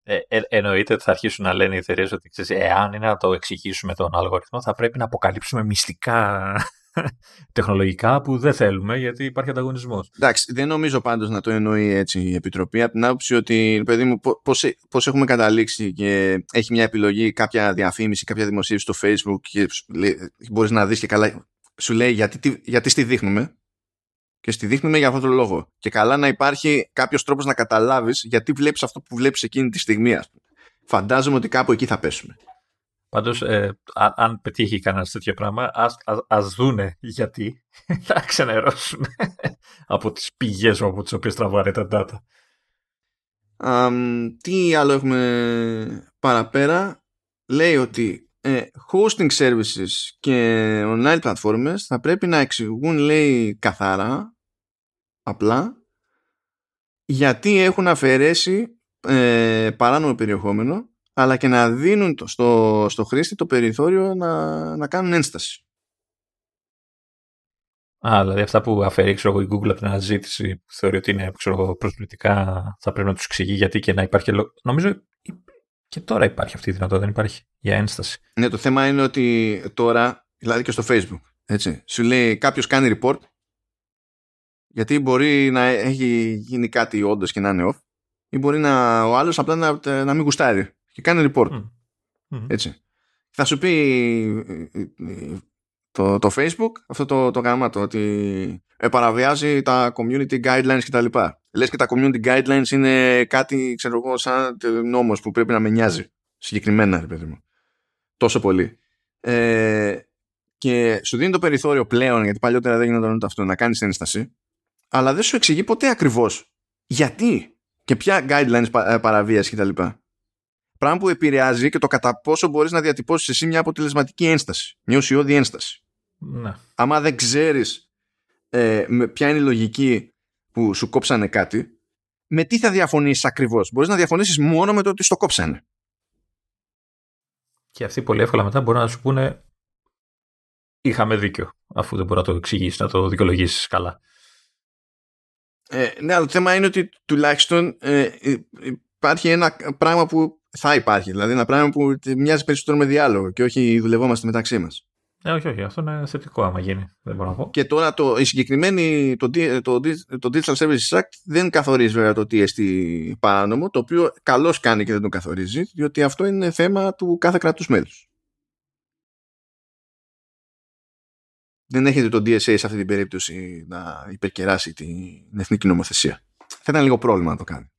ε, ε, εννοείται ότι θα αρχίσουν να λένε οι εταιρείες ότι ξέρεις, εάν είναι να το εξηγήσουμε τον αλγοριθμό, θα πρέπει να αποκαλύψουμε μυστικά τεχνολογικά που δεν θέλουμε γιατί υπάρχει ανταγωνισμός. Εντάξει, δεν νομίζω πάντως να το εννοεί έτσι η Επιτροπή από την άποψη ότι, παιδί μου, πώς έχουμε καταλήξει και έχει μια επιλογή κάποια διαφήμιση, κάποια δημοσίευση στο Facebook και μπορείς να δεις και καλά. Σου λέει γιατί, γιατί στη δείχνουμε και στη δείχνουμε για αυτόν τον λόγο. Και καλά να υπάρχει κάποιος τρόπος να καταλάβεις γιατί βλέπεις αυτό που βλέπεις εκείνη τη στιγμή. Φαντάζομαι ότι κάπου εκεί θα πέσουμε. Πάντως, ε, αν, αν πετύχει κανένας τέτοιο πράγμα, ας δούνε γιατί θα ξενερώσουν από τις πηγές από τις οποίες τραβάνε τα data. Um, τι άλλο έχουμε παραπέρα; Λέει ότι ε, hosting services και online platforms θα πρέπει να εξηγούν, λέει, καθαρά, απλά, γιατί έχουν αφαιρέσει ε, παράνομο περιεχόμενο αλλά και να δίνουν στο, στο χρήστη το περιθώριο να, να κάνουν ένσταση. Α, δηλαδή αυτά που αφαιρεί ξέρω, η Google από την αναζήτηση που θεωρεί ότι είναι ξέρω, προσβλητικά θα πρέπει να τους εξηγεί γιατί και να υπάρχει. Νομίζω και τώρα υπάρχει αυτή η δυνατότητα, δεν υπάρχει για ένσταση. Ναι, το θέμα είναι ότι τώρα, δηλαδή και στο Facebook, έτσι, σου λέει κάποιος κάνει report γιατί μπορεί να έχει γίνει κάτι όντως και να είναι off ή μπορεί να, ο άλλος απλά να, να μην γουστάρει και κάνει report. Έτσι. Θα σου πει το, το Facebook αυτό το, το γάμα το ότι παραβιάζει τα community guidelines κτλ. Λες και τα community guidelines είναι κάτι ξέρω εγώ σαν νόμος που πρέπει να με νοιάζει συγκεκριμένα ρε παιδί μου. Τόσο πολύ. Ε, και σου δίνει το περιθώριο πλέον γιατί παλιότερα δεν γινόταν αυτό να κάνεις ένσταση αλλά δεν σου εξηγεί ποτέ ακριβώς γιατί και ποια guidelines παραβίαση κτλ. Πράγμα που επηρεάζει και το κατά πόσο μπορείς να διατυπώσεις εσύ μια αποτελεσματική ένσταση, μια ουσιώδη ένσταση. Ναι. Άμα δεν ξέρεις ε, ποια είναι η λογική που σου κόψανε κάτι, με τι θα διαφωνήσεις ακριβώς; Μπορείς να διαφωνήσεις μόνο με το ότι στο κόψανε. Και αυτοί πολύ εύκολα μετά μπορούν να σου πούνε είχαμε δίκιο, αφού δεν μπορεί να το εξηγήσεις, να το δικαιολογήσεις καλά. Ε, ναι, αλλά το θέμα είναι ότι τουλάχιστον ε, ε, υπάρχει ένα πράγμα που θα υπάρχει. Δηλαδή ένα πράγμα που μοιάζει περισσότερο με διάλογο και όχι δουλευόμαστε μεταξύ μας. Ε, όχι, όχι. Αυτό είναι θετικό άμα γίνει. Δεν μπορώ να πω. Και τώρα το, η συγκεκριμένη, το, το, το Digital Services Act δεν καθορίζει βέβαια το τι εστί παράνομο, το οποίο καλώς κάνει και δεν το καθορίζει, διότι αυτό είναι θέμα του κάθε κράτους μέλους. δεν έχετε το DSA σε αυτή την περίπτωση να υπερκεράσει την εθνική νομοθεσία. Θα ήταν λίγο πρόβλημα να το κάνει.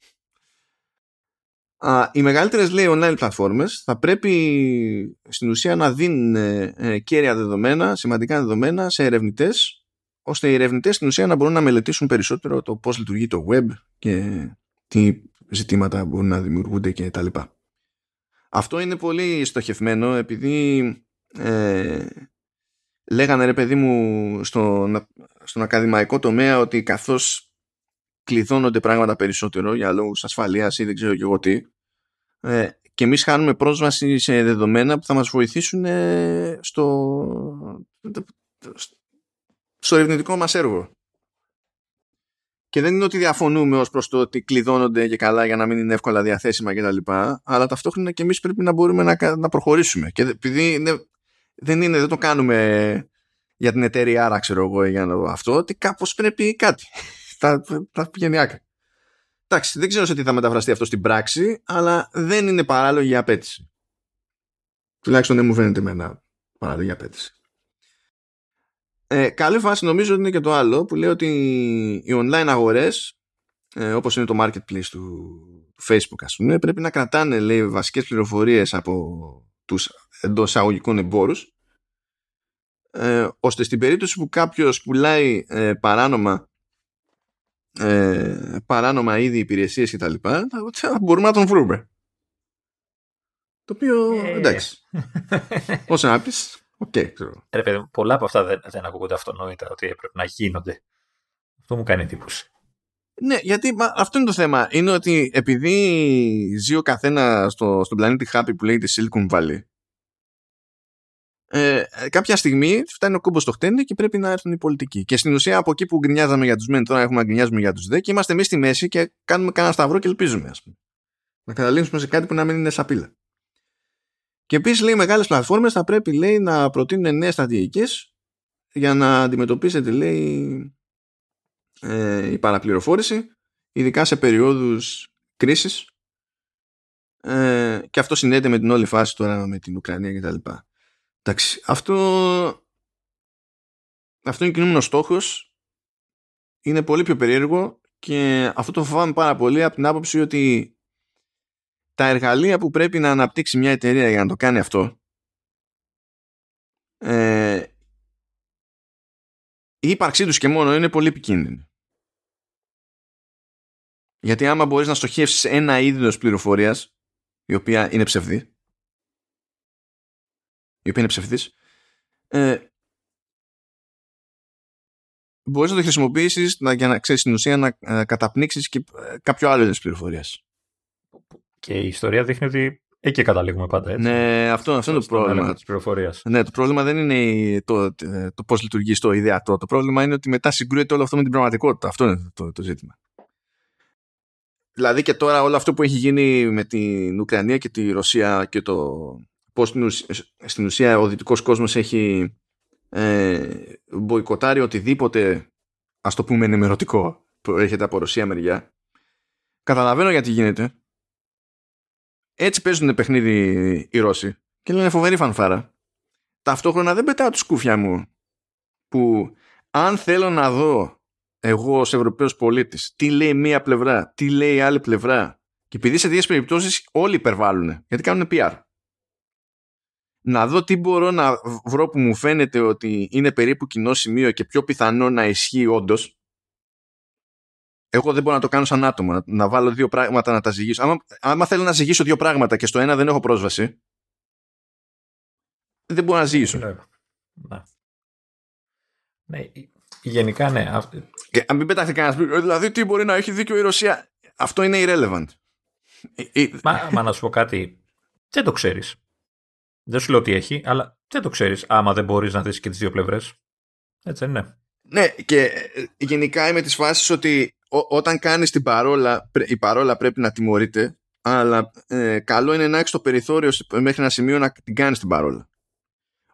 Α, οι μεγαλύτερες λέει online πλατφόρμες θα πρέπει στην ουσία να δίνουν ε, ε, κέρια δεδομένα, σημαντικά δεδομένα σε ερευνητές ώστε οι ερευνητές στην ουσία να μπορούν να μελετήσουν περισσότερο το πώς λειτουργεί το web και τι ζητήματα μπορούν να δημιουργούνται και τα λοιπά. Αυτό είναι πολύ στοχευμένο επειδή ε, λέγανε ρε παιδί μου στον, στον ακαδημαϊκό τομέα ότι καθώς κλειδώνονται πράγματα περισσότερο για λόγους ασφαλείας ή δεν ξέρω και εγώ τι ε, και εμείς χάνουμε πρόσβαση σε δεδομένα που θα μας βοηθήσουν ε, στο, στο ερευνητικό μας έργο. Και δεν είναι ότι διαφωνούμε ως προς το ότι κλειδώνονται και καλά για να μην είναι εύκολα διαθέσιμα κτλ. Αλλά ταυτόχρονα και εμείς πρέπει να μπορούμε να, να προχωρήσουμε. Και επειδή είναι δεν είναι, δεν το κάνουμε για την εταιρεία, άρα ξέρω εγώ για αυτό, ότι κάπως πρέπει κάτι. θα, θα πηγαίνει άκρη. Εντάξει, δεν ξέρω σε τι θα μεταφραστεί αυτό στην πράξη, αλλά δεν είναι παράλογη απέτηση. Τουλάχιστον δεν μου φαίνεται με ένα παράλογη απέτηση. Ε, καλή φάση νομίζω ότι είναι και το άλλο που λέει ότι οι online αγορές ε, όπως είναι το marketplace του Facebook ας πούμε πρέπει να κρατάνε λέει βασικές πληροφορίες από τους εντός αγωγικών εμπόρους ε, ώστε στην περίπτωση που κάποιος πουλάει ε, παράνομα ε, παράνομα είδη υπηρεσίες και τα λοιπά θα μπορούμε να τον βρούμε το οποίο ε. εντάξει όσο να πεις Okay, Ρε παιδί, πολλά από αυτά δεν, δεν ακούγονται αυτονόητα ότι έπρεπε να γίνονται. Αυτό μου κάνει εντύπωση. Ναι, γιατί μα, αυτό είναι το θέμα. Είναι ότι επειδή ζει ο καθένας στο, στον πλανήτη Happy που λέγεται Silicon Valley, ε, κάποια στιγμή φτάνει ο κόμπος στο χτένι και πρέπει να έρθουν οι πολιτικοί. Και στην ουσία από εκεί που γκρινιάζαμε για τους μεν, τώρα έχουμε να γκρινιάζουμε για τους δε και είμαστε εμείς στη μέση και κάνουμε κανένα σταυρό και ελπίζουμε, ας πούμε. Να καταλήξουμε σε κάτι που να μην είναι σαπίλα. Και επίσης λέει μεγάλες πλατφόρμες θα πρέπει λέει να προτείνουν νέες στρατηγικές για να αντιμετωπίσετε λέει ε, η παραπληροφόρηση ειδικά σε περιόδους κρίσης ε, και αυτό συνδέεται με την όλη φάση τώρα με την Ουκρανία και τα λοιπά. Εντάξει, αυτό αυτό είναι κινούμενος στόχος είναι πολύ πιο περίεργο και αυτό το φοβάμαι πάρα πολύ από την άποψη ότι τα εργαλεία που πρέπει να αναπτύξει μια εταιρεία για να το κάνει αυτό ε, η ύπαρξή τους και μόνο είναι πολύ επικίνδυνη. Γιατί άμα μπορείς να στοχεύσεις ένα είδος πληροφορίας η οποία είναι ψευδή η οποία είναι ψευδής ε, μπορείς να το χρησιμοποιήσεις για να ξέρεις στην ουσία να ε, καταπνίξεις και ε, κάποιο άλλο είδος πληροφορίας. Και η ιστορία δείχνει ότι εκεί καταλήγουμε πάντα. Έτσι. Ναι, αυτό, αυτό είναι το πρόβλημα. Της πληροφορίας. Ναι, το πρόβλημα δεν είναι το, το, το πώς λειτουργεί στο ιδεατό. Το πρόβλημα είναι ότι μετά συγκρούεται όλο αυτό με την πραγματικότητα. Αυτό είναι το, το ζήτημα. Δηλαδή και τώρα όλο αυτό που έχει γίνει με την Ουκρανία και τη Ρωσία και το πώς στην ουσία ο δυτικός κόσμος έχει ε, μποϊκοτάρει οτιδήποτε ας το πούμε ενημερωτικό που έρχεται από Ρωσία μεριά. Καταλαβαίνω γιατί γίνεται. Έτσι παίζουν παιχνίδι οι Ρώσοι και λένε φοβερή φανφάρα. Ταυτόχρονα δεν πετάω τους σκούφια μου που αν θέλω να δω εγώ ως Ευρωπαίος πολίτης τι λέει μία πλευρά, τι λέει η άλλη πλευρά και επειδή σε δύο περιπτώσεις όλοι υπερβάλλουν γιατί κάνουν PR να δω τι μπορώ να βρω που μου φαίνεται ότι είναι περίπου κοινό σημείο και πιο πιθανό να ισχύει όντως. Εγώ δεν μπορώ να το κάνω σαν άτομο, να, να βάλω δύο πράγματα να τα ζυγίσω. Άμα, άμα θέλω να ζυγίσω δύο πράγματα και στο ένα δεν έχω πρόσβαση, δεν μπορώ να ζήσω. Ναι. ναι. Γενικά ναι. Και αν μην πετάχει κανένας δηλαδή τι μπορεί να έχει δίκιο η Ρωσία. Αυτό είναι irrelevant. Ε, ε, μα, μα να σου πω κάτι. Δεν το ξέρεις. Δεν σου λέω ότι έχει, αλλά δεν το ξέρεις. Άμα δεν μπορείς να δεις και τις δύο πλευρές. Έτσι δεν είναι. Ναι, και ε, γενικά είμαι της φάσης ότι όταν κάνεις την παρόλα, η παρόλα πρέπει να τιμωρείται, αλλά ε, καλό είναι να έχεις το περιθώριο μέχρι ένα σημείο να την κάνεις την παρόλα.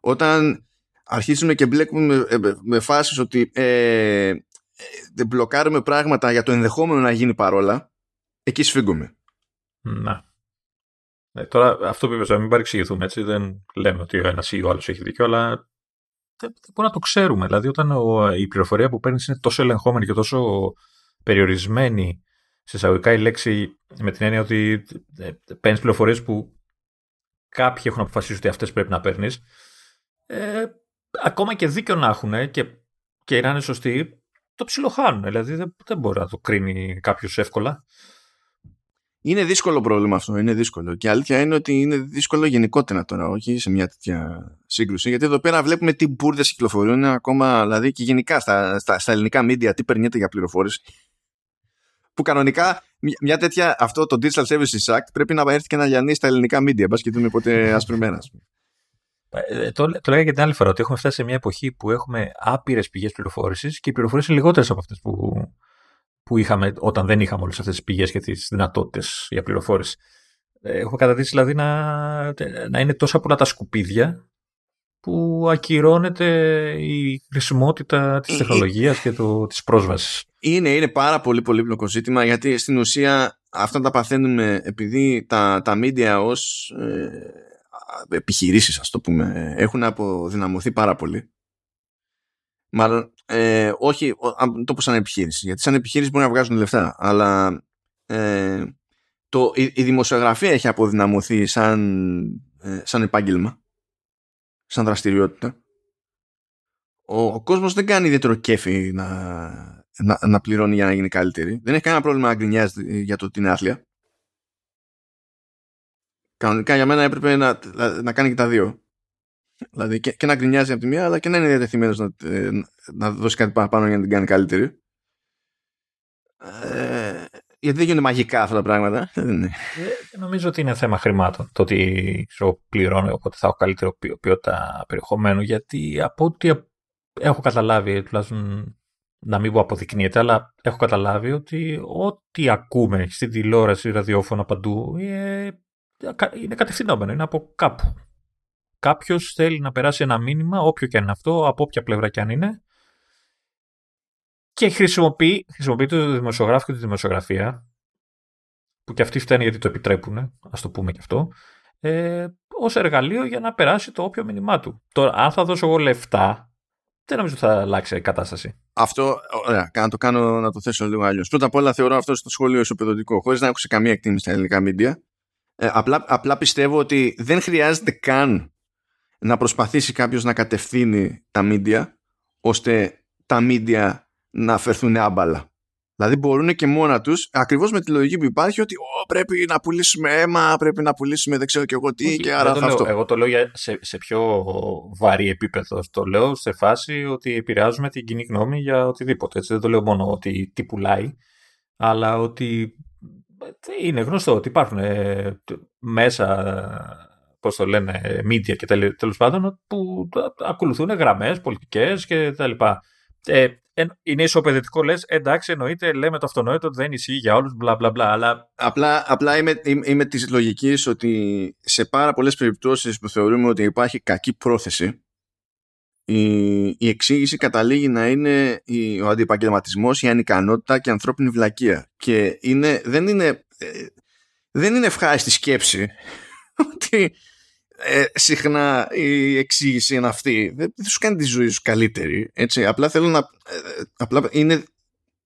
Όταν αρχίσουμε και μπλέκουμε με, ε, με φάσεις ότι ε, ε, μπλοκάρουμε πράγματα για το ενδεχόμενο να γίνει παρόλα, εκεί σφίγγουμε. Να. Ε, τώρα αυτό που είπες, μην παρεξηγηθούμε έτσι, δεν λέμε ότι ο ένας ή ο άλλος έχει δίκιο, αλλά δεν, δεν μπορούμε να το ξέρουμε. Δηλαδή όταν ο, η πληροφορία που παίρνεις είναι τόσο ελεγχόμενη και τόσο περιορισμένη σε εισαγωγικά η λέξη με την έννοια ότι ε, παίρνεις πληροφορίες που κάποιοι έχουν αποφασίσει ότι αυτές πρέπει να παίρνεις. Ε, ακόμα και δίκιο να έχουν και, και να είναι σωστοί, το ψιλοχάνουν. Δηλαδή δεν, δεν μπορεί να το κρίνει κάποιος εύκολα. Είναι δύσκολο πρόβλημα αυτό, είναι δύσκολο. Και η αλήθεια είναι ότι είναι δύσκολο γενικότερα τώρα, όχι σε μια τέτοια σύγκρουση. Γιατί εδώ πέρα βλέπουμε τι μπουρδες κυκλοφορούν ακόμα, δηλαδή και γενικά στα, στα, στα ελληνικά μίντια, τι περνιέται για πληροφόρηση. Που κανονικά μια τέτοια, αυτό το Digital Services Act πρέπει να έρθει και να λιανεί στα ελληνικά μίντια. Μπας και δούμε πότε ασπριμένα. Ε, το, το λέγα και την άλλη φορά ότι έχουμε φτάσει σε μια εποχή που έχουμε άπειρες πηγές πληροφόρησης και οι πληροφορίες είναι λιγότερες από αυτές που, που είχαμε όταν δεν είχαμε όλες αυτές τις πηγές και τις δυνατότητες για πληροφόρηση. Ε, έχουμε καταδείξει δηλαδή να, να είναι τόσα πολλά τα σκουπίδια που ακυρώνεται η χρησιμότητα της ε, τεχνολογίας και το, της πρόσβασης. Είναι, είναι πάρα πολύ πολύπλοκο ζήτημα γιατί στην ουσία αυτά τα παθαίνουμε επειδή τα, τα media ως επιχειρήσεις ας το πούμε έχουν αποδυναμωθεί πάρα πολύ μάλλον ε, όχι το πως σαν επιχείρηση γιατί σαν επιχείρηση μπορεί να βγάζουν λεφτά αλλά ε, το, η, η, δημοσιογραφία έχει αποδυναμωθεί σαν, ε, σαν επάγγελμα σαν δραστηριότητα. Ο, ο κόσμος δεν κάνει ιδιαίτερο κέφι να, να, να πληρώνει για να γίνει καλύτερη. Δεν έχει κανένα πρόβλημα να γκρινιάζει για το ότι είναι άθλια. Κανονικά για μένα έπρεπε να, να κάνει και τα δύο. Δηλαδή και, και να γκρινιάζει από τη μία, αλλά και να είναι διατεθειμένος να, ε, να δώσει κάτι παραπάνω για να την κάνει καλύτερη. Ε, γιατί δεν γίνονται μαγικά αυτά τα πράγματα. Ε, νομίζω ότι είναι θέμα χρημάτων. Το ότι ξέρω, πληρώνω, οπότε θα έχω καλύτερο ποιότητα περιεχομένου. Γιατί από ό,τι έχω καταλάβει, τουλάχιστον να μην πω αποδεικνύεται, αλλά έχω καταλάβει ότι ό,τι ακούμε στην τηλεόραση, ραδιόφωνο παντού, ε, είναι κατευθυνόμενο, είναι από κάπου. Κάποιος θέλει να περάσει ένα μήνυμα, όποιο και αν είναι αυτό, από όποια πλευρά και αν είναι, και χρησιμοποιεί, χρησιμοποιεί το δημοσιογράφο και της δημοσιογραφία, που και αυτοί φταίνουν γιατί το επιτρέπουν, ας το πούμε και αυτό, ε, ως εργαλείο για να περάσει το όποιο μήνυμά του. Τώρα, αν θα δώσω εγώ λεφτά, δεν νομίζω ότι θα αλλάξει η κατάσταση. Αυτό, ωραία, να το κάνω να το θέσω λίγο αλλιώς. Πρώτα απ' όλα θεωρώ αυτό στο σχόλιο ισοπεδωτικό, χωρίς να έχω σε καμία εκτίμηση στα ελληνικά μίντια. Ε, απλά, απλά πιστεύω ότι δεν χρειάζεται καν να προσπαθήσει κάποιος να κατευθύνει τα μίντια ώστε τα μίντια να φερθούν άμπαλα. Δηλαδή μπορούν και μόνα τους ακριβώς με τη λογική που υπάρχει ότι πρέπει να πουλήσουμε αίμα, πρέπει να πουλήσουμε δεν ξέρω και εγώ τι και άρα θα αυτό. Εγώ το λέω σε, σε πιο βαρύ επίπεδο. Το λέω σε φάση ότι επηρεάζουμε την κοινή γνώμη για οτιδήποτε. Έτσι. Δεν το λέω μόνο ότι τι πουλάει, αλλά ότι είναι γνωστό ότι υπάρχουν ε, μέσα, πώς το λένε, media και τέλος πάντων, που ακολουθούν γραμμές πολιτικές και τα λοιπά. Ε, είναι ισοπαιδευτικό λες, εντάξει, εννοείται, λέμε το αυτονόητο ότι δεν ισχύει για όλους, μπλα μπλα μπλα. Αλλά... Απλά, απλά είμαι, είμαι, είμαι της λογικής ότι σε πάρα πολλές περιπτώσεις που θεωρούμε ότι υπάρχει κακή πρόθεση, η, η εξήγηση καταλήγει να είναι η, ο αντιπαγγελματισμός, η ανικανότητα και η ανθρώπινη βλακεία. Και είναι, δεν, είναι, ε, δεν είναι ευχάριστη σκέψη ότι ε, συχνά η εξήγηση είναι αυτή. Δεν, δεν σου κάνει τη ζωή σου καλύτερη. Έτσι. Απλά θέλω να... Ε, απλά είναι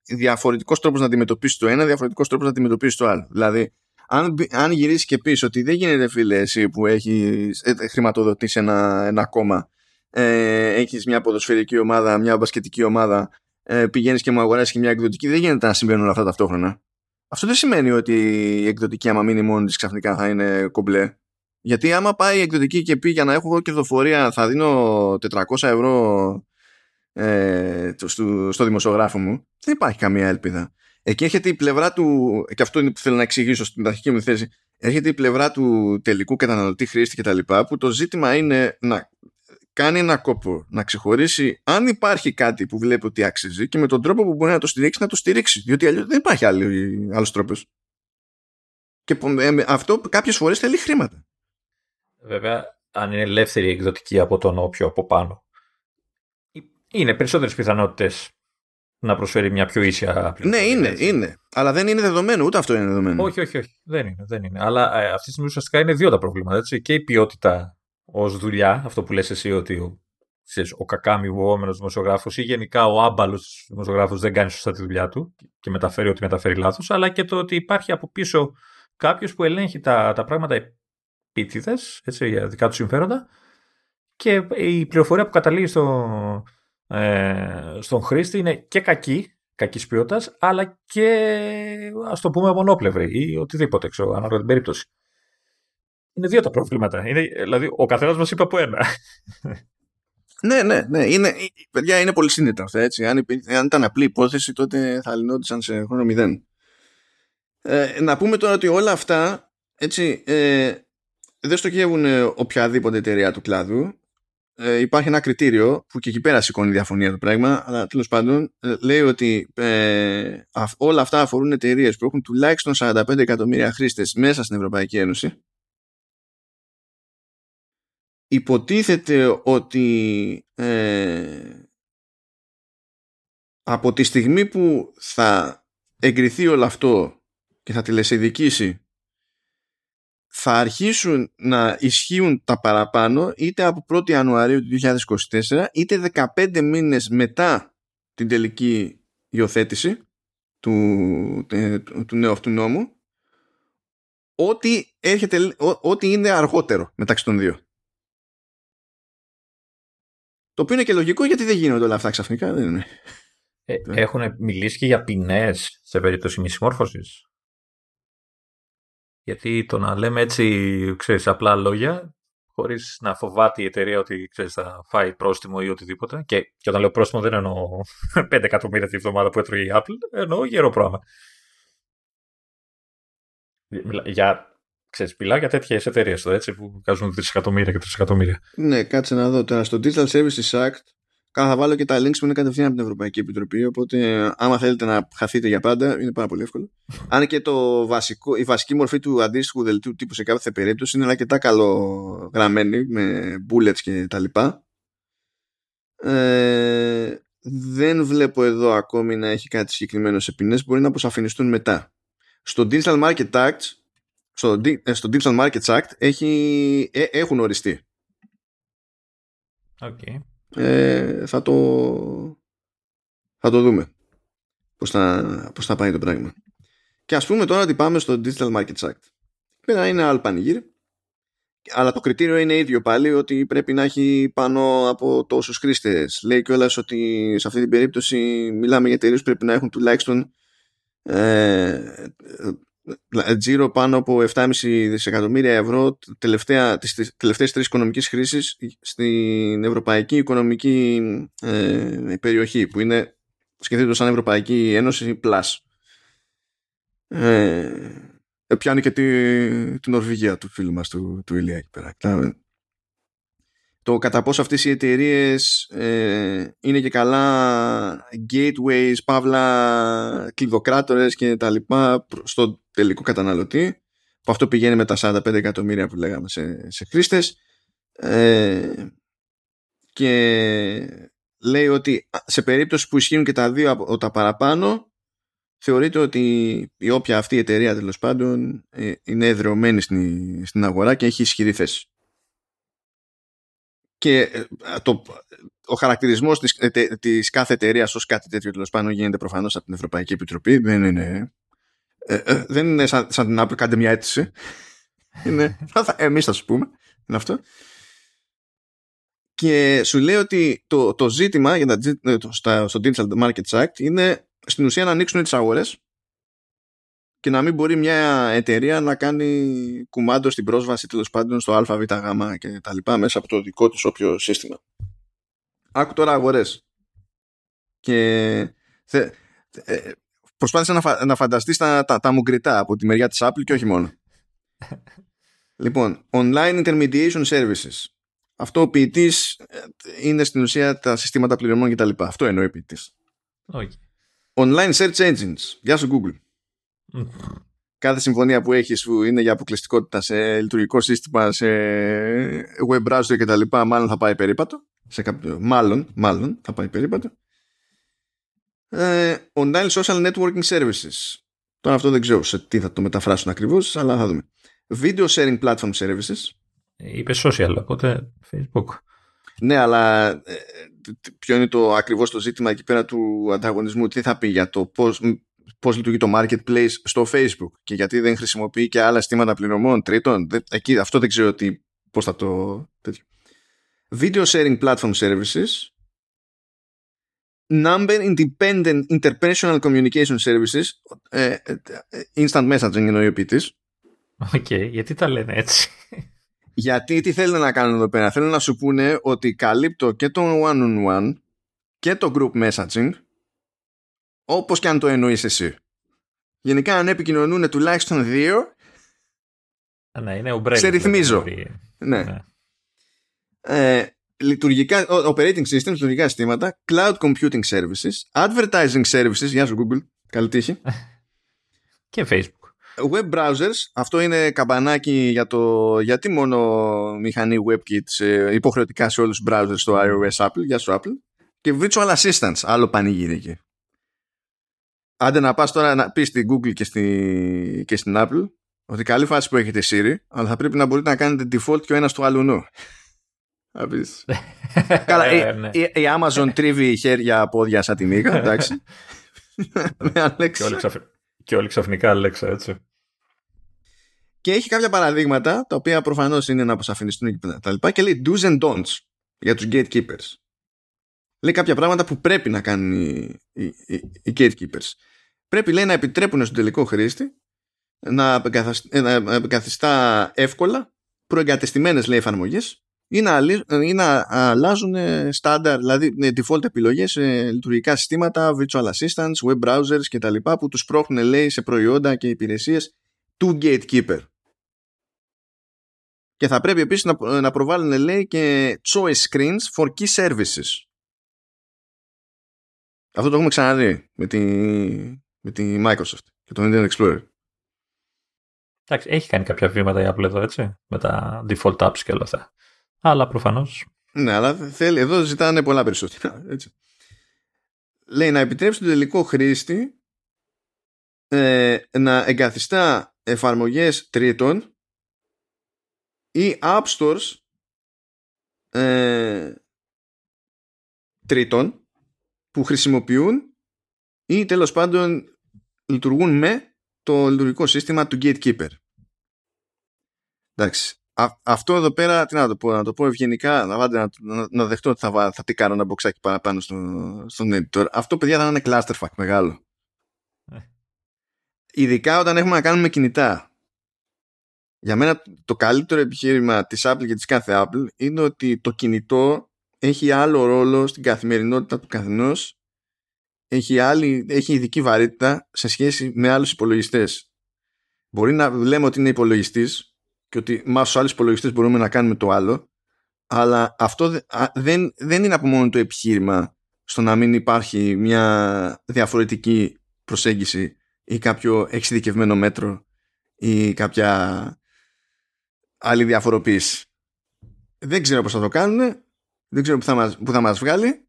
διαφορετικός τρόπος να αντιμετωπίσεις το ένα, διαφορετικός τρόπος να αντιμετωπίσεις το άλλο. Δηλαδή, αν, αν γυρίσεις και πεις ότι δεν γίνεται φίλε εσύ που έχεις ε, χρηματοδοτήσει ένα, ένα κόμμα ε, έχεις μια ποδοσφαιρική ομάδα, μια μπασκετική ομάδα ε, πηγαίνεις και μου αγοράσει και μια εκδοτική, δεν γίνεται να συμβαίνουν όλα αυτά ταυτόχρονα. Αυτό δεν σημαίνει ότι η εκδοτική, άμα μείνει μόνη της, ξαφνικά θα είναι κομπλέ. Γιατί άμα πάει η εκδοτική και πει για να έχω κερδοφορία θα δίνω 400 ευρώ ε, στο, στο δημοσιογράφο μου, δεν υπάρχει καμία ελπίδα. Εκεί έρχεται η πλευρά του, και αυτό είναι που θέλω να εξηγήσω στην αρχική μου θέση, έρχεται η πλευρά του τελικού καταναλωτή χρήστη κτλ. που το ζήτημα είναι να κάνει ένα κόπο, να ξεχωρίσει αν υπάρχει κάτι που βλέπει ότι αξίζει και με τον τρόπο που μπορεί να το στηρίξει να το στηρίξει. Διότι αλλιώς δεν υπάρχει άλλος τρόπος. Και ε, αυτό κάποιες φορές θέλει χρήματα. Βέβαια, αν είναι ελεύθερη εκδοτική από τον όποιο από πάνω, είναι περισσότερες πιθανότητες να προσφέρει μια πιο ίσια πληροφορία. Ναι, είναι, είναι. Αλλά δεν είναι δεδομένο, ούτε αυτό είναι δεδομένο. Όχι, όχι, όχι. Δεν είναι. Δεν είναι. Αλλά ε, αυτή τη στιγμή ουσιαστικά είναι δύο τα προβλήματα. Έτσι. Και η ποιότητα ως δουλειά, αυτό που λες εσύ ότι ο, ξέρεις, ο κακάμι βουόμενο δημοσιογράφος ή γενικά ο άμπαλος δημοσιογράφος δεν κάνει σωστά τη δουλειά του και μεταφέρει ό,τι μεταφέρει λάθος, αλλά και το ότι υπάρχει από πίσω κάποιος που ελέγχει τα, τα πράγματα επίτηδε, για δικά τους συμφέροντα και η πληροφορία που καταλήγει στο, ε, στον χρήστη είναι και κακή, κακής ποιότητας, αλλά και ας το πούμε μονόπλευρη ή οτιδήποτε, ξέρω, ανάλογα την περίπτωση. Είναι δύο τα προβλήματα. Είναι, δηλαδή, ο καθένας μας είπε από ένα. Ναι, ναι, ναι. Είναι, παιδιά, είναι πολύ σύνδετα αυτά. Έτσι. Αν, αν ήταν απλή υπόθεση, τότε θα λυνόντουσαν σε χρόνο μηδέν. Ε, να πούμε τώρα ότι όλα αυτά έτσι, ε, δεν στοχεύουν οποιαδήποτε εταιρεία του κλάδου ε, υπάρχει ένα κριτήριο που και εκεί πέρα σηκώνει διαφωνία το πράγμα, αλλά τέλος πάντων ε, λέει ότι ε, όλα αυτά αφορούν εταιρείες που έχουν τουλάχιστον 45 εκατομμύρια χρήστες μέσα στην Ευρωπαϊκή Ένωση. Υποτίθεται ότι ε, από τη στιγμή που θα εγκριθεί όλο αυτό και θα τηλεσυδικήσει θα αρχίσουν να ισχύουν τα παραπάνω είτε από 1η Ιανουαρίου του 2024 είτε 15 μήνες μετά την τελική υιοθέτηση του, του, νέου αυτού νόμου ό,τι, έρχεται, ό,τι είναι αργότερο μεταξύ των δύο. Το οποίο είναι και λογικό γιατί δεν γίνονται όλα αυτά ξαφνικά. Δεν είναι. Ε, έχουν μιλήσει και για ποινές σε περίπτωση μη συμμόρφωσης; Γιατί το να λέμε έτσι, ξέρεις, απλά λόγια, χωρίς να φοβάται η εταιρεία ότι ξέρεις, θα φάει πρόστιμο ή οτιδήποτε. Και, και όταν λέω πρόστιμο δεν εννοώ 5 εκατομμύρια τη βδομάδα που έτρωγε η Apple, εννοώ γερό πράγμα. Για, ξέρεις, μιλάω για τέτοιες εταιρείες έτσι, που βγάζουν δισεκατομμύρια και τρισεκατομμύρια. Ναι, κάτσε να δω τώρα. Στο Digital Services Act Καλά, θα βάλω και τα links που είναι κατευθείαν από την Ευρωπαϊκή Επιτροπή. Οπότε, άμα θέλετε να χαθείτε για πάντα, είναι πάρα πολύ εύκολο. Αν και το βασικό, η βασική μορφή του αντίστοιχου δελτίου τύπου σε κάθε περίπτωση είναι αρκετά καλό γραμμένη με bullets και τα λοιπά. Ε, δεν βλέπω εδώ ακόμη να έχει κάτι συγκεκριμένο σε ποινές. Μπορεί να αποσαφινιστούν μετά. Στο Digital Market Act, στο, ε, στο Digital Markets Act έχει, ε, έχουν οριστεί. Okay ε, θα, το, θα το δούμε πώς θα, πώς θα πάει το πράγμα. Και ας πούμε τώρα ότι πάμε στο Digital Markets Act. Πέρα είναι άλλο πανηγύρι. Αλλά το κριτήριο είναι ίδιο πάλι ότι πρέπει να έχει πάνω από τόσους χρήστες. Λέει κιόλας ότι σε αυτή την περίπτωση μιλάμε για εταιρείες που πρέπει να έχουν τουλάχιστον ε, τζίρο πάνω από 7,5 δισεκατομμύρια ευρώ τελευταία, τις τελευταίες τρεις οικονομικές χρήσεις στην Ευρωπαϊκή Οικονομική ε, Περιοχή που είναι σκεφτείτε σαν Ευρωπαϊκή Ένωση Plus. Ε, πιάνει και τη, την Νορβηγία του φίλου μας του, του Ηλία εκεί πέρα το κατά πόσο αυτές οι εταιρείες ε, είναι και καλά gateways, παύλα, κλειδοκράτορες και τα λοιπά στο τελικό καταναλωτή που αυτό πηγαίνει με τα 45 εκατομμύρια που λέγαμε σε, σε χρήστες ε, και λέει ότι σε περίπτωση που ισχύουν και τα δύο από τα παραπάνω θεωρείται ότι η όποια αυτή η εταιρεία τέλος πάντων ε, είναι εδρεωμένη στην, στην αγορά και έχει ισχυρή θέση και ε, το, ο χαρακτηρισμός της ε, της κάθε εταιρείας ως κάτι τέτοιο τέλος πάντων γίνεται προφανώς από την Ευρωπαϊκή Επιτροπή. Δεν είναι, ε, δεν είναι σαν, σαν την Apple, κάντε μια αίτηση. είναι, θα, εμείς θα σου πούμε. Είναι αυτό. και σου λέει ότι το, το ζήτημα για τα, το, στα, στο Digital Markets Act είναι στην ουσία να ανοίξουν τις αγορές και να μην μπορεί μια εταιρεία να κάνει κουμάντο στην πρόσβαση τέλο πάντων στο ΑΒΓ και τα λοιπά μέσα από το δικό τους όποιο σύστημα. Άκου τώρα αγορές. Και θε, ε, προσπάθησε να, φα, να φανταστείς τα, τα, τα μουγκριτά από τη μεριά της Apple και όχι μόνο. λοιπόν, online intermediation services. Αυτό ο ποιητής ε, είναι στην ουσία τα συστήματα πληρωμών κτλ. Αυτό εννοεί ο ποιητής. Okay. Online search engines. Γεια σου Google. Κάθε συμφωνία που έχεις που είναι για αποκλειστικότητα σε λειτουργικό σύστημα, σε web browser κτλ. Μάλλον θα πάει περίπατο. Σε κάποιο, μάλλον, μάλλον θα πάει περίπατο. Ε, online social networking services. Τώρα αυτό δεν ξέρω σε τι θα το μεταφράσουν ακριβώς, αλλά θα δούμε. Video sharing platform services. Είπες social, οπότε Facebook. Ναι, αλλά ε, ποιο είναι το ακριβώς το ζήτημα εκεί πέρα του ανταγωνισμού, τι θα πει για το πώς, πώς λειτουργεί το marketplace στο Facebook και γιατί δεν χρησιμοποιεί και άλλα στήματα πληρωμών τρίτων. Εκεί, αυτό δεν ξέρω τι, πώς θα το... Τέτοιο. Video sharing platform services number independent interpersonal communication services ε, ε, instant messaging εννοεί ο ποιητής Οκ, γιατί τα λένε έτσι; Γιατί τι θέλουν να κάνουν εδώ πέρα; Θέλουν να σου πούνε ότι καλύπτω και το one-on-one και το group messaging όπως και αν το εννοείς εσύ γενικά αν επικοινωνούν τουλάχιστον δύο ναι, είναι σε ρυθμίζω ναι. ναι. Ε, λειτουργικά, operating systems, λειτουργικά συστήματα, cloud computing services, advertising services, γεια σου Google, καλή τύχη. και Facebook. Web browsers, αυτό είναι καμπανάκι για το γιατί μόνο μηχανή WebKit υποχρεωτικά σε όλους τους browsers στο iOS Apple, για σου Apple. Και virtual assistants, άλλο πανηγύρι εκεί. Άντε να πας τώρα να πεις στην Google και, στη, και στην Apple ότι καλή φάση που έχετε Siri, αλλά θα πρέπει να μπορείτε να κάνετε default και ο ένας του άλλου Καλά, ε, ναι. η, Amazon τρίβει χέρια, πόδια σαν τη μήκα, εντάξει. Και όλοι ξαφνικά Alexa, έτσι. Και έχει κάποια παραδείγματα, τα οποία προφανώς είναι να αποσαφινιστούν και τα λοιπά, και λέει do's and don'ts για τους gatekeepers. Λέει κάποια πράγματα που πρέπει να κάνουν οι, οι, οι gatekeepers. Πρέπει, λέει, να επιτρέπουν στον τελικό χρήστη να εγκαθιστά εύκολα προεγκατεστημένες, λέει, εφαρμογές ή να, ή να αλλάζουν στάνταρ, δηλαδή default επιλογές σε λειτουργικά συστήματα, virtual assistants, web browsers και τα λοιπά που τους πρόχνουν λέει σε προϊόντα και υπηρεσίες του gatekeeper. Και θα πρέπει επίσης να, να προβάλλουν λέει και choice screens for key services. Αυτό το έχουμε ξαναδεί με τη, με τη Microsoft και το Internet Explorer. Εντάξει, έχει κάνει κάποια βήματα η Apple εδώ, έτσι, με τα default apps και όλα αυτά. Αλλά προφανώ. Ναι, αλλά θέλει, εδώ ζητάνε πολλά περισσότερα. Έτσι. Λέει να επιτρέψει τον τελικό χρήστη ε, να εγκαθιστά εφαρμογές τρίτων ή app stores ε, τρίτων που χρησιμοποιούν ή τέλος πάντων λειτουργούν με το λειτουργικό σύστημα του gatekeeper. Εντάξει αυτό εδώ πέρα, τι να το πω, να το πω ευγενικά, να, να, να, να δεχτώ ότι θα, θα τι κάνω ένα μποξάκι παραπάνω στο, στον editor. Αυτό, παιδιά, θα είναι clusterfuck μεγάλο. Ε. Ειδικά όταν έχουμε να κάνουμε κινητά. Για μένα το καλύτερο επιχείρημα της Apple και της κάθε Apple είναι ότι το κινητό έχει άλλο ρόλο στην καθημερινότητα του καθενός έχει, άλλη, έχει ειδική βαρύτητα σε σχέση με άλλους υπολογιστές. Μπορεί να λέμε ότι είναι υπολογιστής και ότι με στους άλλους υπολογιστές μπορούμε να κάνουμε το άλλο αλλά αυτό δεν, δεν είναι από μόνο το επιχείρημα στο να μην υπάρχει μια διαφορετική προσέγγιση ή κάποιο εξειδικευμένο μέτρο ή κάποια άλλη διαφοροποίηση. Δεν ξέρω πώς θα το κάνουν, δεν ξέρω που θα μας, που θα μας βγάλει,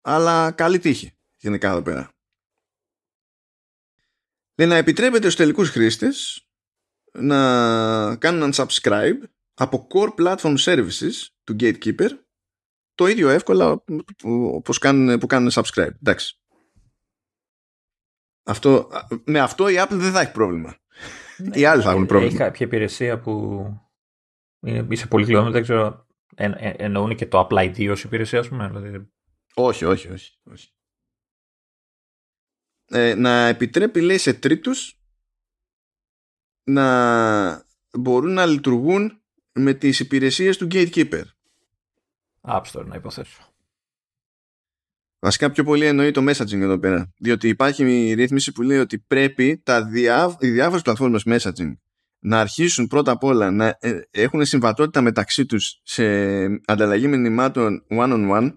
αλλά καλή τύχη γενικά εδώ πέρα. Λέει να επιτρέπεται στους τελικούς χρήστες να κάνουν unsubscribe από core platform services του Gatekeeper το ίδιο εύκολα όπως κάνουν, που κάνουν subscribe. Εντάξει. Αυτό, με αυτό η Apple δεν θα έχει πρόβλημα. Ναι, οι άλλοι θα έχουν πρόβλημα. Έχει κάποια υπηρεσία που είναι, είσαι πολύ κλειδωμένο, δεν ξέρω Ε, ε, εννοούν και το Apply ID ως υπηρεσία, ας πούμε. Δηλαδή... Όχι, όχι, όχι. όχι. Ε, να επιτρέπει, λέει, σε τρίτους να μπορούν να λειτουργούν με τις υπηρεσίες του Gatekeeper. App Store, να υποθέσω. Βασικά πιο πολύ εννοεί το messaging εδώ πέρα. Διότι υπάρχει μια ρύθμιση που λέει ότι πρέπει τα διά, οι διάφορες πλατφόρμες messaging να αρχίσουν πρώτα απ' όλα να ε, έχουν συμβατότητα μεταξύ τους σε ανταλλαγή μηνυμάτων one-on-one.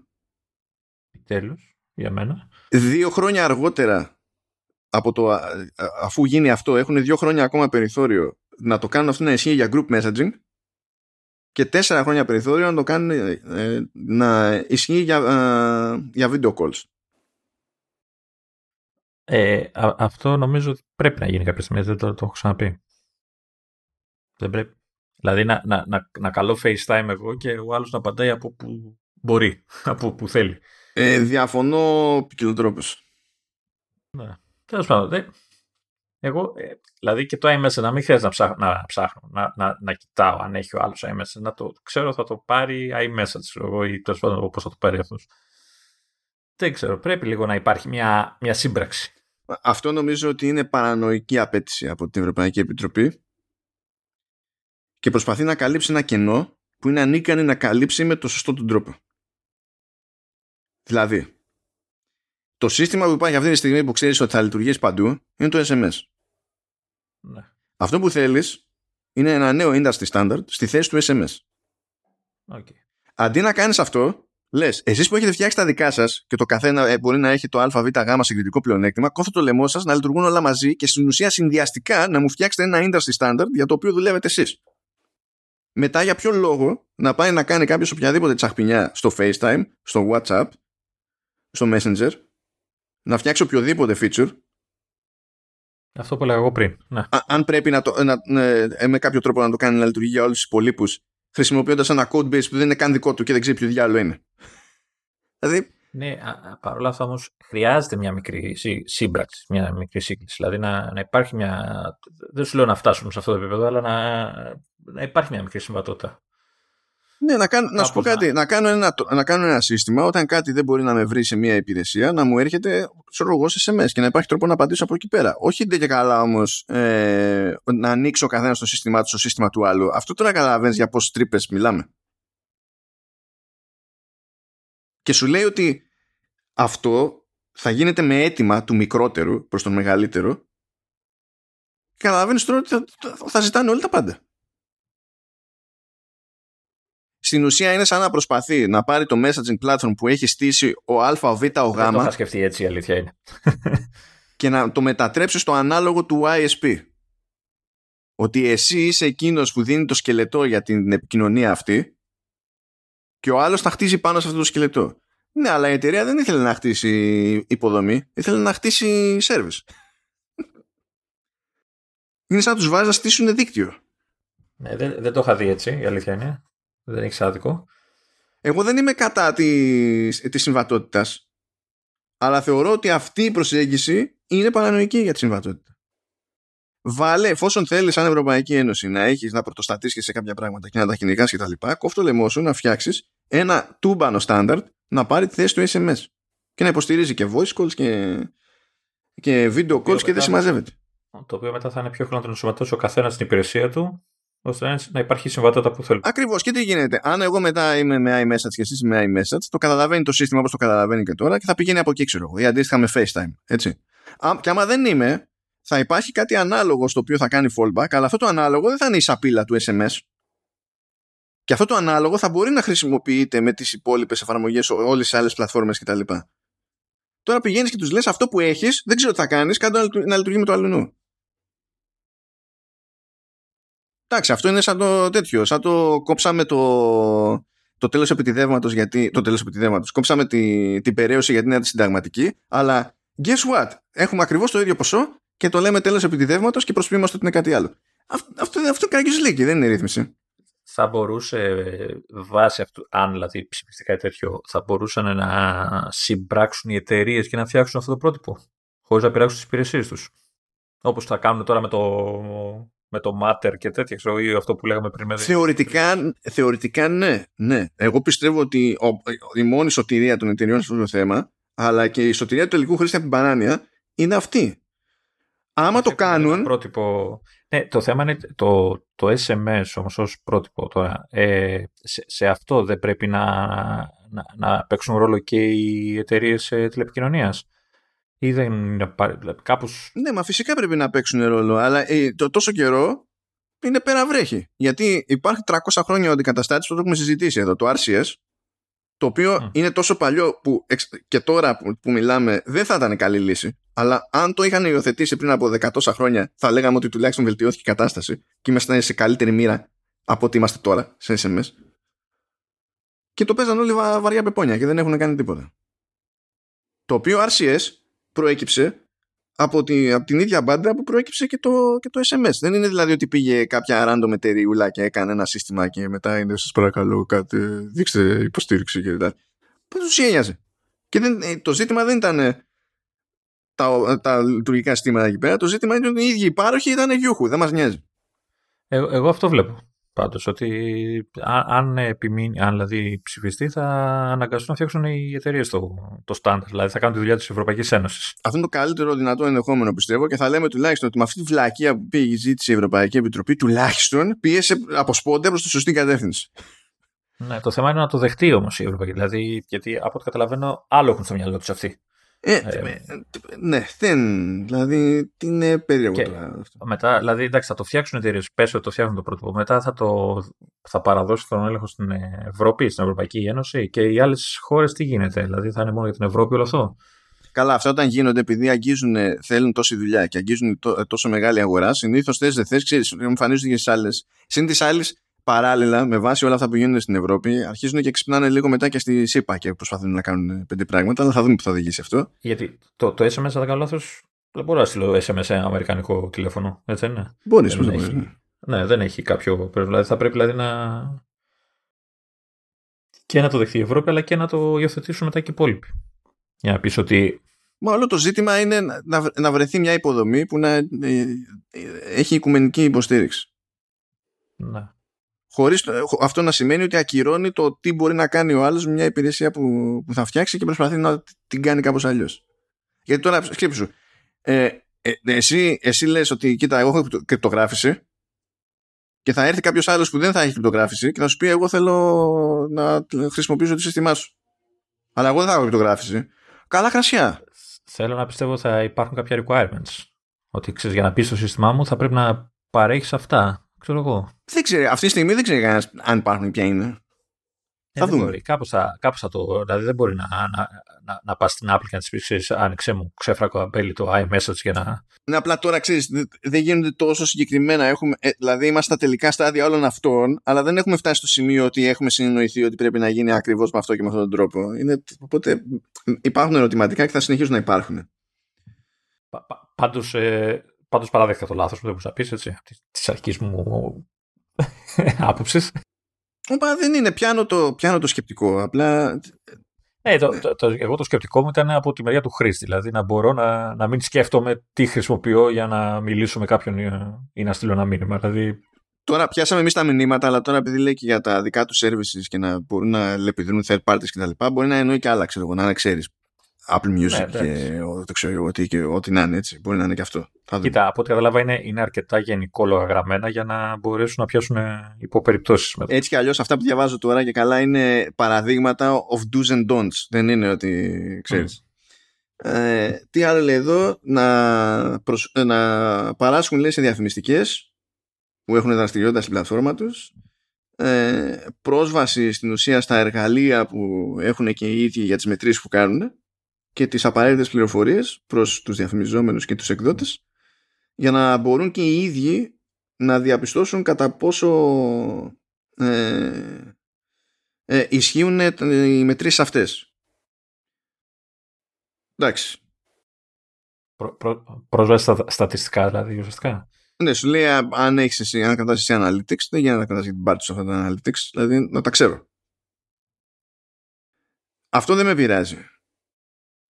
Τέλος, για μένα. Δύο χρόνια αργότερα από το, αφού γίνει αυτό έχουν δύο χρόνια ακόμα περιθώριο να το κάνουν αυτό να ισχύει για group messaging και τέσσερα χρόνια περιθώριο να το κάνουν ε, να ισχύει για, ε, για video calls. Ε, αυτό νομίζω ότι πρέπει να γίνει κάποια στιγμή, δεν το, το έχω ξαναπεί. Δεν πρέπει. Δηλαδή να, να, να, να καλώ FaceTime εγώ και ο άλλος να απαντάει από που μπορεί, από που θέλει. Ε, διαφωνώ ποικιλοτρόπως. Ναι. Τέλος πάντων, εγώ, ε, δηλαδή και το iMessage να μην χρειάζεται να ψάχνω, να, ψάχνω, να, να, να κοιτάω αν έχει ο άλλος iMessage, να το ξέρω θα το πάρει iMessage εγώ ή τέλος πάντων πώ θα το πάρει αυτός. Δεν ξέρω, πρέπει λίγο να υπάρχει μια, μια σύμπραξη. Αυτό νομίζω ότι είναι παρανοϊκή απέτηση από την Ευρωπαϊκή Επιτροπή και προσπαθεί να καλύψει ένα κενό που είναι ανίκανη να καλύψει με το σωστό του τρόπο. Δηλαδή, το σύστημα που υπάρχει αυτή τη στιγμή που ξέρεις ότι θα λειτουργήσει παντού είναι το SMS. Ναι. Αυτό που θέλεις είναι ένα νέο industry standard στη θέση του SMS. Okay. Αντί να κάνεις αυτό, λες, εσείς που έχετε φτιάξει τα δικά σας και το καθένα ε, μπορεί να έχει το ΑΒΓ συγκριτικό πλεονέκτημα, κόφτε το λαιμό σας να λειτουργούν όλα μαζί και στην ουσία συνδυαστικά να μου φτιάξετε ένα industry standard για το οποίο δουλεύετε εσείς. Μετά για ποιο λόγο να πάει να κάνει κάποιος οποιαδήποτε τσαχπινιά στο FaceTime, στο WhatsApp, στο Messenger να φτιάξει οποιοδήποτε feature; Αυτό που έλεγα εγώ πριν. Ναι. αν πρέπει να το, να, ναι, ε, με κάποιο τρόπο να το κάνει να λειτουργεί για όλους τους υπολείπους, χρησιμοποιώντας ένα code base που δεν είναι καν δικό του και δεν ξέρει ποιο διάλογο είναι. δηλαδή. Ναι, παρόλα αυτά όμως χρειάζεται μια μικρή σύμπραξη, μια μικρή σύγκληση. Δηλαδή να, να υπάρχει μια. Δεν σου λέω να φτάσουμε σε αυτό το επίπεδο, αλλά να, να υπάρχει μια μικρή συμβατότητα. Ναι, να, κάνω, να σου πω κάτι. Να κάνω, ένα, να κάνω ένα σύστημα όταν κάτι δεν μπορεί να με βρει σε μια υπηρεσία να μου έρχεται ξέρω εγώ σε SMS και να υπάρχει τρόπο να απαντήσω από εκεί πέρα. Όχι δεν και καλά όμως ε, να ανοίξω ο καθένας το σύστημά του στο σύστημα του άλλου. Αυτό τώρα καταλαβαίνεις για πόσες τρύπες μιλάμε. Και σου λέει ότι αυτό θα γίνεται με αίτημα του μικρότερου προς τον μεγαλύτερο και καταλαβαίνεις τώρα ότι θα, θα ζητάνε όλοι τα πάντα στην ουσία είναι σαν να προσπαθεί να πάρει το messaging platform που έχει στήσει ο Α, ο Β, ο Γ. Δεν το είχα σκεφτεί έτσι, η αλήθεια είναι. και να το μετατρέψεις στο ανάλογο του ISP. Ότι εσύ είσαι εκείνος που δίνει το σκελετό για την επικοινωνία αυτή και ο άλλος θα χτίζει πάνω σε αυτό το σκελετό. Ναι, αλλά η εταιρεία δεν ήθελε να χτίσει υποδομή, ήθελε να χτίσει service. είναι σαν να τους βάζεις να στήσουν δίκτυο. Ναι, δεν, δεν το είχα δει έτσι, η αλήθεια είναι. Δεν έχει άδικο. Εγώ δεν είμαι κατά της της συμβατότητας, αλλά θεωρώ ότι αυτή η προσέγγιση είναι παρανοϊκή για τη συμβατότητα. Βάλε, εφόσον θέλεις, σαν Ευρωπαϊκή Ένωση, να έχεις να πρωτοστατήσεις σε κάποια πράγματα και να τα κυνηγά κτλ., κόφτω λαιμό σου να φτιάξεις ένα τούμπανο στάνταρτ να πάρει τη θέση του SMS και να υποστηρίζει και voice calls και, και video calls και δεν συμμαζεύεται. Το οποίο μετά θα είναι πιο εύκολο να το ενσωματώσει ο καθένας στην υπηρεσία του ώστε να υπάρχει συμβατότητα που θέλει. Ακριβώς. Και τι γίνεται. Αν εγώ μετά είμαι με iMessage και εσύ με iMessage, το καταλαβαίνει το σύστημα όπως το καταλαβαίνει και τώρα και θα πηγαίνει από εκεί, ξέρω εγώ. Ή αντίστοιχα με FaceTime. Έτσι. Και άμα δεν είμαι, θα υπάρχει κάτι ανάλογο στο οποίο θα κάνει fallback, αλλά αυτό το ανάλογο δεν θα είναι η σαπίλα του SMS. Και αυτό το ανάλογο θα μπορεί να χρησιμοποιείται με τις υπόλοιπες εφαρμογές, όλες τι άλλες πλατφόρμες κτλ. Τώρα πηγαίνεις και τους λες αυτό που έχεις, δεν ξέρω τι θα κάνεις, κάτω να λειτουργεί με το αλλού. Εντάξει, αυτό είναι σαν το τέτοιο. Σαν το κόψαμε το, το τέλος επιτιδεύματος γιατί... Το τέλος επιτιδεύματος. Κόψαμε τη, την περαίωση γιατί είναι αντισυνταγματική. Αλλά guess what? Έχουμε ακριβώς το ίδιο ποσό και το λέμε τέλος επιτιδεύματος και προσποιούμαστε ότι είναι κάτι άλλο. Αυτό, αυτό, αυτό είναι δεν είναι ρύθμιση. Θα μπορούσε, βάσει αυτού, αν δηλαδή ψηφιστεί κάτι τέτοιο, θα μπορούσαν να συμπράξουν οι εταιρείες και να φτιάξουν αυτό το πρότυπο, χωρίς να πειράξουν τις υπηρεσίες τους. Όπως θα κάνουν τώρα με το, με το Matter και τέτοια, ξέρω, ή αυτό που λέγαμε πριν. Με θεωρητικά, θεωρητικά ναι, ναι. Εγώ πιστεύω ότι ο, η μόνη σωτηρία των εταιριών σε αυτό το θέμα, αλλά και η σωτηρία του τελικού χρήστη από την παράνοια, είναι αυτή. Άμα το κάνουν. Πρότυπο... Ναι, το θέμα είναι το, το SMS όμως ως πρότυπο τώρα. Ε, σε, σε, αυτό δεν πρέπει να, να, να παίξουν ρόλο και οι εταιρείες τηλεπικοινωνίας ή δεν είναι κάπως... Ναι, μα φυσικά πρέπει να παίξουν ρόλο, αλλά ε, το τόσο καιρό είναι πέρα βρέχει. Γιατί υπάρχει 300 χρόνια ο αντικαταστάτης που το έχουμε συζητήσει εδώ, το RCS, το οποίο είναι τόσο παλιό που και τώρα που, μιλάμε δεν θα ήταν καλή λύση. Αλλά αν το είχαν υιοθετήσει πριν από 100 χρόνια, θα λέγαμε ότι τουλάχιστον βελτιώθηκε η κατάσταση και είμαστε σε καλύτερη μοίρα από ότι είμαστε τώρα σε SMS. Και το παίζαν όλοι βαριά πεπόνια και δεν έχουν κάνει τίποτα. Το οποίο RCS προέκυψε από, τη, από την ίδια μπάντα που προέκυψε και το, και το SMS. Δεν είναι δηλαδή ότι πήγε κάποια random εταιρεία και έκανε ένα σύστημα και μετά είναι σας παρακαλώ κάτι, δείξτε υποστήριξη και τέτοια. Πώς τους ένοιαζε; Και δεν, ε, το ζήτημα δεν ήταν ε, τα, τα λειτουργικά συστήματα εκεί πέρα. Το ζήτημα είναι ότι οι ίδιοι υπάροχοι ήταν γιούχου. Δεν μας νοιάζει. Εγώ, εγώ αυτό βλέπω. Πάντως, ότι αν, επιμείνει, αν δηλαδή ψηφιστεί, θα αναγκαστούν να φτιάξουν οι εταιρείες το, το στάνταρ. Δηλαδή θα κάνουν τη δουλειά της Ευρωπαϊκής Ένωσης. Αυτό είναι το καλύτερο δυνατό ενδεχόμενο, πιστεύω, και θα λέμε τουλάχιστον ότι με αυτή τη βλακία που πήγε η ζήτηση η Ευρωπαϊκή Επιτροπή, τουλάχιστον πίεσε από σπόντα προς τη σωστή κατεύθυνση. Ναι, το θέμα είναι να το δεχτεί όμως η Ευρωπαϊκή. Δηλαδή, γιατί από ό,τι καταλαβαίνω, άλλο έχουν στο μυαλό τους αυτοί. Ε, ε, ναι, δεν. Δηλαδή, τι είναι περίεργο τώρα. Μετά, δηλαδή, εντάξει, θα το φτιάξουν εταιρείες. Πε ότι το φτιάχνουν το πρωτοβουλίο. Μετά θα, το, θα παραδώσει τον έλεγχο στην Ευρώπη, στην Ευρωπαϊκή Ένωση και οι άλλες χώρες τι γίνεται. Δηλαδή, θα είναι μόνο για την Ευρώπη όλο αυτό; Καλά, αυτά όταν γίνονται επειδή αγγίζουν, θέλουν τόση δουλειά και αγγίζουν τόσο μεγάλη αγορά, συνήθως θες δεν θες, ξέρεις, εμφανίζονται και στις άλλες. Συν τη άλλη, παράλληλα, με βάση όλα αυτά που γίνονται στην Ευρώπη, αρχίζουν και ξυπνάνε λίγο μετά και στη ΣΥΠΑ και προσπαθούν να κάνουν πέντε πράγματα, αλλά θα δούμε που θα οδηγήσει αυτό. Γιατί το, το SMS, αν δεν κάνω λάθος, δεν μπορώ να στείλω SMS σε αμερικανικό τηλέφωνο, έτσι είναι; Μπορείς, δεν, έχει, ναι. ναι, δεν έχει κάποιο. Δηλαδή θα πρέπει δηλαδή να. και να το δεχθεί η Ευρώπη, αλλά και να το υιοθετήσουν μετά και οι υπόλοιποι. Για να πεις ότι Μα όλο το ζήτημα είναι να, να βρεθεί μια υποδομή που να ε, ε, έχει οικουμενική υποστήριξη. Ναι χωρίς αυτό να σημαίνει ότι ακυρώνει το τι μπορεί να κάνει ο άλλος με μια υπηρεσία που, που θα φτιάξει και προσπαθεί να την κάνει κάπως αλλιώς. Γιατί τώρα σκέψου, ε, ε, εσύ, εσύ λες ότι κοίτα εγώ έχω κρυπτογράφηση και θα έρθει κάποιος άλλος που δεν θα έχει κρυπτογράφηση και θα σου πει εγώ θέλω να χρησιμοποιήσω το σύστημά σου. Αλλά εγώ δεν θα έχω κρυπτογράφηση. Καλά κρασιά. Θέλω να πιστεύω ότι θα υπάρχουν κάποια requirements. Ότι ξέρεις, για να πεις στο σύστημά μου θα πρέπει να παρέχεις αυτά. Ξέρω εγώ. Δεν ξέρω. Αυτή τη στιγμή δεν ξέρει κανένας αν υπάρχουν ποια είναι. Ε, θα δούμε. Μπορεί. Κάπως, θα, κάπως θα το. Δηλαδή δεν μπορεί να, να, να, να πας στην Apple και να της πεις: Άνοιξε μου, ξέφρακο αμπέλι το iMessage για να. Ναι, απλά τώρα ξέρεις, δεν γίνονται τόσο συγκεκριμένα. Έχουμε, ε, δηλαδή είμαστε στα τελικά στάδια όλων αυτών, αλλά δεν έχουμε φτάσει στο σημείο ότι έχουμε συνεννοηθεί ότι πρέπει να γίνει ακριβώς με αυτό και με αυτόν τον τρόπο. Είναι, οπότε υπάρχουν ερωτηματικά και θα συνεχίσουν να υπάρχουν. Πάντως, ε, Πάντως παραδέχτηκα το λάθος που δεν μπορούσα να πεις έτσι. Της αρχικής μου άποψης. Όπα δεν είναι. Πιάνω το, πιάνω το σκεπτικό. Απλά. Ναι, το, το, το, εγώ το σκεπτικό μου ήταν από τη μεριά του χρήστη. Δηλαδή να μπορώ να, να μην σκέφτομαι τι χρησιμοποιώ για να μιλήσω με κάποιον ή να στείλω ένα μήνυμα. Δηλαδή Τώρα πιάσαμε εμείς τα μηνύματα, αλλά τώρα επειδή λέει και για τα δικά τους services και να μπορούν να επιδρούν third parties κτλ., μπορεί να εννοεί και άλλα, ξέρω εγώ, να ξέρεις. Apple Music ναι, και το ξέρω ό,τι, και ό,τι να είναι έτσι. Μπορεί να είναι και αυτό. Κοίτα, από ό,τι κατάλαβα είναι, είναι αρκετά γενικόλογα γραμμένα για να μπορέσουν να πιάσουν υποπεριπτώσεις. Έτσι κι αλλιώς αυτά που διαβάζω τώρα και καλά είναι παραδείγματα of do's and don'ts. Δεν είναι ότι ξέρεις. Ε, τι άλλο λέει εδώ, να, προσ... να παράσχουν λέει, σε διαφημιστικές που έχουν δραστηριότητα στην πλατφόρμα τους ε, πρόσβαση στην ουσία στα εργαλεία που έχουν και οι ίδιοι για τις μετρήσεις που κάνουν και τις απαραίτητες πληροφορίες προς τους διαφημιζόμενους και τους εκδότες για να μπορούν και οι ίδιοι να διαπιστώσουν κατά πόσο ε, ε, ισχύουν οι μετρήσεις αυτές. Εντάξει. Προ, προ, πρόσβαση στα στατιστικά δηλαδή ουσιαστικά. Ναι, σου λέει αν έχεις εσύ, αν κρατάς εσύ analytics, δεν γίνεται να κρατάς την πάρτι σου αυτά τα analytics, δηλαδή να τα ξέρω. Αυτό δεν με πειράζει.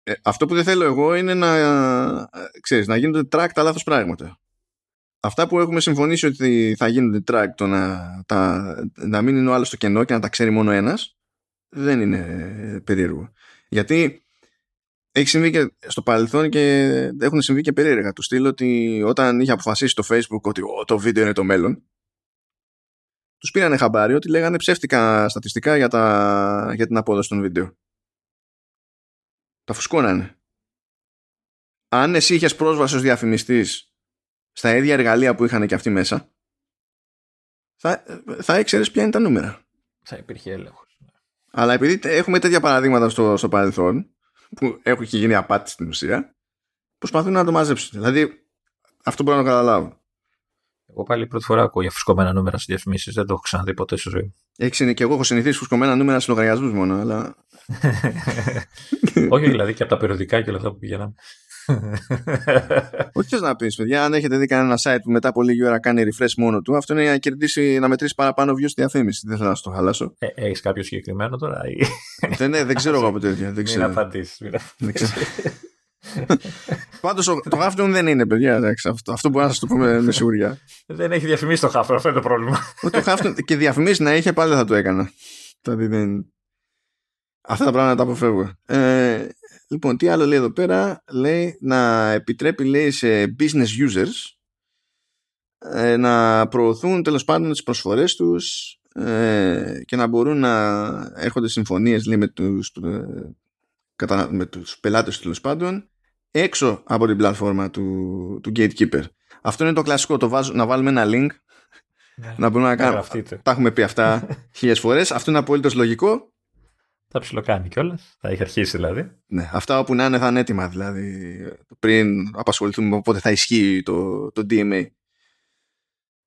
Ε, αυτό που δεν θέλω εγώ είναι να, ξέρεις, να γίνονται track τα λάθος πράγματα. αυτά που έχουμε συμφωνήσει ότι θα γίνονται track το να, τα, να μην είναι ο άλλος στο κενό και να τα ξέρει μόνο ένας δεν είναι περίεργο. Γιατί έχει συμβεί και στο παρελθόν και έχουν συμβεί και περίεργα. Του στείλω ότι όταν είχε αποφασίσει το Facebook ότι το βίντεο είναι το μέλλον, τους πήρανε χαμπάρι ότι λέγανε ψεύτικα στατιστικά για, τα, για την απόδοση των βίντεο. Τα φουσκώνανε. Αν εσύ είχες πρόσβαση ως διαφημιστής στα ίδια εργαλεία που είχαν και αυτοί μέσα, θα, θα ήξερες ποια είναι τα νούμερα. Θα υπήρχε έλεγχος. Αλλά επειδή έχουμε τέτοια παραδείγματα στο, στο παρελθόν, που έχουν και γίνει απάτη στην ουσία, προσπαθούν να το μαζέψουν. Δηλαδή, αυτό μπορώ να καταλάβω. Εγώ πάλι πρώτη φορά ακούω για φουσκωμένα νούμερα στις διαφημίσεις. Δεν το έχω ξαναδεί ποτέ στη ζωή Έχει και εγώ έχω συνηθίσει φουσκωμένα νούμερα στους λογαριασμούς μόνο, αλλά. Όχι δηλαδή και από τα περιοδικά και όλα αυτά που πηγαίναμε. Όχι θες να πεις, παιδιά, αν έχετε δει κανένα site που μετά από λίγη ώρα κάνει refresh μόνο του, αυτό είναι για να κερδίσει, να μετρήσει παραπάνω views στη διαφήμιση. Δεν θέλω να στο χαλάσω. Ε, Έχεις κάποιο συγκεκριμένο τώρα, ή... δεν, ναι, δεν ξέρω εγώ από τέτοια. Δεν ξέρω. Μην απαντήσεις. Πάντως το Halftone δεν είναι, παιδιά. αυτό, αυτό μπορεί να σας το πούμε με σιγουριά. δεν έχει διαφημίσει το Halftone, αυτό είναι το πρόβλημα. το Halftone και διαφημίσει να είχε, πάλι δεν θα το έκανα. Δηλαδή Αυτά τα πράγματα τα αποφεύγω. Ε, Λοιπόν, τι άλλο λέει εδώ πέρα, λέει να επιτρέπει λέει σε business users ε, να προωθούν τέλος πάντων τις προσφορές τους ε, και να μπορούν να έρχονται συμφωνίες λέει, με, τους, ε, κατα, με τους πελάτες τέλος πάντων έξω από την πλατφόρμα του, του Gatekeeper. Αυτό είναι το κλασικό, το βάζω, να βάλουμε ένα link ναι, να μπορούμε να κάνουμε. Τα έχουμε πει αυτά χίλιες φορές. Αυτό είναι απολύτως λογικό. Θα ψιλοκάνει κιόλας. Θα έχει αρχίσει δηλαδή. Ναι, αυτά όπου να είναι θα είναι έτοιμα δηλαδή. Πριν απασχοληθούμε με πότε θα ισχύει το, το DMA.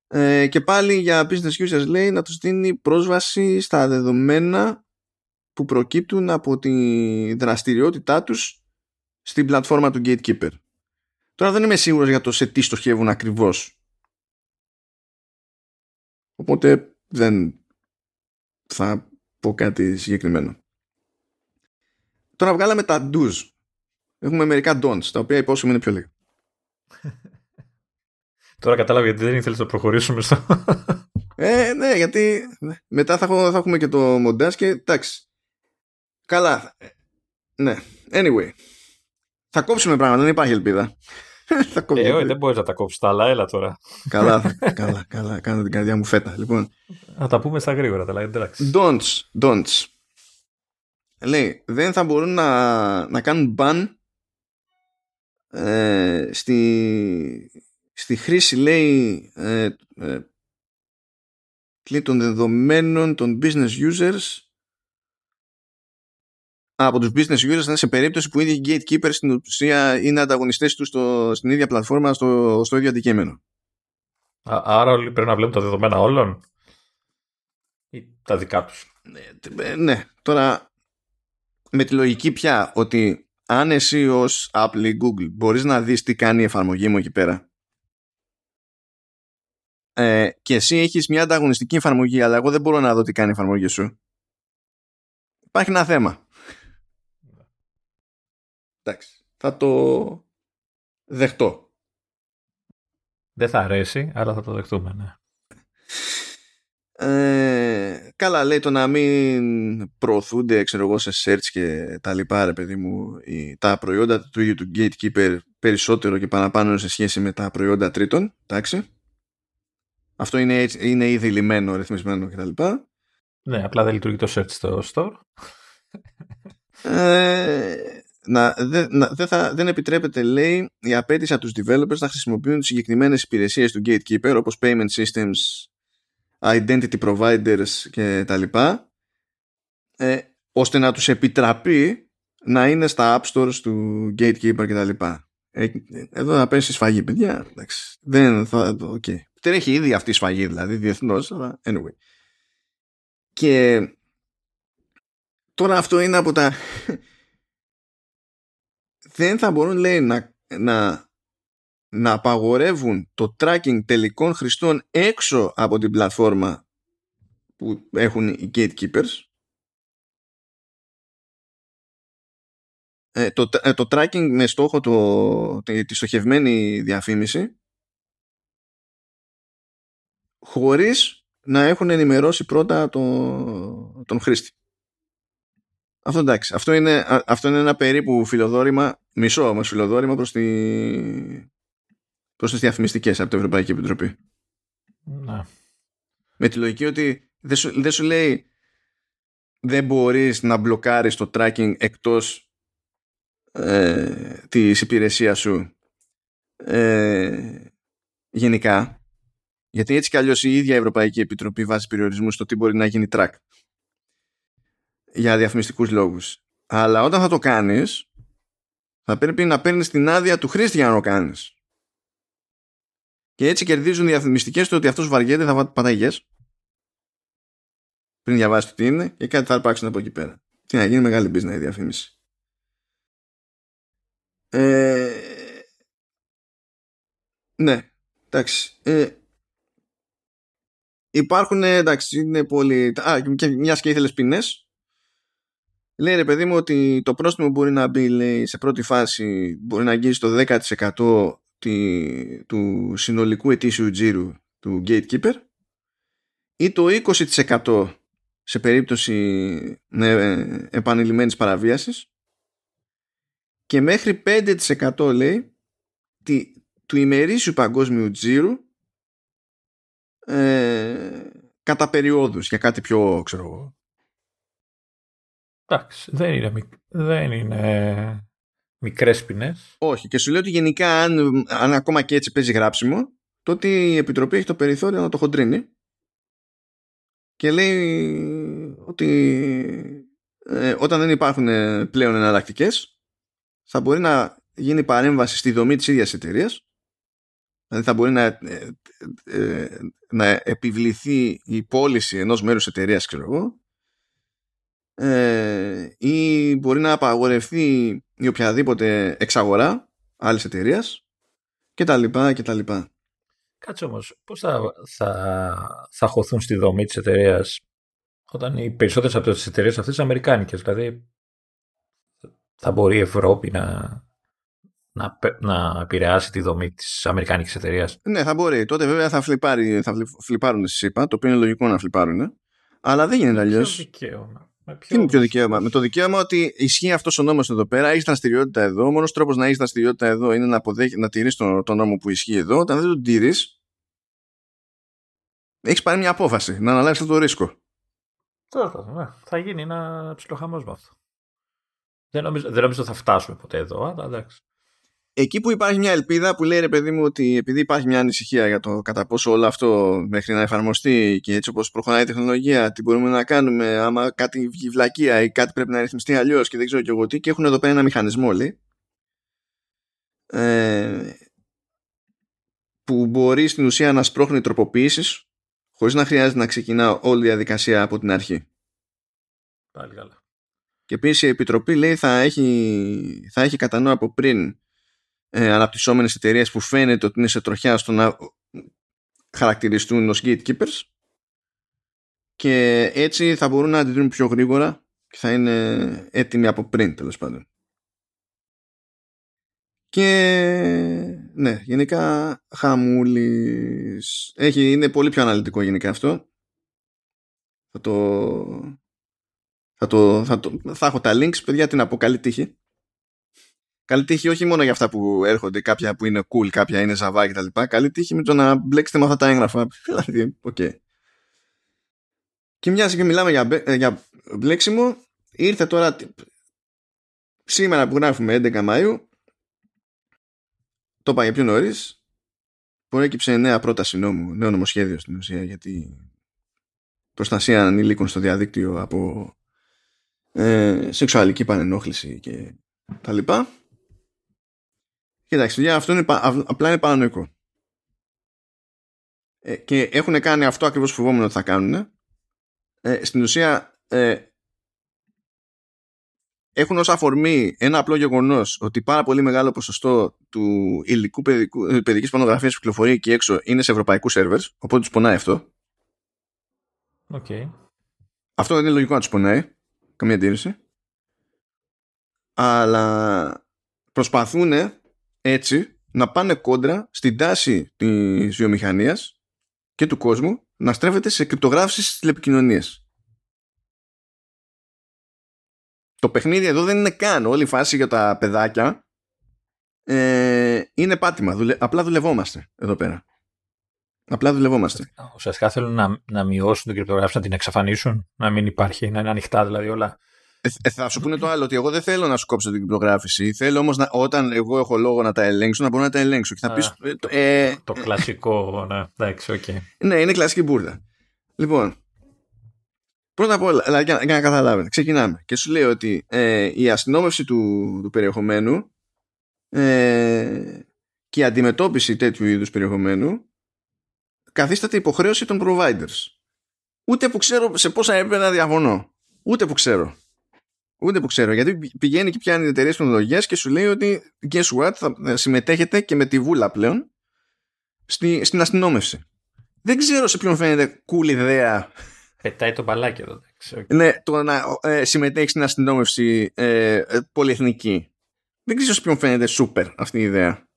Ε, και πάλι για business users λέει να τους δίνει πρόσβαση στα δεδομένα που προκύπτουν από τη δραστηριότητά τους στην πλατφόρμα του Gatekeeper. Τώρα δεν είμαι σίγουρος για το σε τι στοχεύουν ακριβώς. Οπότε δεν θα πω κάτι συγκεκριμένο. Τώρα βγάλαμε τα do's. Έχουμε μερικά don'ts, τα οποία υπόσχομαι είναι πιο λίγα. Τώρα κατάλαβα γιατί δεν ήθελες να προχωρήσουμε στο... ε, ναι, γιατί μετά θα, θα έχουμε και το μοντάζ και εντάξει. Καλά. Ναι. Anyway. Θα κόψουμε πράγματα, δεν υπάρχει ελπίδα. θα ε, όχι, δεν μπορείς να τα κόψεις τα άλλα, έλα τώρα. καλά, καλά, καλά. Κάνω την καρδιά μου φέτα. Λοιπόν. Να τα πούμε στα γρήγορα, τα εντάξει. Don'ts, don'ts λέει δεν θα μπορούν να, να κάνουν ban ε, στη, στη χρήση λέει ε, ε, των δεδομένων των business users από τους business users σε περίπτωση που οι ίδιοι gatekeepers στην ουσία είναι ανταγωνιστές τους στο, στην ίδια πλατφόρμα στο, στο ίδιο αντικείμενο. άρα όλοι πρέπει να βλέπουν τα δεδομένα όλων ή τα δικά τους; Ναι, ναι. τώρα με τη λογική πια ότι αν εσύ ως Apple ή Google μπορείς να δεις τι κάνει η εφαρμογή μου εκεί πέρα ε, και εσύ έχεις μια ανταγωνιστική εφαρμογή αλλά εγώ δεν μπορώ να δω τι κάνει η εφαρμογή σου υπάρχει ένα θέμα εντάξει θα το δεχτώ δεν θα αρέσει αλλά θα το δεχτούμε ναι ε, καλά λέει το να μην προωθούνται ξέρω εγώ σε search και τα λοιπά ρε παιδί μου η, τα προϊόντα του ίδιου του gatekeeper περισσότερο και παραπάνω σε σχέση με τα προϊόντα τρίτων εντάξει αυτό είναι, είναι ήδη λιμένο, ρυθμισμένο κτλ. Ναι, απλά δεν λειτουργεί το search στο store. Ε, να, δε, να, δε θα, δεν επιτρέπεται, λέει, η απέτηση από τους developers να χρησιμοποιούν τις συγκεκριμένες υπηρεσίες του Gatekeeper όπως payment systems, identity providers και τα λοιπά ε, ώστε να τους επιτραπεί να είναι στα app stores του gatekeeper και τα λοιπά. Ε, εδώ θα πέσει σφαγή, παιδιά. Εντάξει, δεν θα. Okay. Δεν έχει ήδη αυτή η σφαγή, δηλαδή διεθνώς, αλλά anyway. Και τώρα αυτό είναι από τα. Δεν θα μπορούν, λέει, να, να να απαγορεύουν το tracking τελικών χρηστών έξω από την πλατφόρμα που έχουν οι gatekeepers ε, το, ε, το tracking με στόχο το, τη, τη στοχευμένη διαφήμιση χωρίς να έχουν ενημερώσει πρώτα τον, τον χρήστη. Αυτό εντάξει. Αυτό είναι, αυτό είναι ένα περίπου φιλοδόρημα, μισό όμως φιλοδόρημα προς, τη, προς τις διαφημιστικές από την Ευρωπαϊκή Επιτροπή. Να. Με τη λογική ότι δεν σου, δεν σου λέει δεν μπορείς να μπλοκάρεις το tracking εκτός ε, της υπηρεσίας σου ε, γενικά γιατί έτσι κι αλλιώς η ίδια Ευρωπαϊκή Επιτροπή βάζει περιορισμούς στο τι μπορεί να γίνει track για διαφημιστικούς λόγους αλλά όταν θα το κάνεις θα πρέπει να παίρνεις την άδεια του χρήστη για να το κάνεις και έτσι κερδίζουν οι διαφημιστικές το ότι αυτός βαριέται θα πατάει yes πριν διαβάσει τι είναι και κάτι θα αρπάξουν από εκεί πέρα. Τι να γίνει μεγάλη business η διαφήμιση. Ε, ναι, εντάξει. Ε, υπάρχουν, εντάξει, είναι πολύ... Α, και μιας και ήθελες ποινές. Λέει ρε παιδί μου ότι το πρόστιμο μπορεί να μπει λέει, σε πρώτη φάση μπορεί να αγγίζει το 10% του συνολικού ετήσιου τζίρου του gatekeeper ή το 20% σε περίπτωση ναι, επανειλημμένης παραβίασης και μέχρι 5% λέει του ημερήσιου παγκόσμιου τζίρου ε, κατά περιόδους για κάτι πιο ξέρω εγώ. Εντάξει, δεν είναι, δεν είναι μικρές ποινές. Όχι και σου λέω ότι γενικά αν, αν ακόμα και έτσι παίζει γράψιμο τότε η Επιτροπή έχει το περιθώριο να το χοντρίνει και λέει ότι ε, όταν δεν υπάρχουν ε, πλέον εναλλακτικές, θα μπορεί να γίνει παρέμβαση στη δομή της ίδιας εταιρείας. Δηλαδή θα μπορεί να, ε, να επιβληθεί η πώληση ενός μέρους εταιρείας, ξέρω εγώ, ή μπορεί να απαγορευτεί η οποιαδήποτε εξαγορά άλλης εταιρείας και τα λοιπά και τα λοιπά. Κάτσε όμως, πώς θα, θα, θα χωθούν στη δομή της εταιρείας όταν οι περισσότερες από τις εταιρείες αυτές είναι αμερικάνικες. Δηλαδή θα μπορεί η Ευρώπη να, να, να επηρεάσει τη δομή της αμερικάνικης εταιρείας; Ναι, θα μπορεί. Τότε βέβαια θα, φλιπάρει, θα φλιπάρουν στη ΣΥΠΑ, το οποίο είναι λογικό να φλιπάρουν. Αλλά δεν γίνεται αλλιώς. Ποιο δικαίωμα; Με ποιο... είναι ποιο δικαίωμα; Με το δικαίωμα ότι ισχύει αυτός ο νόμος εδώ πέρα, έχει δραστηριότητα εδώ. Ο μόνος τρόπος να έχει δραστηριότητα εδώ είναι να, αποδέχει, να τηρείς τον, τον νόμο που ισχύει εδώ. Όταν δεν τον τηρείς, έχεις πάρει μια απόφαση να αναλάβεις το ρίσκο. Τώρα, ναι. Θα γίνει ένα ψιλοχαμό με αυτό. Δεν νομίζω, δεν νομίζω θα φτάσουμε ποτέ εδώ, αλλά εντάξει. Εκεί που υπάρχει μια ελπίδα που λέει ρε παιδί μου ότι επειδή υπάρχει μια ανησυχία για το κατά πόσο όλο αυτό μέχρι να εφαρμοστεί και έτσι όπως προχωράει η τεχνολογία τι μπορούμε να κάνουμε άμα κάτι βγει βλακεία ή κάτι πρέπει να ρυθμιστεί αλλιώς και δεν ξέρω και εγώ τι και έχουν εδώ πέρα ένα μηχανισμό λέει ε, που μπορεί στην ουσία να σπρώχνει τροποποιήσεις χωρίς να χρειάζεται να ξεκινά όλη η διαδικασία από την αρχή. Πάλι καλά. Και επίσης η Επιτροπή λέει θα έχει, θα έχει κατά νου από πριν ε, αναπτυσσόμενες εταιρείες που φαίνεται ότι είναι σε τροχιά στο να χαρακτηριστούν ως gatekeepers και έτσι θα μπορούν να αντιδρούν πιο γρήγορα και θα είναι έτοιμοι από πριν τέλος πάντων. Και ναι, γενικά χαμούλης. Έχει, είναι πολύ πιο αναλυτικό γενικά αυτό. Θα το... Θα, το, θα, το, θα έχω τα links, παιδιά, την από καλή τύχη. Καλή τύχη όχι μόνο για αυτά που έρχονται, κάποια που είναι cool, κάποια είναι ζαβά κτλ. Καλή τύχη με το να μπλέξετε με αυτά τα έγγραφα. Δηλαδή, OK. Okay. Και μια και μιλάμε για, για μπλέξιμο, ήρθε τώρα σήμερα που γράφουμε 11 Μαΐου το είπα για πιο νωρίς. Προέκυψε νέα πρόταση νόμου, νέο νομοσχέδιο στην ουσία για την προστασία ανήλικων στο διαδίκτυο από ε, σεξουαλική πανενόχληση και τα λοιπά. Κοιτάξτε, αυτό είναι, απλά είναι παρανοϊκό. Ε, και έχουν κάνει αυτό ακριβώς φοβόμενο ότι θα κάνουν. Ε, στην ουσία ε, έχουν ως αφορμή ένα απλό γεγονός ότι πάρα πολύ μεγάλο ποσοστό του υλικού παιδικού, ε, παιδικής πορνογραφίας που κυκλοφορεί εκεί έξω είναι σε ευρωπαϊκούς σερβέρς, οπότε τους πονάει αυτό. Okay. Αυτό είναι λογικό να τους πονάει, καμία αντίρρηση. Αλλά προσπαθούν έτσι να πάνε κόντρα στην τάση της βιομηχανίας και του κόσμου να στρέφεται σε κρυπτογράφησης στις τηλεπικοινωνίες. Το παιχνίδι εδώ δεν είναι καν όλη η φάση για τα παιδάκια ε, είναι πάτημα. Απλά δουλευόμαστε εδώ πέρα. Απλά δουλευόμαστε. Ουσιαστικά θέλουν να, να μειώσουν την κρυπτογράφηση, να την εξαφανίσουν, να μην υπάρχει, να είναι ανοιχτά δηλαδή όλα. Ε, ε, θα σου πούνε το άλλο, ότι εγώ δεν θέλω να σου κόψω την κρυπτογράφηση. Θέλω όμως όταν εγώ έχω λόγο να τα ελέγξω, να μπορώ να τα ελέγξω. Και θα πεις, ε, το, ε, το κλασικό, ναι, εντάξει, okay. Ναι, είναι κλασική μπουρδα. Λοιπόν, πρώτα απ' όλα, για, για να καταλάβετε, ξεκινάμε. Και σου λέω ότι ε, η αστυνόμευση του, του περιεχομένου ε, και η αντιμετώπιση τέτοιου είδους περιεχομένου καθίσταται υποχρέωση των providers. Ούτε που ξέρω σε πόσα έπρεπε να διαφωνώ. Ούτε που ξέρω. Ούτε που ξέρω. Γιατί πηγαίνει και πιάνει εταιρείες τεχνολογίας και σου λέει ότι guess what, θα συμμετέχετε και με τη βούλα πλέον στη, στην αστυνόμευση. Δεν ξέρω σε ποιον φαίνεται cool ιδέα. Πετάει το μπαλάκι εδώ. Ναι, το να ε, συμμετέχει στην αστυνόμευση ε, ε, πολυεθνική. Δεν ξέρω σε ποιον φαίνεται super αυτή η ιδέα.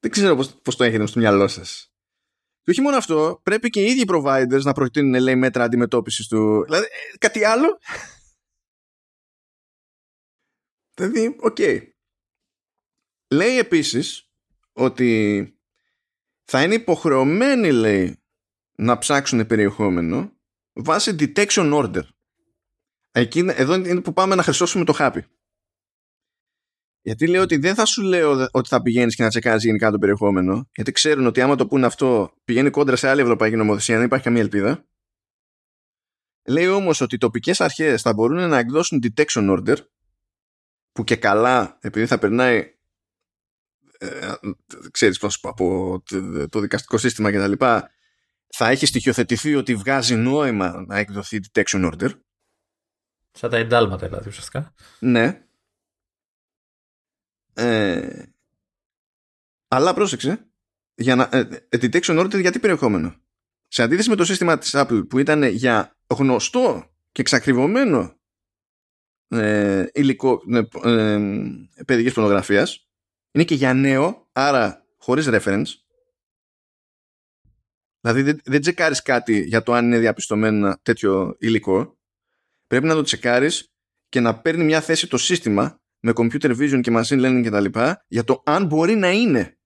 Δεν ξέρω πώς, πώς το έχετε στο μυαλό σας. Και όχι μόνο αυτό, πρέπει και οι ίδιοι providers να προτείνουν λέει, μέτρα αντιμετώπισης του. Δηλαδή, ε, κάτι άλλο. Δηλαδή, OK. Okay. Λέει επίσης ότι θα είναι υποχρεωμένοι, λέει, να ψάξουν περιεχόμενο βάσει detection order. Εκεί, εδώ είναι που πάμε να χρυσώσουμε το χάπι. Γιατί λέω ότι δεν θα σου λέω ότι θα πηγαίνεις και να τσεκάρεις γενικά το περιεχόμενο, γιατί ξέρουν ότι άμα το πούνε αυτό πηγαίνει κόντρα σε άλλη ευρωπαϊκή νομοθεσία, δεν υπάρχει καμία ελπίδα. Λέει όμως ότι οι τοπικές αρχές θα μπορούν να εκδώσουν detection order, που και καλά, επειδή θα περνάει. Ε, ξέρεις πώς από το δικαστικό σύστημα και τα λοιπά θα έχει στοιχειοθετηθεί ότι βγάζει νόημα να εκδοθεί detection order σαν τα εντάλματα δηλαδή ουσιαστικά ναι ε, αλλά πρόσεξε, για να, ε, ε detection order γιατί περιεχόμενο; Σε αντίθεση με το σύστημα της Apple που ήταν για γνωστό και εξακριβωμένο ε, υλικό ε, ε, παιδικής πορνογραφίας, είναι και για νέο, άρα χωρίς reference. Δηλαδή δεν, δεν τσεκάρεις κάτι για το αν είναι διαπιστωμένο τέτοιο υλικό. Πρέπει να το τσεκάρεις και να παίρνει μια θέση το σύστημα με computer vision και machine learning κτλ. για το αν μπορεί να είναι.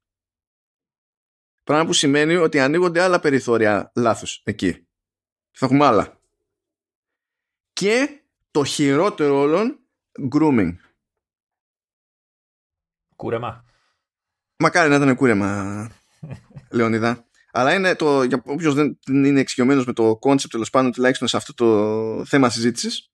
Πράγμα που σημαίνει ότι ανοίγονται άλλα περιθώρια λάθος εκεί. Θα έχουμε άλλα. Και το χειρότερο όλων, grooming. Κούρεμα. Μακάρι να ήταν κούρεμα, Λεωνίδα. Αλλά είναι το, για όποιος δεν είναι εξοικειωμένος με το concept τέλος πάντων τουλάχιστον σε αυτό το θέμα συζήτησης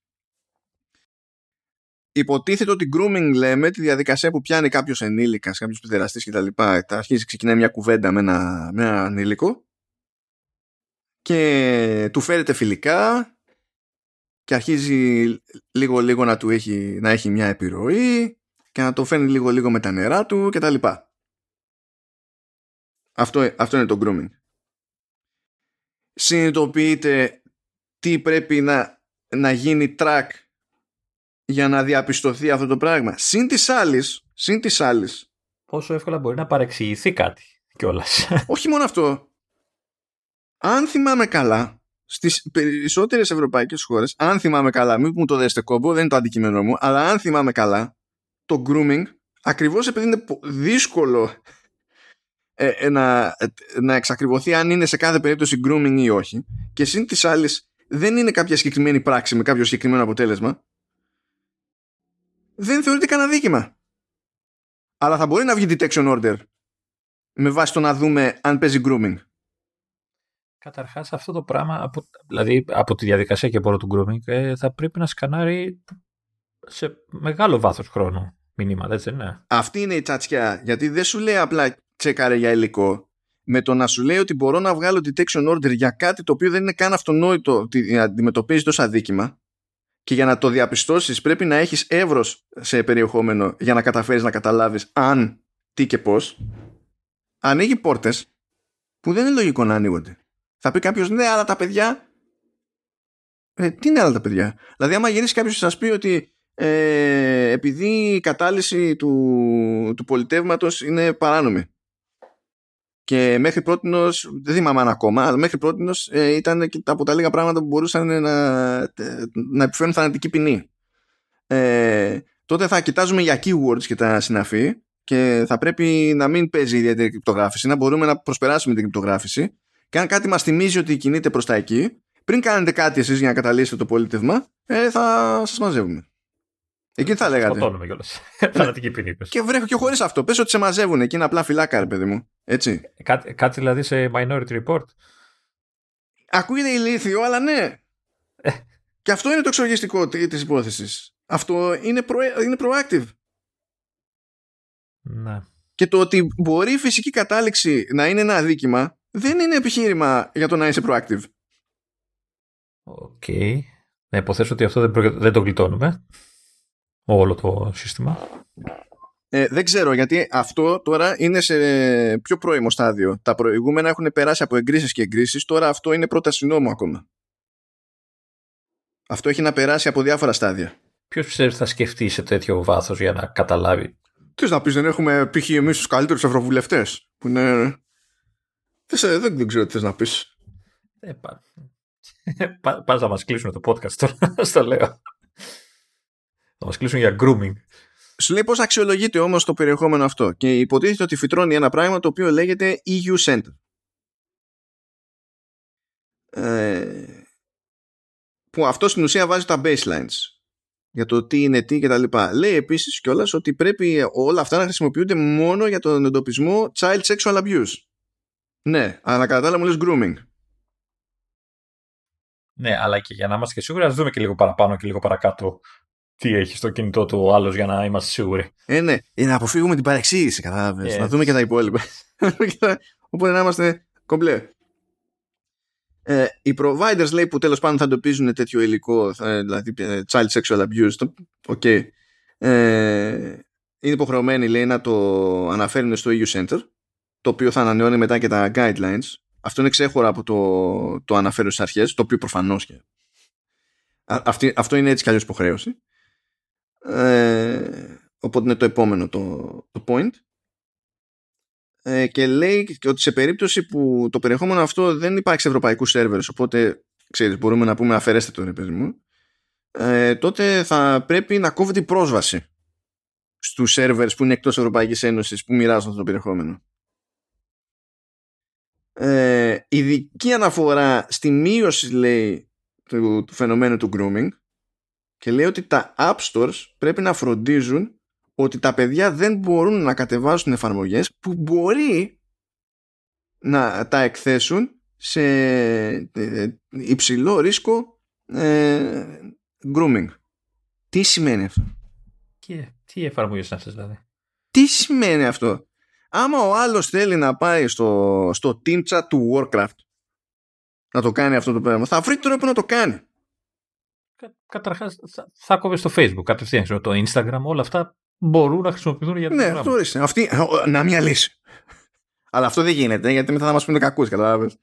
υποτίθεται ότι grooming λέμε τη διαδικασία που πιάνει κάποιος ενήλικας, κάποιος παιδεραστή κτλ. Αρχίζει ξεκινάει μια κουβέντα με ένα, με ένα ανήλικο και του φέρεται φιλικά και αρχίζει λίγο λίγο να του έχει, να έχει μια επιρροή και να το φέρνει λίγο λίγο με τα νερά του κτλ. Αυτό, αυτό είναι το grooming. Συνειδητοποιείτε τι πρέπει να, να γίνει track για να διαπιστωθεί αυτό το πράγμα. Συν της άλλης, συν της άλλης, πόσο εύκολα μπορεί να παρεξηγηθεί κάτι κιόλας. Όχι μόνο αυτό. Αν θυμάμαι καλά, στις περισσότερες ευρωπαϊκές χώρες, αν θυμάμαι καλά, μην μου το δέστε κόμπο, δεν είναι το αντικείμενό μου, αλλά αν θυμάμαι καλά, το grooming, ακριβώς επειδή είναι δύσκολο ε, ε, να, ε, να εξακριβωθεί αν είναι σε κάθε περίπτωση grooming ή όχι, και συν της άλλης δεν είναι κάποια συγκεκριμένη πράξη με κάποιο συγκεκριμένο αποτέλεσμα, δεν θεωρείται κανένα δίκημα. Αλλά θα μπορεί να βγει detection order με βάση το να δούμε αν παίζει grooming. Καταρχάς αυτό το πράγμα, από, δηλαδή από τη διαδικασία και από το grooming, ε, θα πρέπει να σκανάρει σε μεγάλο βάθος χρόνου μηνύματα, έτσι ναι. Αυτή είναι η τσατσιά, γιατί δεν σου λέει απλά τσεκάρε για υλικό. Με το να σου λέει ότι μπορώ να βγάλω detection order για κάτι το οποίο δεν είναι καν αυτονόητο ότι αντιμετωπίζεις τόσο αδίκημα, και για να το διαπιστώσεις πρέπει να έχεις εύρος σε περιεχόμενο για να καταφέρεις να καταλάβεις αν, τι και πώς ανοίγει πόρτες που δεν είναι λογικό να ανοίγονται. Θα πει κάποιος ναι αλλά τα παιδιά ε, τι είναι άλλα τα παιδιά; Δηλαδή άμα γυρίσει κάποιος και σας πει ότι ε, επειδή η κατάλυση του, του πολιτεύματος είναι παράνομη Και μέχρι πρώτης, δεν θυμάμαι αν ακόμα, αλλά μέχρι πρώτης ε, ήταν και από τα λίγα πράγματα που μπορούσαν να, να επιφέρουν θανατική ποινή. Ε, τότε θα κοιτάζουμε για keywords και τα συναφή και θα πρέπει να μην παίζει ιδιαίτερη κρυπτογράφηση, να μπορούμε να προσπεράσουμε την κρυπτογράφηση. Και αν κάτι μας θυμίζει ότι κινείται προς τα εκεί, πριν κάνετε κάτι εσείς για να καταλύσετε το πολίτευμα, ε, θα σας μαζεύουμε. Εκεί θα λέγατε. Σκοτώνουμε κιόλας. Φανατική ποινή. Και βρέχω και χωρί αυτό. Πες ότι σε μαζεύουν εκεί είναι απλά φυλάκα, ρε παιδί μου. Έτσι. Ε, κάτι, κάτι δηλαδή σε Minority Report. Ακούγεται ηλίθιο, αλλά ναι. Ε. και αυτό είναι το εξοργιστικό της υπόθεσης. Αυτό είναι, προ, είναι proactive. Ναι. Και το ότι μπορεί η φυσική κατάληξη να είναι ένα αδίκημα δεν είναι επιχείρημα για το να είσαι proactive. OK. Okay. Να υποθέσω ότι αυτό δεν, δεν το γλιτώνουμε όλο το σύστημα. Ε, δεν ξέρω γιατί αυτό τώρα είναι σε πιο πρώιμο στάδιο. Τα προηγούμενα έχουν περάσει από εγκρίσεις και εγκρίσεις. Τώρα αυτό είναι πρόταση νόμου ακόμα. Αυτό έχει να περάσει από διάφορα στάδια. Ποιος πιστεύει θα σκεφτεί σε τέτοιο βάθος για να καταλάβει. Τι να πεις, δεν έχουμε π.χ. εμείς τους καλύτερους ευρωβουλευτές. Που είναι. Δεν, δεν, δεν ξέρω τι θες να πεις. Ε, πα να μας κλείσουν το podcast τώρα, στο λέω. Θα μας κλείσουν για grooming. Σου λέει πώς αξιολογείται όμως το περιεχόμενο αυτό. Και υποτίθεται ότι φυτρώνει ένα πράγμα το οποίο λέγεται EU Center. Ε, που αυτό στην ουσία βάζει τα baselines για το τι είναι τι κτλ. Λέει επίσης κιόλας ότι πρέπει όλα αυτά να χρησιμοποιούνται μόνο για τον εντοπισμό child sexual abuse. Ναι, αλλά κατά τα άλλα μου λες grooming. Ναι, αλλά και για να είμαστε και σίγουροι, ας δούμε και λίγο παραπάνω και λίγο παρακάτω τι έχει στο κινητό του ο άλλος για να είμαστε σίγουροι. Ε, ναι, για να αποφύγουμε την παρεξήγηση, κατάλαβες. Να δούμε και τα υπόλοιπα. Οπότε να είμαστε κομπλέ. Ε, οι providers λέει που τέλος πάντων θα εντοπίζουν τέτοιο υλικό, δηλαδή ε, child sexual abuse, το, okay, ε, είναι υποχρεωμένοι λέει να το αναφέρουν στο EU Center, το οποίο θα ανανεώνει μετά και τα guidelines. Αυτό είναι ξέχωρα από το, το αναφέρω στις αρχές, το οποίο προφανώς και αυτή, αυτό είναι έτσι κι αλλιώς υποχρέωση. Ε, οπότε είναι το επόμενο το, το point. Ε, και λέει ότι σε περίπτωση που το περιεχόμενο αυτό δεν υπάρχει σε ευρωπαϊκούς σερβέρες οπότε ξέρεις, μπορούμε να πούμε αφαιρέστε το ρε παιδί μου ε, τότε θα πρέπει να κόβεται η πρόσβαση στους σερβέρες που είναι εκτός Ευρωπαϊκής Ένωσης που μοιράζονται το περιεχόμενο. Ε, ειδική αναφορά στη μείωση λέει του, του φαινομένου του grooming και λέει ότι τα app stores πρέπει να φροντίζουν ότι τα παιδιά δεν μπορούν να κατεβάσουν εφαρμογές που μπορεί να τα εκθέσουν σε ε, υψηλό ρίσκο ε, grooming. Τι σημαίνει αυτό; Και τι εφαρμογές είναι αυτές δηλαδή; Τι σημαίνει αυτό; Άμα ο άλλος θέλει να πάει στο, στο team chat του Warcraft να το κάνει αυτό το πράγμα, θα βρει τρόπο να το κάνει. Κα, καταρχάς θα, θα κόβει στο facebook κατευθείαν, το instagram, όλα αυτά μπορούν να χρησιμοποιηθούν για Ναι, αυτό ορίστε. Αυτή, να μια λύση. Αλλά αυτό δεν γίνεται γιατί μετά θα μας πούνε κακούς, κατάλαβες.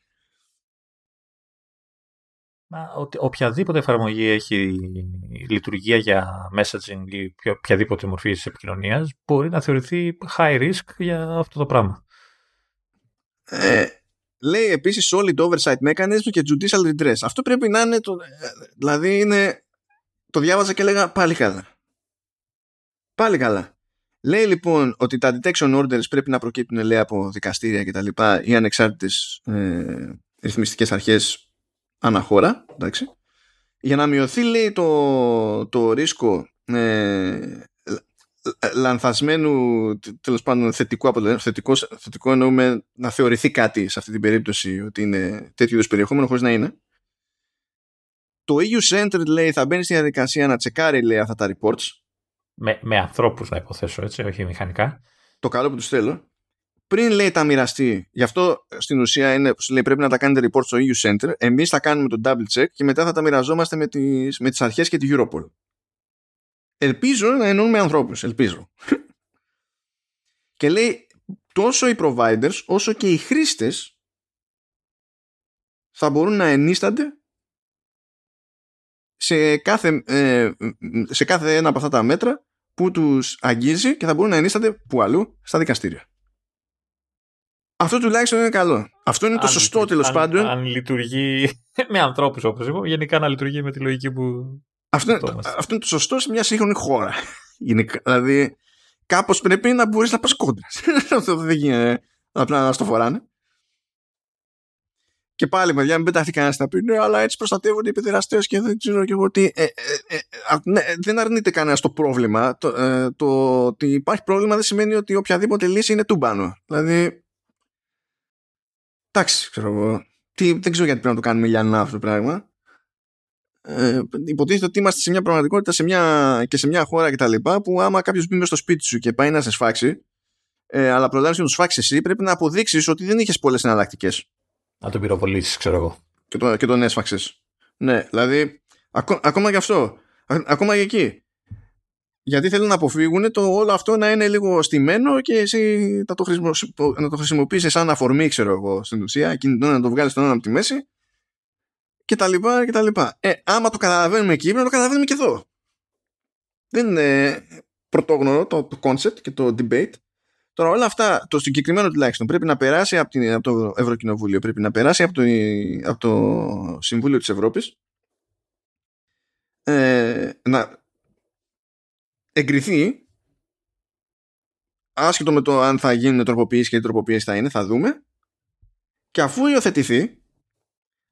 Οποιαδήποτε εφαρμογή έχει λειτουργία για messaging ή οποιαδήποτε μορφή επικοινωνίας μπορεί να θεωρηθεί high risk για αυτό το πράγμα. Ε, λέει επίσης solid oversight mechanism και judicial redress. Αυτό πρέπει να είναι. Το, ε, δηλαδή είναι. Το διάβαζα και έλεγα πάλι καλά. Πάλι καλά. Λέει λοιπόν ότι τα detection orders πρέπει να προκύπτουν λέει, από δικαστήρια και τα λοιπά ή ανεξάρτητες ε, ρυθμιστικές αρχές αναχώρα. Εντάξει. Για να μειωθεί λέει το, το ρίσκο ε, λανθασμένου τέλος πάντων θετικού αποτελέσματο θετικός, θετικό εννοούμε να θεωρηθεί κάτι σε αυτή την περίπτωση ότι είναι τέτοιο είδους περιεχόμενο χωρίς να είναι το EU Center λέει θα μπαίνει στη διαδικασία να τσεκάρει λέει αυτά τα reports με, με ανθρώπους να υποθέσω έτσι, όχι μηχανικά. Το καλό που τους θέλω. Πριν λέει τα μοιραστεί, γι' αυτό στην ουσία είναι, λέει, πρέπει να τα κάνετε report στο EU Center. Εμείς θα κάνουμε το double check και μετά θα τα μοιραζόμαστε με τις με τις αρχές και τη Europol. Ελπίζω να εννοούμε ανθρώπους. Ελπίζω. και λέει τόσο οι providers όσο και οι χρήστες θα μπορούν να ενίστανται σε κάθε, ε, σε κάθε ένα από αυτά τα μέτρα που τους αγγίζει και θα μπορούν να ενίστανται που αλλού στα δικαστήρια. Αυτό τουλάχιστον είναι καλό. Αυτό είναι το σωστό τέλος πάντων. Αν λειτουργεί με ανθρώπους όπως είπα, γενικά να λειτουργεί με τη λογική που. Αυτό, είναι, αυτό είναι το σωστό σε μια σύγχρονη χώρα. δηλαδή, κάπως πρέπει να μπορείς να πας κόντρας. αυτό δεν γίνεται απλά να στο φοράνε. Και πάλι, παιδιά, μην πετάχτηκε κανένας να πει ναι, αλλά έτσι προστατεύονται οι παιδεραστές και δεν ξέρω και εγώ τι. Ε, ε, ε, ναι, δεν αρνείται κανένας το πρόβλημα. Το, ε, το ότι υπάρχει πρόβλημα δεν σημαίνει ότι οποιαδήποτε λύση είναι τούμπανο. Δηλαδή. Εντάξει, ξέρω εγώ. Τι, δεν ξέρω γιατί πρέπει να το κάνουμε λιανά αυτό το πράγμα. Ε, υποτίθεται ότι είμαστε σε μια πραγματικότητα σε μια, και σε μια χώρα κτλ. που άμα κάποιος μπει στο σπίτι σου και πάει να σε σφάξει, ε, αλλά προλάβεις να του σφάξεις εσύ, πρέπει να αποδείξεις ότι δεν είχες πολλές εναλλακτικές. Να τον πυροβολήσεις, ξέρω εγώ. Και, το, και τον έσφαξες. Ναι, δηλαδή, ακό, ακόμα και αυτό. ακόμα και εκεί. Γιατί θέλουν να αποφύγουν το όλο αυτό να είναι λίγο στημένο και εσύ να το, χρησιμο, να το χρησιμοποιήσεις σαν αφορμή, ξέρω εγώ, στην ουσία, κινητό να το βγάλεις τον ένα από τη μέση και τα λοιπά και τα λοιπά. Ε, άμα το καταλαβαίνουμε εκεί, πρέπει να το καταλαβαίνουμε και εδώ. Δεν είναι πρωτόγνωρο το, το concept και το debate. Τώρα όλα αυτά, το συγκεκριμένο τουλάχιστον, πρέπει να περάσει από, την, από το Ευρωκοινοβούλιο, πρέπει να περάσει από το, από το Συμβούλιο της Ευρώπης, ε, να εγκριθεί, άσχετο με το αν θα γίνουν τροποποιήσεις και τι τροποποιήσεις θα είναι, θα δούμε, και αφού υιοθετηθεί,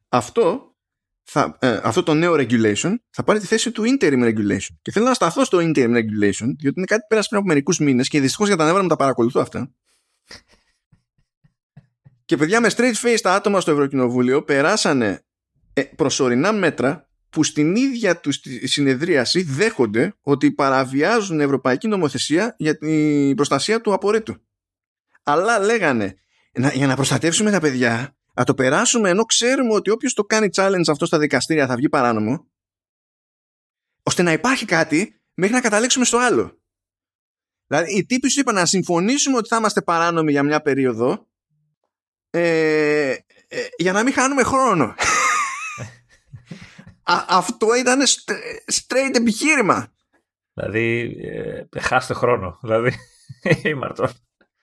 αυτό θα, ε, αυτό το νέο regulation θα πάρει τη θέση του interim regulation. Και θέλω να σταθώ στο interim regulation, διότι είναι κάτι που πέρασε πριν από μερικούς μήνες και δυστυχώς για τα νεύρα μου τα παρακολουθώ αυτά. και παιδιά με straight face τα άτομα στο Ευρωκοινοβούλιο περάσανε ε, προσωρινά μέτρα που στην ίδια τους συνεδρίαση δέχονται ότι παραβιάζουν ευρωπαϊκή νομοθεσία για την προστασία του απορρίτου. Αλλά λέγανε, για να προστατεύσουμε τα παιδιά, να το περάσουμε ενώ ξέρουμε ότι όποιος το κάνει challenge αυτό στα δικαστήρια θα βγει παράνομο ώστε να υπάρχει κάτι μέχρι να καταλήξουμε στο άλλο. Δηλαδή οι τύποι σου είπαν να συμφωνήσουμε ότι θα είμαστε παράνομοι για μια περίοδο ε, ε, για να μην χάνουμε χρόνο. Α, αυτό ήταν straight επιχείρημα. Δηλαδή, ε, χάστε χρόνο. Δηλαδή, ήμαρτον.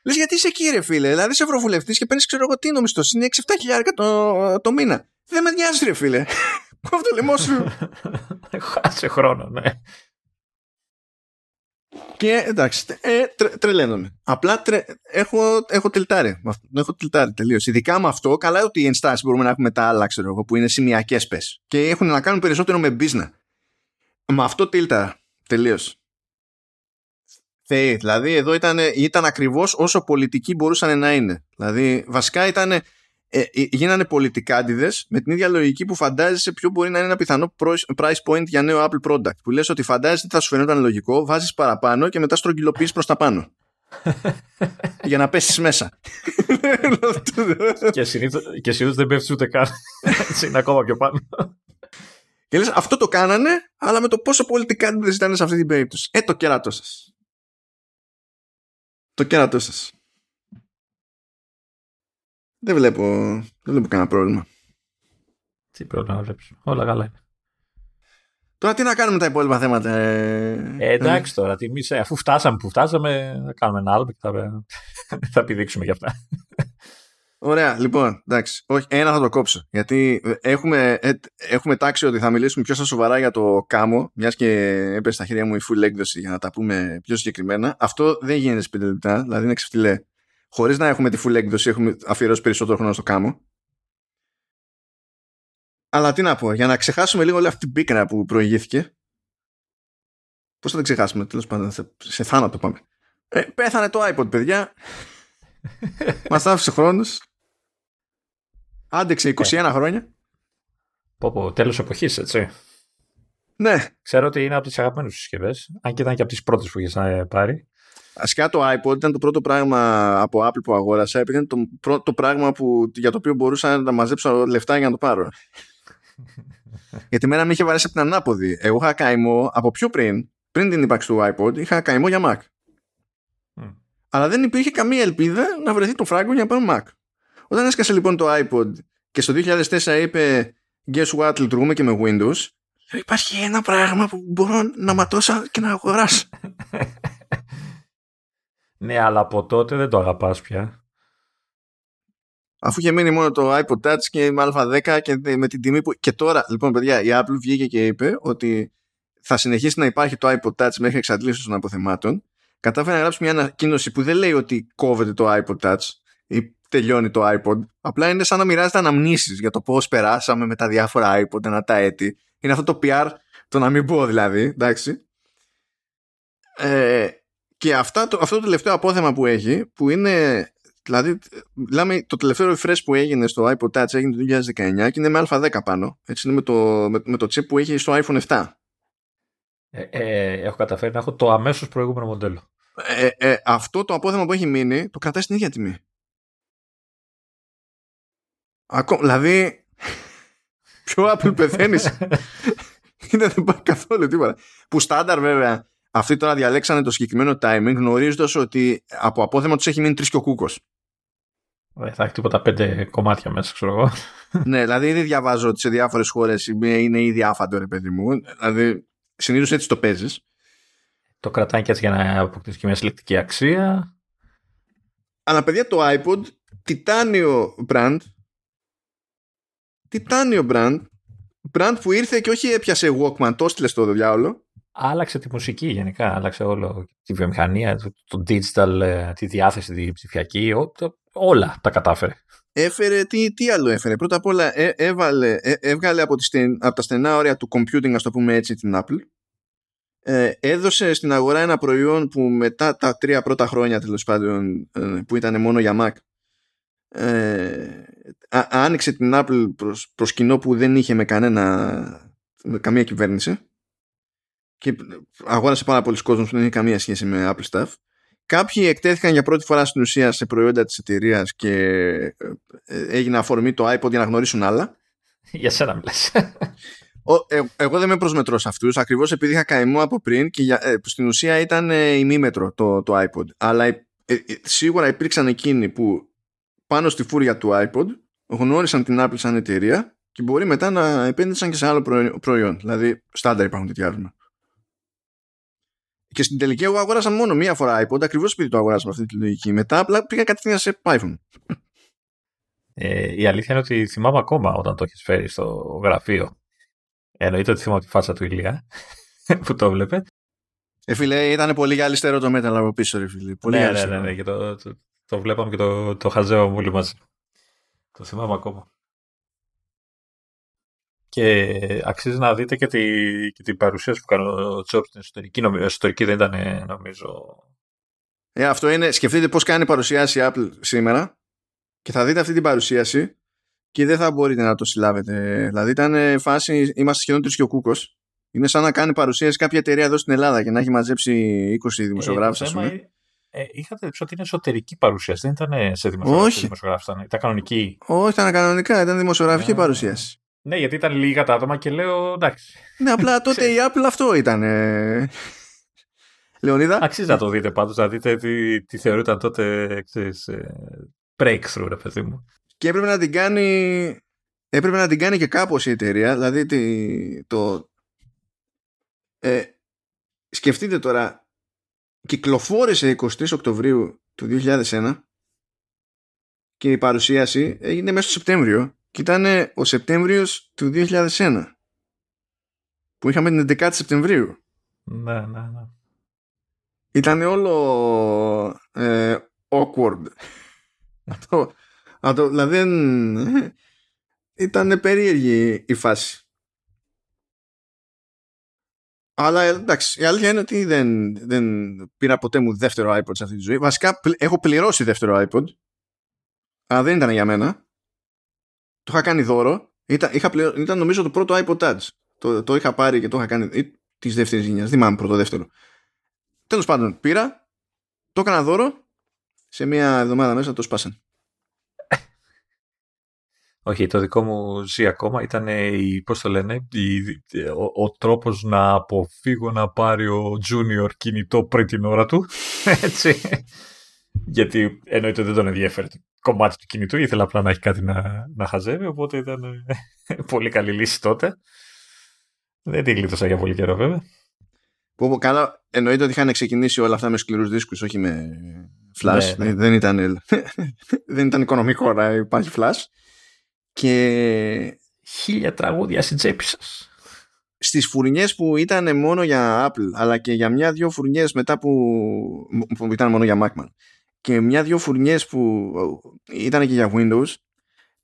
Λες γιατί είσαι εκεί, ρε φίλε; Δηλαδή είσαι ευρωβουλευτής και παίρνεις, ξέρω εγώ τι νομιστός. Είναι 6-7 χιλιάρικα το, το μήνα. Δεν με νοιάζει, ρε φίλε. Κόβω το λαιμό σου. Χάσε χρόνο, ναι. Και εντάξει, ε, τρε, τρελαίνομαι. Απλά τρε, έχω, έχω τυλτάρει. Έχω τυλτάρει τελείως. Ειδικά με αυτό, καλά ότι οι ενστάσεις μπορούμε να έχουμε τα άλλα, ξέρω εγώ, που είναι σημειακές πες. Και έχουν να κάνουν περισσότερο με business. Με αυτό τίλτα τελείως. Θεοί. Δηλαδή εδώ ήταν, ήταν ακριβώς όσο πολιτικοί μπορούσαν να είναι. Δηλαδή βασικά ήταν, ε, ε γίνανε πολιτικάντιδες με την ίδια λογική που φαντάζεσαι ποιο μπορεί να είναι ένα πιθανό price point για νέο Apple product. Που λες ότι φαντάζεσαι ότι θα σου φαινόταν λογικό, βάζεις παραπάνω και μετά στρογγυλοποιείς προς τα πάνω. για να πέσεις μέσα. και συνήθως δεν πέφτεις ούτε καν. είναι ακόμα πιο πάνω. Και λες αυτό το κάνανε, αλλά με το πόσο πολιτικάντιδες ήταν σε αυτή την περίπτωση. Ε, το κεράτο σας το κέρατό σας. Δεν βλέπω, δεν βλέπω κανένα πρόβλημα. Τι πρόβλημα βλέπεις. Όλα καλά είναι. Τώρα τι να κάνουμε τα υπόλοιπα θέματα. Ε, ε εντάξει τώρα, τι ε, αφού φτάσαμε που φτάσαμε, θα κάνουμε ένα άλλο και θα, θα επιδείξουμε για αυτά. Ωραία, λοιπόν, εντάξει. Όχι, ένα θα το κόψω. Γιατί έχουμε, ε, έχουμε τάξει ότι θα μιλήσουμε πιο στα σοβαρά για το κάμο, μιας και έπεσε στα χέρια μου η full έκδοση για να τα πούμε πιο συγκεκριμένα. Αυτό δεν γίνεται σε πέντε λεπτά, δηλαδή είναι ξεφτιλέ. Χωρίς να έχουμε τη full έκδοση, έχουμε αφιερώσει περισσότερο χρόνο στο κάμο. Αλλά τι να πω, για να ξεχάσουμε λίγο όλη αυτή την πίκρα που προηγήθηκε. Πώς θα την ξεχάσουμε, τέλος πάντων, σε θάνατο πάμε. Ε, πέθανε το iPod, παιδιά. Μας άφησε χρόνος. Άντεξε 21 ε. χρόνια. Πω πω, τέλος εποχής, έτσι. Ναι. Ξέρω ότι είναι από τις αγαπημένες συσκευές, αν και ήταν και από τις πρώτες που είχες ε, πάρει. Ασκά το iPod ήταν το πρώτο πράγμα από Apple που αγόρασα, επειδή είναι το πρώτο πράγμα που, για το οποίο μπορούσα να μαζέψω λεφτά για να το πάρω. Γιατί μένα με είχε βαρέσει από την ανάποδη. Εγώ είχα καημό από πιο πριν, πριν την ύπαρξη του iPod, είχα καημό για Mac. Αλλά δεν υπήρχε καμία ελπίδα να βρεθεί το φράγκο για να πάρω Mac. Όταν έσκασε λοιπόν το iPod και στο 2004 είπε Guess what, λειτουργούμε και με Windows, υπάρχει ένα πράγμα που μπορώ να ματώσω και να αγοράσω. ναι, αλλά από τότε δεν το αγαπάς πια. Αφού είχε μείνει μόνο το iPod Touch και με α10 και με την τιμή που. Και τώρα, λοιπόν, παιδιά, η Apple βγήκε και είπε ότι θα συνεχίσει να υπάρχει το iPod Touch μέχρι εξαντλήσεως των αποθεμάτων. Κατάφερε να γράψει μια ανακοίνωση που δεν λέει ότι κόβεται το iPod Touch ή τελειώνει το iPod. Απλά είναι σαν να μοιράζεται αναμνήσεις για το πώς περάσαμε με τα διάφορα iPod ένα τα έτη. Είναι αυτό το PR, το να μην πω δηλαδή, εντάξει. Ε, και αυτά, το, αυτό το τελευταίο απόθεμα που έχει, που είναι Δηλαδή, μιλάμε, το τελευταίο refresh που έγινε στο iPod Touch έγινε το 2019 και είναι με α10 πάνω. Έτσι είναι με το, με, με το chip που έχει στο iPhone 7. Ε, ε, έχω καταφέρει να έχω το αμέσως προηγούμενο μοντέλο. Ε, ε, αυτό το απόθεμα που έχει μείνει το κρατάει στην ίδια τιμή. Ακό, δηλαδή, πιο Apple πεθαίνεις. είναι δεν πάει καθόλου τίποτα. Που στάνταρ βέβαια, αυτοί τώρα διαλέξανε το συγκεκριμένο timing γνωρίζοντας ότι από απόθεμα τους έχει μείνει τρεις και ο κούκος. Δεν θα έχει τίποτα πέντε κομμάτια μέσα, ξέρω εγώ. ναι, δηλαδή ήδη διαβάζω ότι σε διάφορες χώρες είναι ήδη άφαντο, ρε παιδί μου. Δηλαδή, συνήθως έτσι το παίζεις. Το κρατάει και έτσι για να αποκτήσει και μια συλλεκτική αξία. Αλλά παιδιά το iPod, τιτάνιο brand. Τιτάνιο brand. Brand που ήρθε και όχι έπιασε Walkman, το έστειλε στο διάολο. Άλλαξε τη μουσική γενικά, άλλαξε όλο τη βιομηχανία, το digital, ε, τη διάθεση, τη ψηφιακή, όλα τα κατάφερε. Έφερε, τι, τι άλλο έφερε; Πρώτα απ' όλα ε, έβαλε, ε, έβγαλε από, τη, από τα στενά όρια του computing, ας το πούμε έτσι, την Apple. Ε, έδωσε στην αγορά ένα προϊόν που μετά τα τρία πρώτα χρόνια τέλος πάντων ε, που ήταν μόνο για Mac ε, άνοιξε την Apple προς, προς κοινό που δεν είχε με κανένα με καμία κυβέρνηση και αγόρασε πάρα πολλοί κόσμος που δεν είχε καμία σχέση με Apple Stuff Κάποιοι εκτέθηκαν για πρώτη φορά στην ουσία σε προϊόντα της εταιρείας και ε, έγινε αφορμή το iPod για να γνωρίσουν άλλα. Για σένα μιλάς. Ε, εγώ δεν με προσμετρώ σε αυτούς, ακριβώς επειδή είχα καημό από πριν και για, ε, στην ουσία ήταν ε, ημίμετρο το, το iPod. Αλλά ε, ε, σίγουρα υπήρξαν εκείνοι που πάνω στη φούρια του iPod γνώρισαν την Apple σαν εταιρεία και μπορεί μετά να επένδυσαν και σε άλλο προϊόν. Δηλαδή, στάνταρ υπάρχουν τέτοια άτομα. Και στην τελική εγώ αγόρασα μόνο μία φορά iPod, ακριβώς επειδή το αγόρασα με αυτή τη λογική. Μετά απλά πήγα κατευθείαν σε iPhone. Ε, η αλήθεια είναι ότι θυμάμαι ακόμα όταν το έχεις φέρει στο γραφείο. Εννοείται ότι θυμάμαι τη φάτσα του Ηλία που το βλέπε. Ε, φίλε, ήταν πολύ γυαλιστερό το Metal από πίσω, ρε φίλε. Πολύ ναι, ναι, ναι, ναι, και το, το, το, βλέπαμε και το, το χαζεύαμε όλοι μαζί. Το θυμάμαι ακόμα. Και αξίζει να δείτε και, τη, και την παρουσίαση που κάνει ο Τσόπ στην εσωτερική. Νομίζω, εσωτερική δεν ήταν, νομίζω. Ε, αυτό είναι. Σκεφτείτε πώς κάνει παρουσίαση η Apple σήμερα και θα δείτε αυτή την παρουσίαση και δεν θα μπορείτε να το συλλάβετε. Δηλαδή ήταν φάση. Είμαστε σχεδόν τρεις και ο Κούκος. Είναι σαν να κάνει παρουσίαση κάποια εταιρεία εδώ στην Ελλάδα και να έχει μαζέψει 20 δημοσιογράφους, ε, α πούμε. Ε, είχατε πει ότι είναι εσωτερική παρουσίαση, δεν ήταν σε δημοσιογράφου. Ήταν, ήταν κανονική; Όχι, ήταν κανονικά, ήταν δημοσιογραφική yeah. παρουσίαση. Ναι, γιατί ήταν λίγα τα άτομα και λέω εντάξει. Ναι, απλά τότε η Apple αυτό ήταν. Λεωνίδα; Αξίζει να το δείτε πάντως, να δείτε τι, τι θεωρούταν τότε ξέρεις, ε, breakthrough, ρε παιδί μου. Και έπρεπε να την κάνει, έπρεπε να την κάνει και κάπως η εταιρεία, δηλαδή τη, το... Ε, σκεφτείτε τώρα, κυκλοφόρησε 23 Οκτωβρίου του 2001 και η παρουσίαση έγινε μέσα στο Σεπτέμβριο και ήταν ο Σεπτέμβριος του 2001 που είχαμε την 11η Σεπτεμβρίου. Ναι, ναι, ναι. Ήταν όλο ε, awkward. αυτό, αυτό, δηλαδή ήταν περίεργη η φάση. Αλλά εντάξει, η αλήθεια είναι ότι δεν, δεν πήρα ποτέ μου δεύτερο iPod σε αυτή τη ζωή. Βασικά έχω πληρώσει δεύτερο iPod, αλλά δεν ήταν για μένα το είχα κάνει δώρο. Ήταν, είχα ήταν νομίζω το πρώτο iPod Touch. Το, το είχα πάρει και το είχα κάνει. της δεύτερης γενιάς. Δεν θυμάμαι πρώτο δεύτερο. Τέλος πάντων, πήρα, το έκανα δώρο. Σε μία εβδομάδα μέσα το σπάσαν. Όχι, το δικό μου ζει ακόμα ήταν η, πώς το λένε, η, ο, ο, τρόπος να αποφύγω να πάρει ο Junior κινητό πριν την ώρα του. Έτσι. Γιατί εννοείται δεν τον ενδιαφέρει κομμάτι του κινητού, ήθελα απλά να έχει κάτι να, να χαζεύει, οπότε ήταν ε, πολύ καλή λύση τότε. Δεν την γλίτωσα για πολύ καιρό βέβαια. Που, καλά, εννοείται ότι είχαν ξεκινήσει όλα αυτά με σκληρούς δίσκους, όχι με Flash. Ναι, ναι. Δεν, ήταν, δεν ήταν οικονομικό να υπάρχει Flash. Και... Χίλια τραγούδια στην τσέπη σας. Στις φουρνιές που ήταν μόνο για Apple αλλά και για μια-δυο φουρνιές μετά που, που ήταν μόνο για Macman και μια-δυο φουρνιές που ήταν και για Windows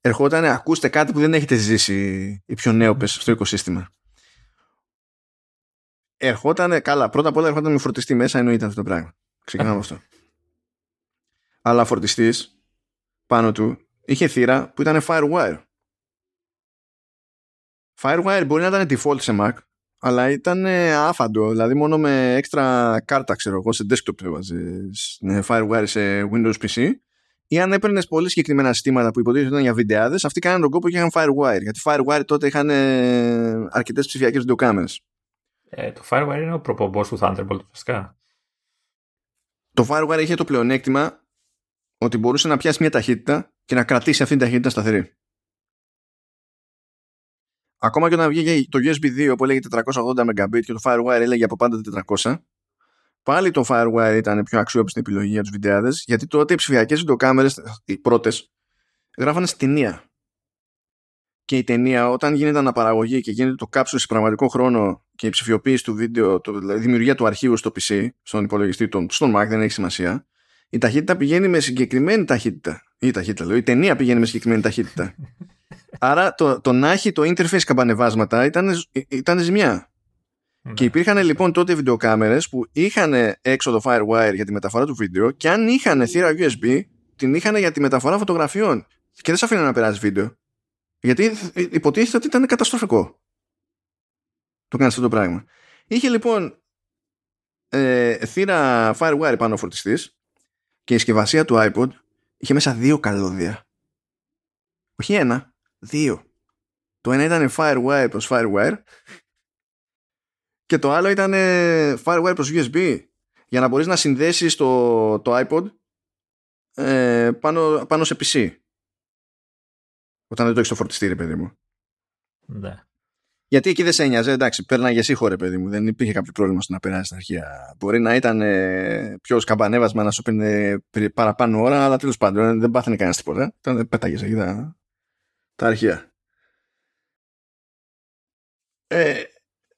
ερχόταν ακούστε κάτι που δεν έχετε ζήσει οι πιο νέοπες στο οικοσύστημα ερχόταν, καλά, πρώτα απ' όλα ερχόταν με φορτιστή μέσα, εννοείται αυτό το πράγμα. Ξεκινάμε αυτό. Αλλά φορτιστής πάνω του είχε θύρα που ήταν Firewire. Firewire μπορεί να ήταν default σε Mac, αλλά ήταν άφαντο, δηλαδή μόνο με έξτρα κάρτα, ξέρω εγώ, σε desktop το έβαζες Firewire σε Windows PC ή αν έπαιρνες πολύ συγκεκριμένα συστήματα που υποτίθεται ήταν για βιντεάδες, αυτοί κάνανε τον κόπο και είχαν Firewire. Γιατί Firewire τότε είχαν αρκετές ψηφιακές βιντεοκάμερες. Ε, το Firewire είναι ο προπομπός του Thunderbolt βασικά. Το Firewire είχε το πλεονέκτημα ότι μπορούσε να πιάσει μια ταχύτητα και να κρατήσει αυτήν την ταχύτητα σταθερή. Ακόμα και όταν βγήκε το USB 2 που έλεγε 480 Mbit και το Firewire έλεγε από πάντα 400, πάλι το Firewire ήταν πιο αξιόπιστη επιλογή για τους βιντεάδες, γιατί τότε οι ψηφιακές βιντεοκάμερες, οι πρώτες, γράφανε στην ταινία και η ταινία όταν γίνεται αναπαραγωγή και γίνεται το κάψιμο σε πραγματικό χρόνο και η ψηφιοποίηση του βίντεο, το, δηλαδή η δημιουργία του αρχείου στο PC, στον υπολογιστή, τον, στον Mac δεν έχει σημασία, η ταχύτητα πηγαίνει με συγκεκριμένη ταχύτητα. Ή η ταχύτητα λέω, η ταινία πηγαίνει με συγκεκριμένη ταχύτητα. Άρα το, το να έχει το interface καμπανεβάσματα ήταν, ήταν ζημιά. Ναι, και υπήρχαν λοιπόν τότε βιντεοκάμερες που είχαν έξοδο Firewire για τη μεταφορά του βίντεο και αν είχαν θύρα USB, την είχαν για τη μεταφορά φωτογραφιών. Και δεν σε αφήναν να περάσει βίντεο. Γιατί υποτίθεται ότι ήταν καταστροφικό. Το κάνεις αυτό το πράγμα. Είχε λοιπόν ε, θύρα Firewire πάνω φορτιστής και η συσκευασία του iPod είχε μέσα δύο καλώδια. Όχι ένα, δύο. Το ένα ήταν Firewire προς Firewire και το άλλο ήταν Firewire προς USB για να μπορείς να συνδέσεις το, το iPod ε, πάνω, πάνω σε PC. Όταν δεν το έχεις στο φορτιστήρι, παιδί μου. Ναι. Γιατί εκεί δεν σε ένοιαζε, εντάξει, πέρναγε εσύ χώρε, παιδί μου. Δεν υπήρχε κάποιο πρόβλημα στο να περάσει στην αρχεία. Μπορεί να ήταν ε, πιο σκαμπανέβασμα να σου πίνει παραπάνω ώρα, αλλά τέλος πάντων ε, δεν πάθαινε κανένας τίποτα. Ήταν πέταγες εκεί τα, τα αρχεία. Ε,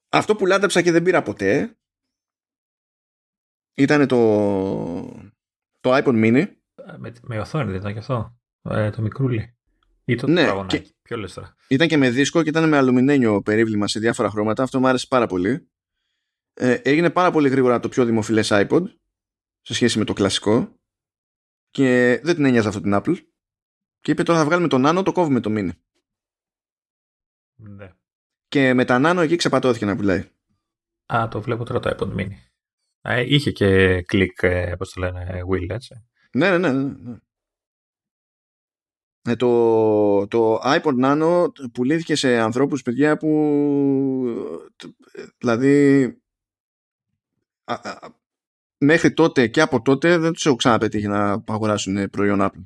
αυτό που λάτρεψα και δεν πήρα ποτέ ήταν το, το iPod mini. Με, με οθόνη δεν ήταν και αυτό. Ε, το μικρούλι. Ή το ναι, και... Ποιο λες τώρα. Ήταν και με δίσκο και ήταν με αλουμινένιο περίβλημα σε διάφορα χρώματα. Αυτό μου άρεσε πάρα πολύ. Ε, έγινε πάρα πολύ γρήγορα το πιο δημοφιλές iPod σε σχέση με το κλασικό και δεν την ένοιαζε αυτό την Apple και είπε τώρα θα βγάλουμε το Nano, το κόβουμε το Mini. Ναι. Και με τα Nano εκεί ξεπατώθηκε να πουλάει. Α, το βλέπω τώρα το iPod Mini. Ε, είχε και κλικ, ε, πώς το λένε, wheel, έτσι. Ναι, ναι, ναι. ναι. ναι. Ε, το, το iPod Nano πουλήθηκε σε ανθρώπους παιδιά που δηλαδή μέχρι τότε και από τότε δεν τους έχω ξαναπετύχει να αγοράσουν προϊόν Apple.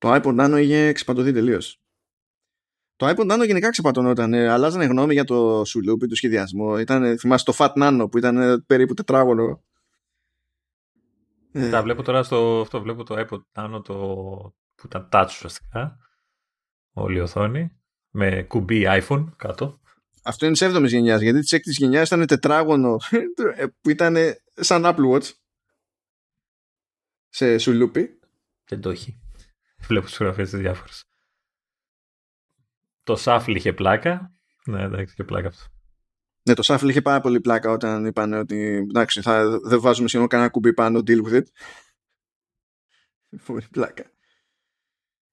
Το iPod Nano είχε ξεπατωθεί τελείως. Το iPod Nano γενικά ξεπατωνόταν. Ε, αλλάζανε γνώμη για το σουλούπι, το σχεδιασμό. Ήταν, θυμάσαι το Fat Nano που ήταν περίπου τετράγωνο. Τα βλέπω τώρα στο αυτό, βλέπω το iPod Nano το, που ήταν touch ουσιαστικά, όλη η οθόνη, με κουμπί iPhone κάτω. Αυτό είναι της 7η γενιάς, γιατί της 6η γενιάς ήταν τετράγωνο που ήταν σαν Apple Watch σε σουλούπι. Δεν το έχει. Βλέπω τις φωτογραφίες τι διάφορες. Το Shuffle είχε πλάκα. Ναι, εντάξει, είχε πλάκα αυτό. Ναι, το Shuffle είχε πάρα πολύ πλάκα όταν είπαν ότι εντάξει, θα, δεν βάζουμε σχεδόν κανένα κουμπί πάνω, deal with it. Πολύ πλάκα.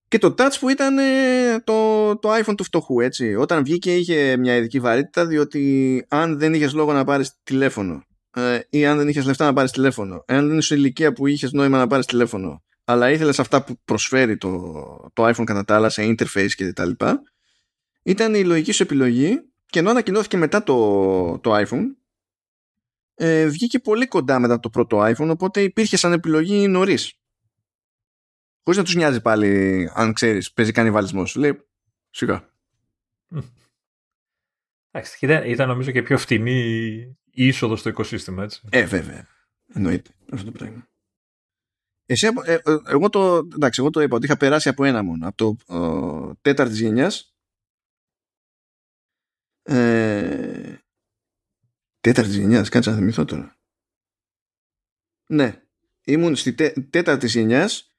Και το touch που ήταν ε, το, το iPhone του φτωχού, έτσι. Όταν βγήκε είχε μια ειδική βαρύτητα, διότι αν δεν είχες λόγο να πάρεις τηλέφωνο ε, ή αν δεν είχες λεφτά να πάρεις τηλέφωνο, αν δεν είσαι ηλικία που είχες νόημα να πάρεις τηλέφωνο, αλλά ήθελες αυτά που προσφέρει το, το iPhone κατά τα άλλα σε interface και τα λοιπά, ήταν η λογική σου επιλογή και ενώ ανακοινώθηκε μετά το, το iPhone, ε, βγήκε πολύ κοντά μετά το πρώτο iPhone, οπότε υπήρχε σαν επιλογή νωρίς. Χωρίς να τους νοιάζει πάλι, αν ξέρεις, παίζει κανιβαλισμό. Σου λέει, σιγά. Εντάξει, ήταν, ήταν νομίζω και πιο φτηνή η είσοδος στο οικοσύστημα, έτσι. Ε, βέβαια. Εννοείται αυτό το πράγμα. Εσύ, ε, ε, εγώ, το, εντάξει, εγώ το είπα ότι είχα περάσει από ένα μόνο. Από το ε, τέταρτης γενιάς. Ε, τέταρτης γενιάς, κάτσε να θυμηθώ τώρα. Ναι, ήμουν στη τέ, τέταρτης γενιάς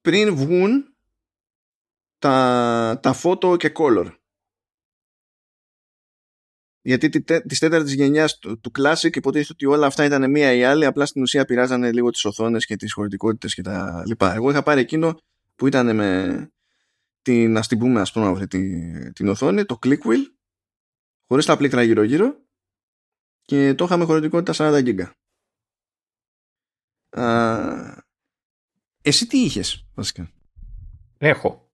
πριν βγουν τα, τα photo και color. Γιατί τη, της τέταρτης γενιάς του, του Classic υποτίθεται ότι όλα αυτά ήταν μία ή άλλη, απλά στην ουσία πειράζανε λίγο τις οθόνες και τις χωρητικότητες και τα λοιπά. Εγώ είχα πάρει εκείνο που ήταν με την, ας την πούμε, ας πούμε, αυτή την, την οθόνη, το click wheel, χωρίς τα πλήκτρα γύρω-γύρω και το είχαμε χωρητικότητα 40 γίγκα. Εσύ τι είχες, βασικά; Έχω.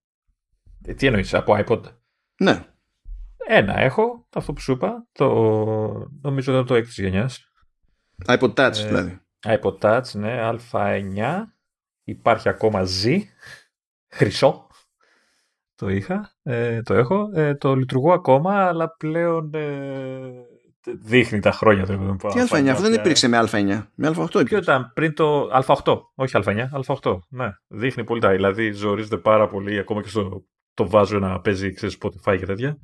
Ε, τι εννοείς, από iPod; Ναι. Ένα έχω, αυτό που σου είπα. Το, νομίζω ήταν το 6 γενιάς. iPod Touch ε, δηλαδή. iPod Touch, ναι, Α9. Υπάρχει ακόμα Z. Χρυσό. Το είχα, ε, το έχω. Ε, το λειτουργώ ακόμα, αλλά πλέον ε, δείχνει τα χρόνια του. Τι Α9, αυτό δεν υπήρξε με Α9. Με Α8 υπήρξε. Ποιο ήταν πριν το Α8, όχι Α9, Α8. Ναι, δείχνει πολύ τα. Δηλαδή ζορίζεται πάρα πολύ, ακόμα και στο το βάζω να παίζει, ξέρεις, Spotify και τέτοια.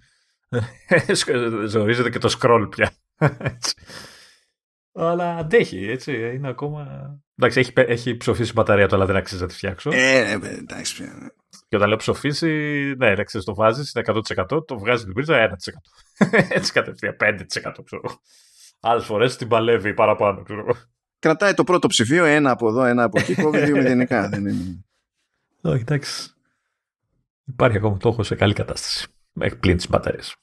Ζορίζεται και το scroll πια. Αλλά αντέχει, έτσι. Είναι ακόμα. Εντάξει, έχει, έχει ψοφήσει μπαταρία το, αλλά δεν αξίζει να τη φτιάξω. Ε, ναι, εντάξει πια. Και όταν λέω ψοφήσει, ναι, εντάξει, το βάζεις, είναι 100%, το βγάζει την πρίζα 1%. έτσι κατευθείαν, 5% ξέρω. Άλλες φορές την παλεύει παραπάνω, ξέρω. Κρατάει το πρώτο ψηφίο, ένα από εδώ, ένα από εκεί, κόβει δύο μηδενικά. δεν είναι. Όχι, εντάξει. Υπάρχει ακόμα το έχω σε καλή κατάσταση. Μέχρι πλήν τις μπαταρίες.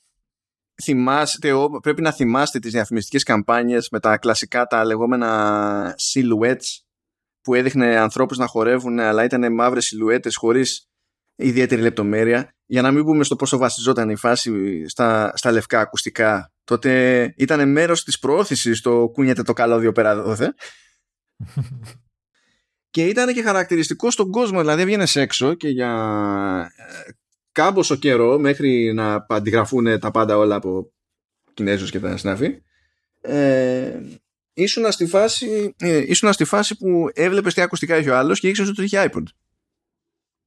Θυμάστε, πρέπει να θυμάστε τις διαφημιστικές καμπάνιες με τα κλασικά τα λεγόμενα silhouettes που έδειχνε ανθρώπους να χορεύουν αλλά ήταν μαύρες σιλουέτες χωρίς ιδιαίτερη λεπτομέρεια. Για να μην πούμε στο πόσο βασιζόταν η φάση στα, στα λευκά ακουστικά τότε ήταν μέρος της προώθησης το κούνιατε το καλώδιο πέρα δόθε και ήταν και χαρακτηριστικό στον κόσμο δηλαδή έβγαινες έξω και για κάμποσο καιρό μέχρι να αντιγραφούν τα πάντα όλα από Κινέζους και τα συνάφη ε, ήσουν στη φάση, ε, ήσουν στη φάση που έβλεπες τι ακουστικά έχει ο άλλος και ήξερες ότι είχε iPod.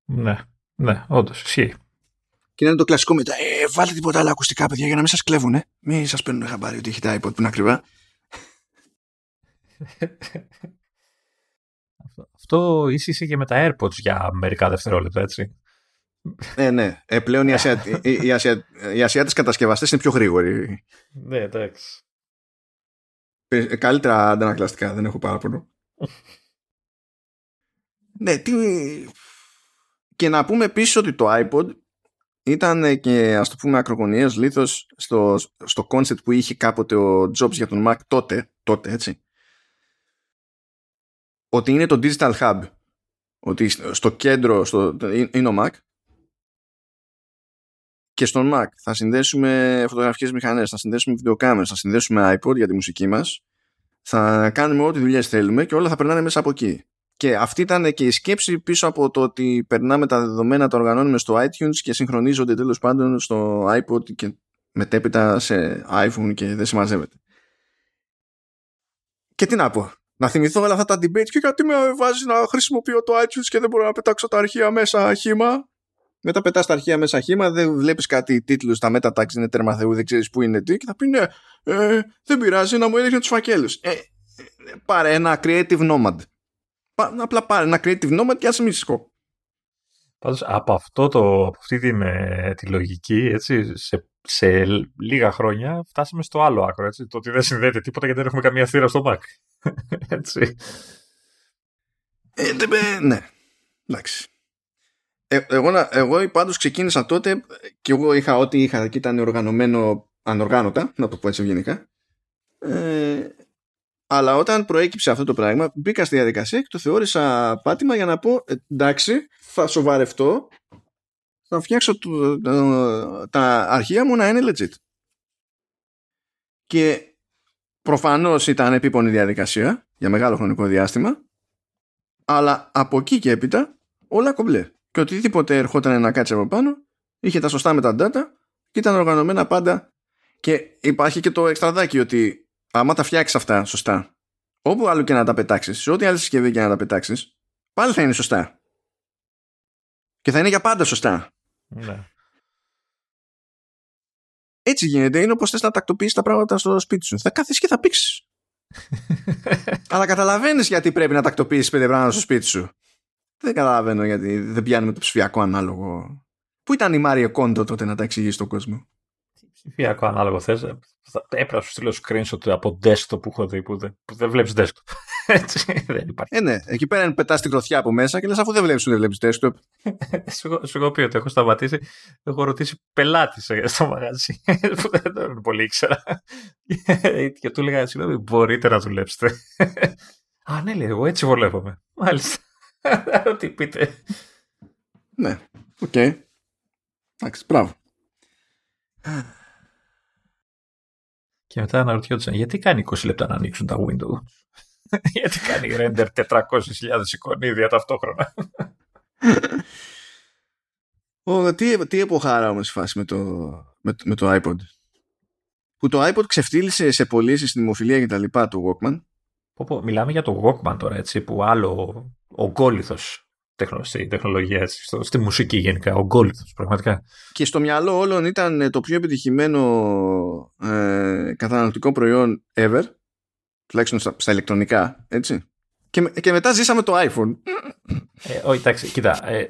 Ναι, ναι, όντως, ισχύει. Και είναι το κλασικό μετά, ε, βάλτε τίποτα άλλα ακουστικά παιδιά για να μην σας κλέβουνε. Μην σας παίρνουν χαμπάρι ότι έχετε iPod που είναι ακριβά. Αυτό ίσχυσε και με τα AirPods για μερικά δευτερόλεπτα, έτσι. Ναι, ναι. Ε, πλέον οι, Ασια... οι, Ασια... οι Ασιάτες κατασκευαστές είναι πιο γρήγοροι. Ναι, εντάξει. Ε, καλύτερα αντανακλαστικά, δεν έχω παράπονο. ναι, τι... Και να πούμε επίσης ότι το iPod ήταν και ας το πούμε ακρογωνιαίος λίθος στο, στο concept που είχε κάποτε ο Jobs για τον Mac τότε, τότε έτσι ότι είναι το digital hub ότι στο κέντρο στο, είναι ο Mac και στον Mac θα συνδέσουμε φωτογραφικές μηχανές, θα συνδέσουμε βιντεοκάμερες, θα συνδέσουμε iPod για τη μουσική μας, θα κάνουμε ό,τι δουλειές θέλουμε και όλα θα περνάνε μέσα από εκεί. Και αυτή ήταν και η σκέψη πίσω από το ότι περνάμε τα δεδομένα, τα οργανώνουμε στο iTunes και συγχρονίζονται τέλος πάντων στο iPod και μετέπειτα σε iPhone και δεν συμμαζεύεται. Και τι να πω, να θυμηθώ όλα αυτά τα debate και γιατί με βάζει να χρησιμοποιώ το iTunes και δεν μπορώ να πετάξω τα αρχεία μέσα χήμα. Μετά πετάς τα αρχεία μέσα χήμα, δεν βλέπεις κάτι τίτλους στα μετατάξει, είναι τέρμα Θεού, δεν ξέρεις πού είναι τι, και θα πει ναι, ε, δεν πειράζει να μου έδειχνε τους φακέλους. Ε, ε, πάρε ένα creative nomad. Πα, απλά πάρε ένα creative nomad και άσε μισικό. Πάντως από, αυτό το, από αυτή την, ε, τη λογική, έτσι, σε, σε λίγα χρόνια φτάσαμε στο άλλο άκρο. Έτσι, το ότι δεν συνδέεται τίποτα γιατί δεν έχουμε καμία θύρα στο Mac. έτσι. Ε, ναι, εντάξει. Ε, εγώ, εγώ πάντως ξεκίνησα τότε και εγώ είχα ό,τι είχα και ήταν οργανωμένο ανοργάνωτα, να το πω έτσι ευγενικά. Ε, αλλά όταν προέκυψε αυτό το πράγμα, μπήκα στη διαδικασία και το θεώρησα πάτημα για να πω εντάξει, θα σοβαρευτώ, θα φτιάξω το, τα αρχεία μου να είναι legit. Και προφανώς ήταν επίπονη διαδικασία για μεγάλο χρονικό διάστημα, αλλά από εκεί και έπειτα όλα κομπλέ και οτιδήποτε ερχόταν να κάτσει από πάνω είχε τα σωστά με τα data και ήταν οργανωμένα πάντα και υπάρχει και το εξτραδάκι ότι άμα τα φτιάξεις αυτά σωστά όπου άλλο και να τα πετάξεις, σε ό,τι άλλη συσκευή και να τα πετάξεις, πάλι θα είναι σωστά. Και θα είναι για πάντα σωστά. Ναι. Έτσι γίνεται. Είναι όπως θες να τακτοποιήσεις τα πράγματα στο σπίτι σου. Θα κάθεσαι και θα πήξεις. Αλλά καταλαβαίνεις γιατί πρέπει να τακτοποιήσεις πέντε πράγματα στο σπίτι σου. Δεν καταλαβαίνω γιατί δεν πιάνουμε το ψηφιακό ανάλογο. Πού ήταν η Μάριο Κόντο τότε να τα εξηγήσει στον κόσμο; Ψηφιακό ανάλογο θες. Έπρεπε να σου στείλω screenshot από desktop που έχω δει που δεν, που δεν βλέπεις desktop. Έτσι, δεν υπάρχει. Ε, ναι, εκεί πέρα είναι πετάς την γροθιά από μέσα και λες αφού δεν βλέπεις, δεν βλέπεις desktop. σου, σου έχω πει ότι έχω σταματήσει. Έχω ρωτήσει πελάτης στο μαγαζί που δεν πολύ ήξερα. και του έλεγα, συγγνώμη, μπορείτε να δουλέψετε. Α, ναι, λέει, εγώ έτσι βολεύομαι. Μάλιστα. Ό,τι πείτε. Ναι, OK. Okay. Εντάξει, μπράβο. Και μετά αναρωτιόντουσαν γιατί κάνει 20 λεπτά να ανοίξουν τα Windows; γιατί κάνει render 400.000 εικονίδια ταυτόχρονα; Ο, τι, τι εποχάρα όμως η φάση με το, με, με το iPod; Που το iPod ξεφτύλισε σε πωλήσεις στην δημοφιλία και τα λοιπά του Walkman. Πω, πω, μιλάμε για το Walkman τώρα, έτσι, που άλλο ογκόληθος στη τεχνολογία, έτσι, στο, στη μουσική γενικά, ογκόληθος, πραγματικά. Και στο μυαλό όλων ήταν ε, το πιο επιτυχημένο ε, καταναλωτικό προϊόν ever, τουλάχιστον στα, στα ηλεκτρονικά, έτσι. Και, και μετά ζήσαμε το iPhone. Ε, όχι, εντάξει, κοίτα, ε,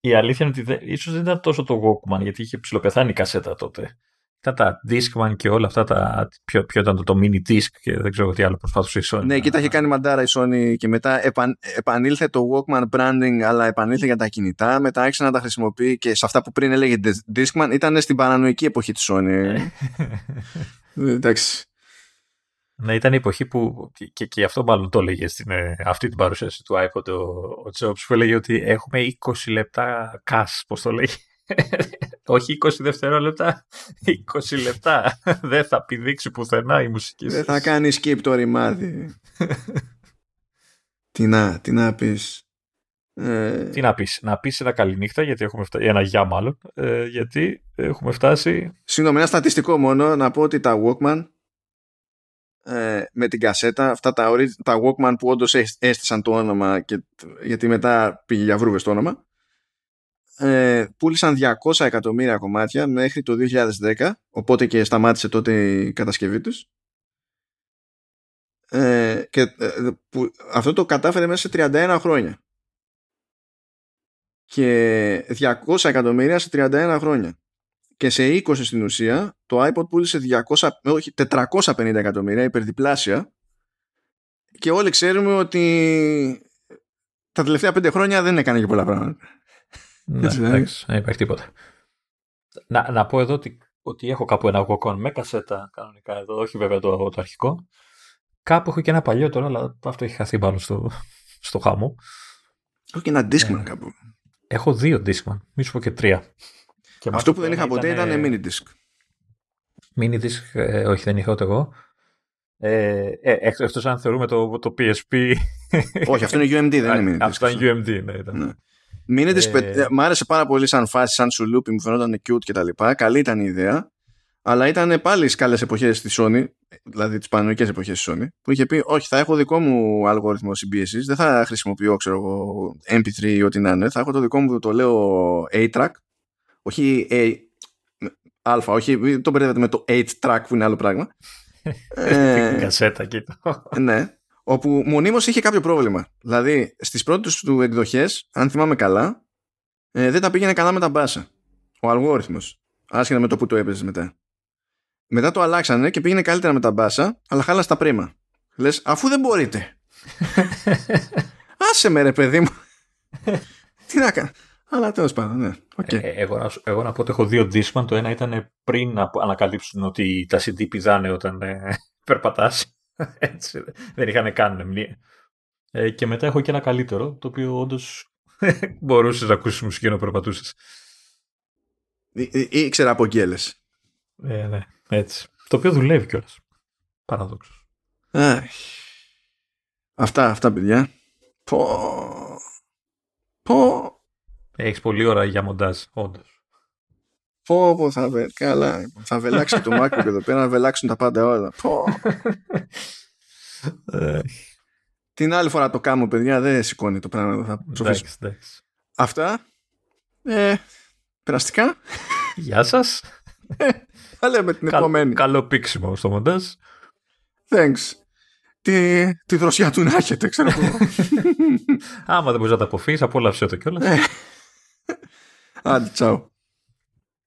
η αλήθεια είναι ότι δεν, ίσως δεν ήταν τόσο το Walkman, γιατί είχε ψηλοπεθάνει η κασέτα τότε τα, τα Discman και όλα αυτά τα. Ποιο, ποιο ήταν το, το mini disc και δεν ξέρω τι άλλο προσπάθησε η Sony. Ναι, και τα είχε κάνει μαντάρα η Sony και μετά επαν, επανήλθε το Walkman branding, αλλά επανήλθε για τα κινητά. Μετά άρχισε να τα χρησιμοποιεί και σε αυτά που πριν έλεγε Discman ήταν στην παρανοϊκή εποχή της Sony. Ε, εντάξει. Ναι, ήταν η εποχή που. και, και αυτό μάλλον το έλεγε στην ε, αυτή την παρουσίαση του iPod ο, ο Jobs που έλεγε ότι έχουμε 20 λεπτά cash, πώς το λέγει. Όχι 20 δευτερόλεπτα, 20 λεπτά. Δεν θα πηδήξει πουθενά η μουσική Δεν θα κάνει skip το ρημάδι. τι να, τι να πεις. Ε... Τι να πεις, να πεις ένα καληνύχτα γιατί έχουμε φτάσει, ένα γεια μάλλον, ε, γιατί έχουμε φτάσει... Συγγνώμη, ένα στατιστικό μόνο, να πω ότι τα Walkman ε, με την κασέτα, αυτά τα, τα Walkman που όντως έστησαν το όνομα και, γιατί μετά πήγε για βρούβες το όνομα, ε, πούλησαν 200 εκατομμύρια κομμάτια μέχρι το 2010 οπότε και σταμάτησε τότε η κατασκευή τους. Ε, και ε, που, αυτό το κατάφερε μέσα σε 31 χρόνια. Και 200 εκατομμύρια σε 31 χρόνια. Και σε 20 στην ουσία το iPod πούλησε 200, όχι, 450 εκατομμύρια υπερδιπλάσια. Και όλοι ξέρουμε ότι τα τελευταία 5 χρόνια δεν έκανε και πολλά πράγματα ναι, εντάξει, δεν υπάρχει τίποτα. Να, να πω εδώ ότι, ότι έχω κάπου ένα Wacom με κασέτα κανονικά εδώ, όχι βέβαια το, το αρχικό. Κάπου έχω και ένα παλιό τώρα, αλλά αυτό έχει χαθεί πάνω στο, στο χάμο. Έχω και ένα Discman ε, κάπου. Έχω δύο Discman, μη σου πω και τρία. Και αυτό που δεν είχα ποτέ ήταν, ήταν mini disc. Mini disc, ε, όχι δεν είχα ούτε εγώ. Ε, ε, εκτός αν θεωρούμε το, το PSP. όχι, αυτό είναι UMD, δεν είναι mini disc. Αυτό είναι UMD, ναι. Ήταν. ναι. Ε... ε... Μ' άρεσε πάρα πολύ σαν φάση, σαν σουλούπι, μου φαινόταν cute κτλ. Καλή ήταν η ιδέα. Αλλά ήταν πάλι στις καλές εποχές της Sony, δηλαδή τις παρανοϊκές εποχές της Sony, που είχε πει: Όχι, θα έχω δικό μου αλγόριθμο συμπίεσης, δεν θα χρησιμοποιώ, ξέρω εγώ, MP3 ή ό,τι να είναι. Θα έχω το δικό μου, το λέω A-track. Όχι A, Α, όχι, το μπερδεύετε με το 8-track που είναι άλλο πράγμα. ε, κασέτα, κοίτα. ναι όπου μονίμως είχε κάποιο πρόβλημα. Δηλαδή, στις πρώτες του εκδοχές, αν θυμάμαι καλά, ε, δεν τα πήγαινε καλά με τα μπάσα. Ο αλγόριθμος. Άσχετα με το που το έπαιζες μετά. Μετά το αλλάξανε και πήγαινε καλύτερα με τα μπάσα, αλλά χάλασε τα πρίμα. Λες, αφού δεν μπορείτε. Άσε με ρε παιδί μου. Τι να κάνω. Αλλά τέλος πάντων, ναι. Okay. Ε, εγώ, εγώ, να πω ότι έχω δύο Discman. Το ένα ήταν πριν να ανακαλύψουν ότι τα CD πηδάνε όταν ε, περπατάς. Έτσι, δεν είχαν καν μνήμα. Ε, και μετά έχω και ένα καλύτερο, το οποίο όντω μπορούσες να ακούσεις μουσική να περπατούσες. Ήξερα από γκέλε. Ε, ναι, έτσι. Το οποίο δουλεύει κιόλας. Παραδόξως. Αυτά, αυτά παιδιά. Πω. Πω. Έχεις πολλή ώρα για μοντάζ, όντως. Πω, πω, θα, βε... Καλά. θα βελάξει το MacBook εδώ πέρα να βελάξουν τα πάντα όλα. Πω. Την άλλη φορά το κάνω, παιδιά, δεν σηκώνει το πράγμα. Θα εντάξει, εντάξει. Αυτά. Ε, περαστικά. Γεια σας. Ε, θα λέμε την επόμενη. Καλό πίξιμο στο μοντάζ. Thanks. Τη, τη δροσιά του να έχετε, ξέρω εγώ. Άμα δεν μπορείς να τα αποφύγεις, απόλαυσέ το κιόλας. Άντε, τσάου.